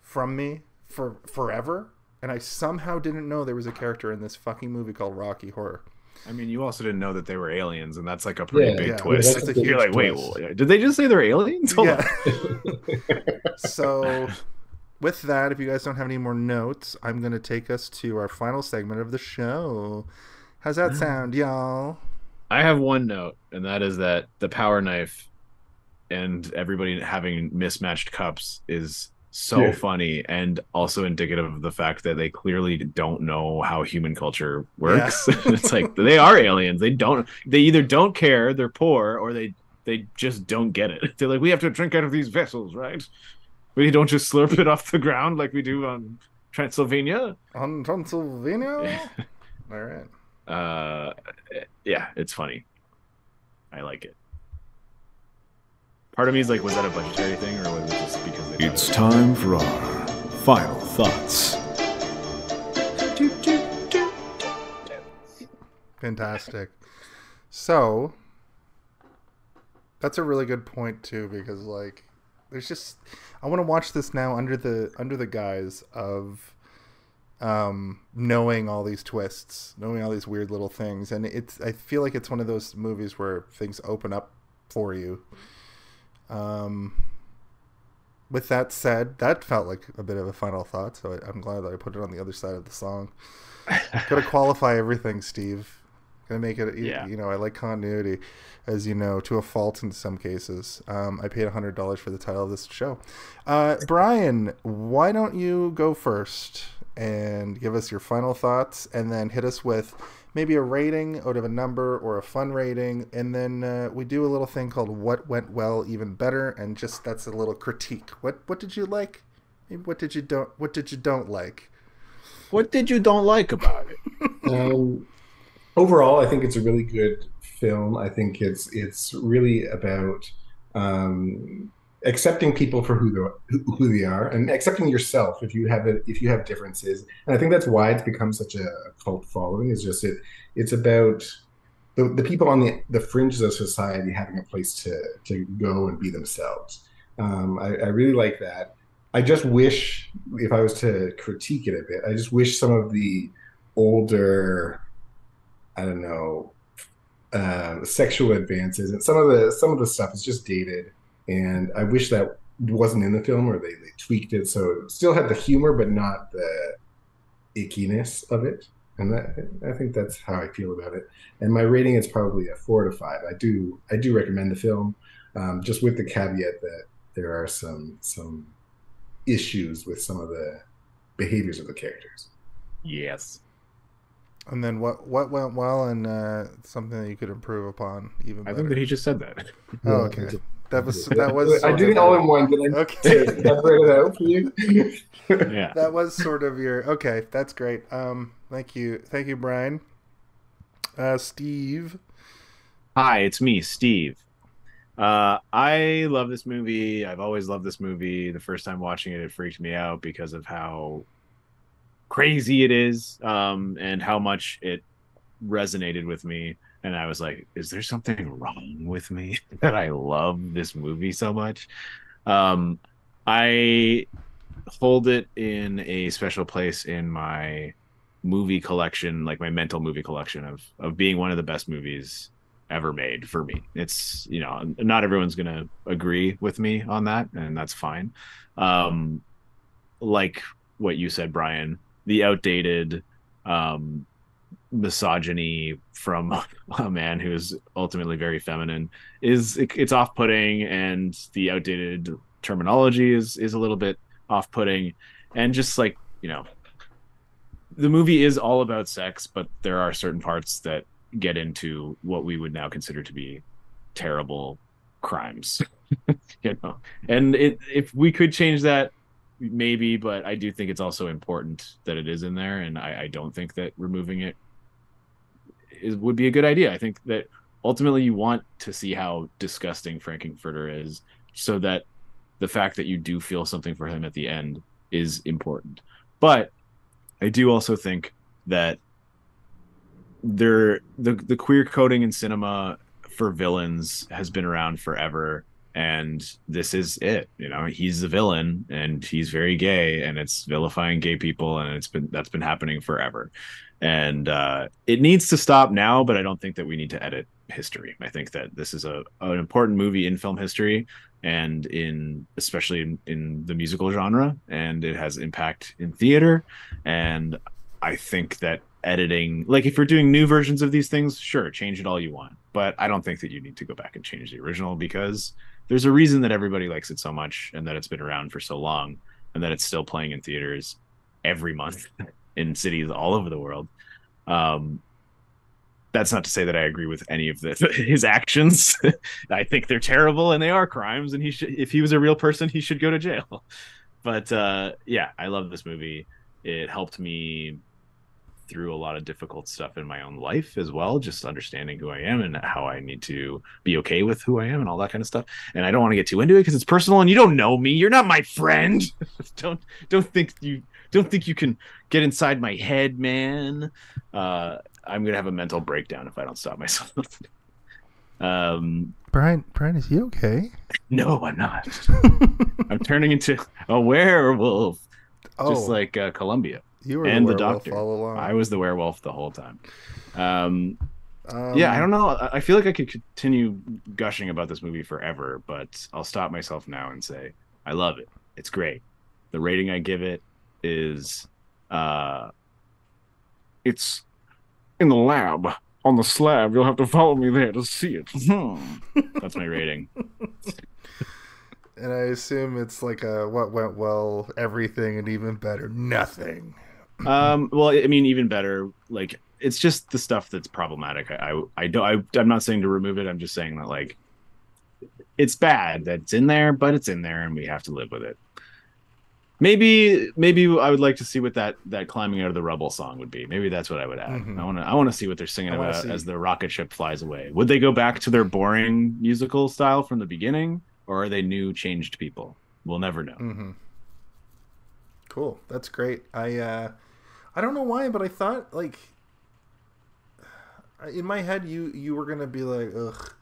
from me for forever, and I somehow didn't know there was a character in this fucking movie called Rocky Horror. I mean, you also didn't know that they were aliens, and that's like a pretty Yeah, big yeah, twist. that's a big You're like, wait, well, did they just say they're aliens? Hold yeah. on. so, with that, if you guys don't have any more notes, I'm going to take us to our final segment of the show. How's that sound, y'all? I have one note, and that is that the power knife and everybody having mismatched cups is so Yeah. funny and also indicative of the fact that they clearly don't know how human culture works. it's like they are aliens. They don't they either don't care, they're poor, or they they just don't get it. They're like, we have to drink out of these vessels, right? We don't just slurp it off the ground like we do on Transylvania. On Transylvania? All right. uh yeah it's funny i like it part of me is like was that a budgetary thing or was it just because they It's it- time for our final thoughts. Fantastic. So that's a really good point too, because like there's just I want to watch this now under the under the guise of um knowing all these twists, knowing all these weird little things, and it's I feel like it's one of those movies where things open up for you. Um. With that said, that felt like a bit of a final thought, so I, I'm glad that I put it on the other side of the song. Gotta qualify everything, Steve. Gonna make it. Yeah. You know, I like continuity, as you know, to a fault in some cases. Um, I paid hundred dollars for the title of this show. Uh, Brian, why don't you go first and give us your final thoughts, and then hit us with maybe a rating out of a number or a fun rating, and then uh, we do a little thing called "What Went Well, Even Better," and just that's a little critique. What What did you like? Maybe what did you don't What did you don't like? what did you don't like about it Um, overall, I think it's a really good film. I think it's it's really about um, accepting people for who they who they are and accepting yourself if you have it if you have differences. And I think that's why it's become such a cult following. Is just it it's about the, the people on the the fringes of society having a place to to go and be themselves. Um, I, I really like that. I just wish, if I was to critique it a bit, I just wish some of the older, I don't know, uh, sexual advances and some of the some of the stuff is just dated, and I wish that wasn't in the film or they, they tweaked it so it still had the humor but not the ickiness of it. And that, I think that's how I feel about it. And my rating is probably a four to five. I do I do recommend the film, um, just with the caveat that there are some some issues with some of the behaviors of the characters. yes And then what what went well and uh, something that you could improve upon even better. i think that he just said that Oh, okay. That was that was. I sort did it all in one. Did I Okay. separate it out for you? yeah That was sort of your okay. That's great. Um, thank you, thank you, Brian. Uh, Steve. Hi, it's me, Steve. Uh, I love this movie. I've always loved this movie. The first time watching it, it freaked me out because of how crazy it is, um, and how much it resonated with me. And I was like, "Is there something wrong with me that I love this movie so much?" Um, I hold it in a special place in my movie collection, like my mental movie collection of of being one of the best movies ever made for me. It's you know not everyone's gonna agree with me on that, and that's fine. Um, like what you said, Brian, the outdated um, misogyny from a man who is ultimately very feminine is it's off-putting, and the outdated terminology is is a little bit off-putting, and just like you know the movie is all about sex, but there are certain parts that get into what we would now consider to be terrible crimes. you know, and it, if we could change that, maybe, but I do think it's also important that it is in there, and I, I don't think that removing it is would be a good idea. I think that ultimately you want to see how disgusting Frank-N-Furter is, so that the fact that you do feel something for him at the end is important. But I do also think that there the the queer coding in cinema for villains has been around forever and this is it you know he's the villain and he's very gay and it's vilifying gay people and it's been that's been happening forever. And uh it needs to stop now but i don't think that we need to edit history. I think that this is a an important movie in film history and in especially in, in the musical genre and it has impact in theater. And i think that editing like if you're doing new versions of these things sure change it all you want but i don't think that you need to go back and change the original because there's a reason that everybody likes it so much and that it's been around for so long and that it's still playing in theaters every month in cities all over the world um that's not to say that I agree with any of the, his actions. I think they're terrible and they are crimes. And he should, if he was a real person, he should go to jail. But uh, yeah, I love this movie. It helped me through a lot of difficult stuff in my own life as well, just understanding who I am and how I need to be okay with who I am and all that kind of stuff. And I don't want to get too into it because it's personal and you don't know me. You're not my friend. don't don't think you don't think you can get inside my head, man. Uh, I'm gonna have a mental breakdown if I don't stop myself. um, Brian, Brian, is he okay? no, I'm not. I'm turning into a werewolf, Oh, just like uh, Columbia. You were and the, the doctor. all along. I was the werewolf the whole time. Um, Um, yeah, I don't know. I feel like I could continue gushing about this movie forever, but I'll stop myself now and say I love it. It's great. The rating I give it is uh it's in the lab on the slab. You'll have to follow me there to see it. That's my rating. And I assume it's like a what went well, everything, and even better, nothing. Um, well, I mean, even better. Like, it's just the stuff that's problematic. I, I, I don't. I, I'm not saying to remove it. I'm just saying that like, it's bad that it's in there, but it's in there, and we have to live with it. Maybe, maybe I would like to see what that that climbing out of the rubble song would be. Maybe that's what I would add. Mhm. I want to. I want to see what they're singing about see- as the rocket ship flies away. Would they go back to their boring musical style from the beginning, or are they new, changed people? We'll never know. Mm-hmm. Cool. That's great. I uh I don't know why, but I thought like in my head you you were gonna be like ugh,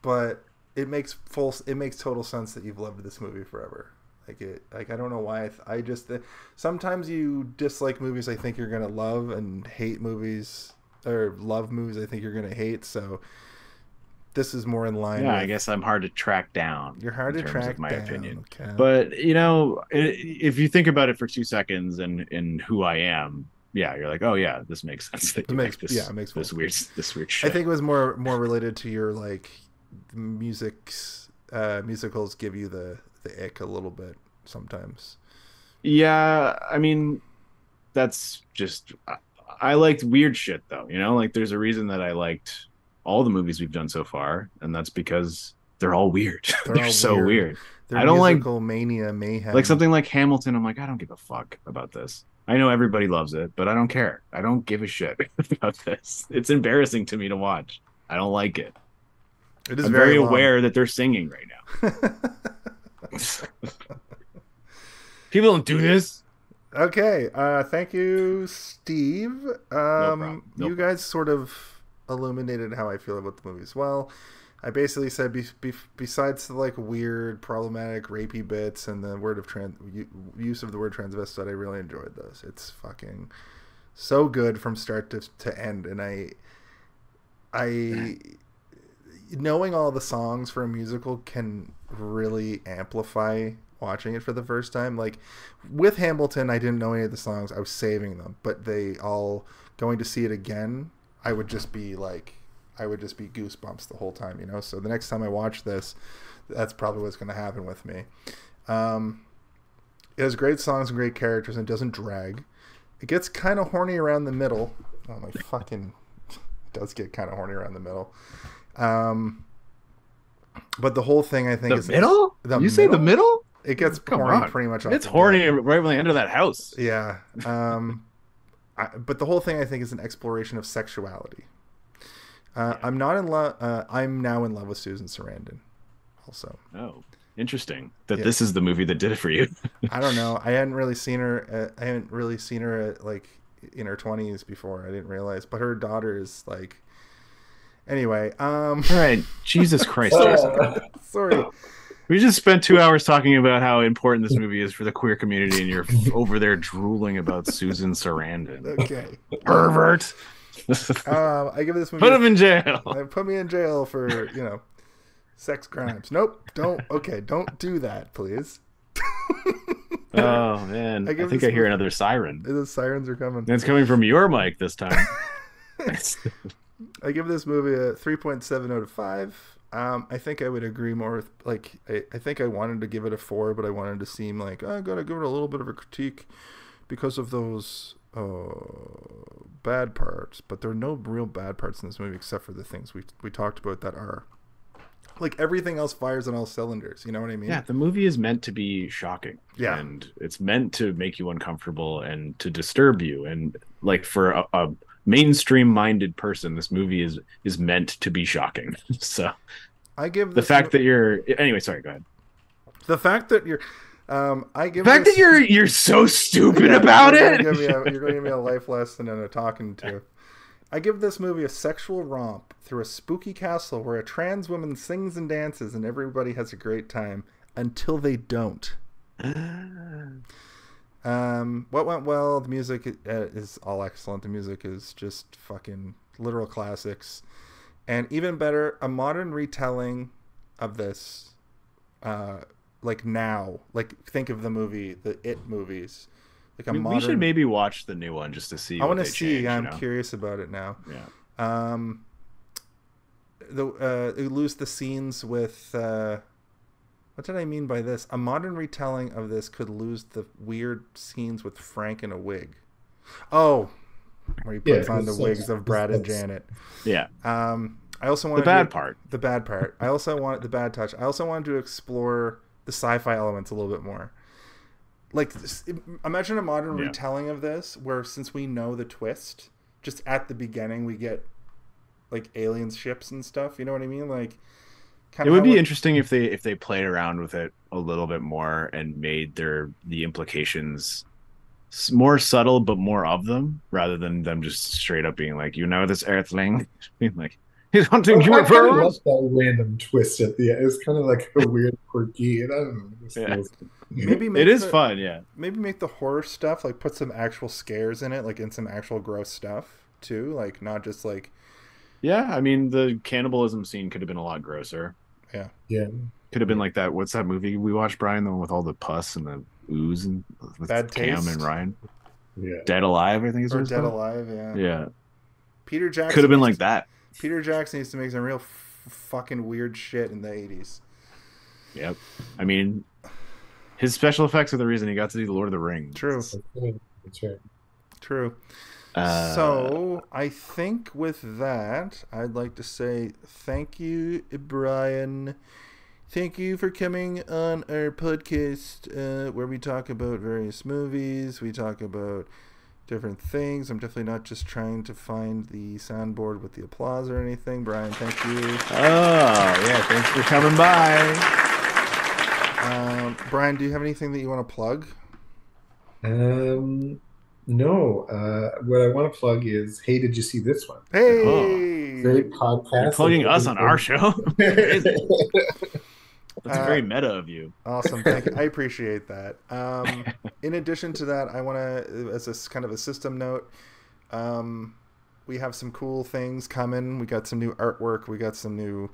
but it makes full it makes total sense that you've loved this movie forever. Like it like I don't know why I, th- I just uh, sometimes you dislike movies I think you're gonna love and hate movies or love movies I think you're gonna hate. So this is more in line. Yeah, I guess I'm hard to track down. you're hard to track of my down. opinion. okay? but you know if you think about it for two seconds and and who i am yeah you're like oh yeah this makes sense that It makes- this yeah, it makes this full weird this weird I think it was more more related to your like music's uh musicals give you the the ick a little bit sometimes. yeah i mean that's just I, I liked weird shit though you know like there's a reason that i liked all the movies we've done so far and that's because they're all weird They're they're, all so weird. weird, Their I don't like- musical mania mayhem. like something like hamilton i'm like i don't give a fuck about this i know everybody loves it but i don't care i don't give a shit about this it's embarrassing to me to watch i don't like it It is I'm very, long. aware that they're singing right now. People don't do this. okay, uh thank you Steve. Um problem. No you guys sort of illuminated how I feel about the movie as well. I basically said be, be, besides the like weird, problematic, rapey bits and the word of trans use of the word transvestite, I really enjoyed those. It's fucking so good from start to, to end, and I, I, knowing all the songs for a musical can really amplify watching it for the first time. Like with Hamilton, I didn't know any of the songs; I was saving them, but they all going to see it again. I would just be like I would just be goosebumps the whole time, you know. So the next time I watch this, that's probably what's going to happen with me. Um, it has great songs and great characters, and it doesn't drag. It gets kind of horny around the middle. Oh my fucking! It does get kind of horny around the middle. Um, but the whole thing I think The is middle? the you say the middle? It gets Come horny on. pretty much. It's horny right when they enter that house. Yeah. Um, I, but the whole thing I think is an exploration of sexuality. Uh, I'm not in love. Uh, I'm now in love with Susan Sarandon. Also, Oh, interesting. That Yeah. this is the movie that did it for you. I don't know. I hadn't really seen her. Uh, I hadn't really seen her at, like in her 20s before. I didn't realize. But her daughter is like. Anyway, um, All right. Jesus Christ. Jason. sorry. We just spent two hours talking about how important this movie is for the queer community, and you're over there drooling about Susan Sarandon. Okay. Pervert. Um, I give this movie. Put him in jail. Put me in jail for you know sex crimes. Nope. Don't. Okay. Don't do that, please. Oh man, I I, think I hear movie- another siren. The sirens are coming. And it's coming from your mic this time. I give this movie a 3.7 out of 5. Um, I think I would agree more with, like, I, I think I wanted to give it a 4, but I wanted to seem like, oh, I gotta give it a little bit of a critique because of those uh, bad parts. But there are no real bad parts in this movie except for the things we, we talked about that are. Like, everything else fires on all cylinders. You know what I mean? yeah, the movie is meant to be shocking. Yeah. and it's meant to make you uncomfortable and to disturb you. And like for a, a mainstream-minded person, this movie is is meant to be shocking. So I give the fact that you're anyway, sorry, go ahead. the fact that you're. Um, I give The fact this- that you're you're so stupid Yeah, about you're it. Gonna a, you're going to give me a life lesson and a talking to. I give this movie a sexual romp through a spooky castle where a trans woman sings and dances and everybody has a great time until they don't. Um, what went well? The music uh, is all excellent. The music is just fucking literal classics, and even better, a modern retelling of this. Uh, like now, like think of the movie, the It movies. Like a we, we should maybe watch the new one just to see. I want want to see. Change, I'm you know? curious about it now. Yeah. Um, the uh, lose the scenes with. Uh, what did I mean by this? A modern retelling of this could lose the weird scenes with Frank in a wig. Oh, where he Yeah, puts on the wigs of Brad and Janet. Yeah. Um, I also want The wanted bad to, part. The bad part. I also wanted the bad touch. I also wanted to explore the sci-fi elements a little bit more. Like, this- imagine a modern Yeah. retelling of this, where since we know the twist, just at the beginning we get like alien ships and stuff. You know what I mean? Like, kind It would be how- interesting if they if they played around with it a little bit more and made their the implications more subtle but more of them rather than them just straight up being like you know this earthling being like he's hunting I kind of UFOs love that random twist at the end. It's kind of like a weird, quirky. And I don't know. it Yeah. feels- Maybe make it is the- fun yeah Maybe make the horror stuff like put some actual scares in it, like in some actual gross stuff too. Like not just like yeah I mean the cannibalism scene could have been a lot grosser Yeah. Yeah. Could have been like that what's that movie we watched Brian the one with all the pus and the ooze and with Bad Cam Taste? and Ryan Yeah. Dead Alive I think is or Dead called. Alive. Yeah. yeah Peter Jackson could have been needs like that Peter Jackson used to make some real f- fucking weird shit in the 80s. Yep. I mean, his special effects are the reason he got to do the Lord of the Rings. True, That's right. That's right. true. Uh, so I think with that, I'd like to say thank you, Brian. Thank you for coming on our podcast uh, where we talk about various movies. We talk about different things. I'm definitely not just trying to find the soundboard with the applause or anything. Brian, thank you. Oh yeah, thanks for coming by. Um, Brian, do you have anything that you want to plug? Um, no. Uh, what I want to plug is, hey, did you see this one? Hey, Great podcast. You're plugging us on our show. That's Uh, very meta of you. Awesome. Thank you. I appreciate that. Um, in addition to that, I want to, as a kind of a system note, um, we have some cool things coming. We got some new artwork. We got some new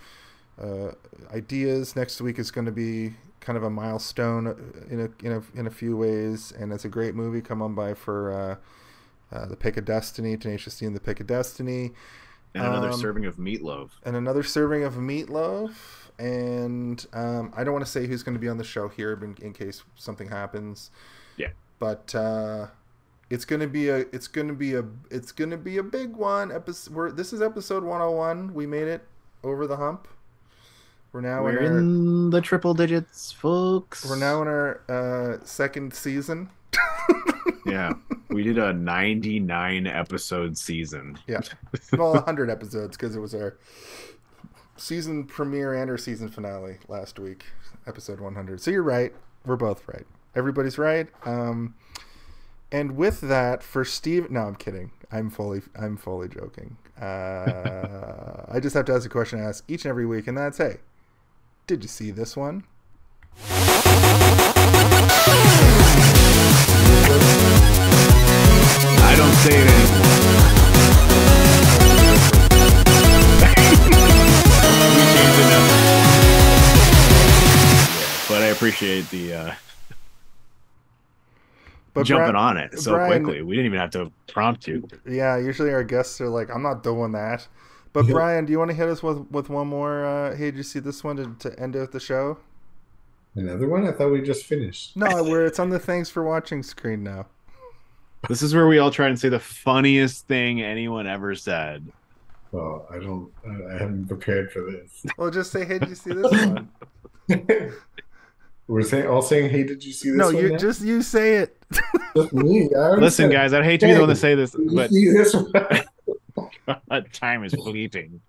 uh, ideas. Next week is going to be kind of a milestone in a in a in a few ways, and it's a great movie. Come on by for uh, uh, the Pick of Destiny, Tenacious D and the Pick of Destiny And another um, serving of meatloaf. and another serving of meatloaf. And um, I don't want to say who's going to be on the show here, in, in case something happens. Yeah. But uh, it's going to be a it's going to be a it's going to be a big one. Episode. We're, this is episode 101. We made it over the hump. We're now We're in our, in the triple digits, folks. we're now in our uh, second season. yeah. We did a 99 episode season. Yeah. well, 100 episodes because it was our season premiere and our season finale last week, episode 100. So you're right. We're both right. Everybody's right. Um, and with that, for Steve, no, I'm kidding. I'm fully, I'm fully joking. Uh, I just have to ask a question I ask each and every week, and that's, hey, did you see this one? I don't say it anymore. we changed it up. But I appreciate the uh, But jumping Bri- on it so Brian- quickly. We didn't even have to prompt you. Yeah, usually our guests are like, I'm not doing that. But Yeah. Brian, do you want to hit us with, with one more? Uh, hey, did you see this one to, to end out the show? Another one? I thought we just finished. No, where it's on the thanks for watching screen now. This is where we all try and say the funniest thing anyone ever said. Well, I don't. I I haven't prepared for this. Well, just say, hey, did you see this one? We're saying all saying, "Hey, did you see this no, one?" you now? just you say it. Just me. I Listen, said guys, I'd hate to be the one to say this, Did you but time is fleeting.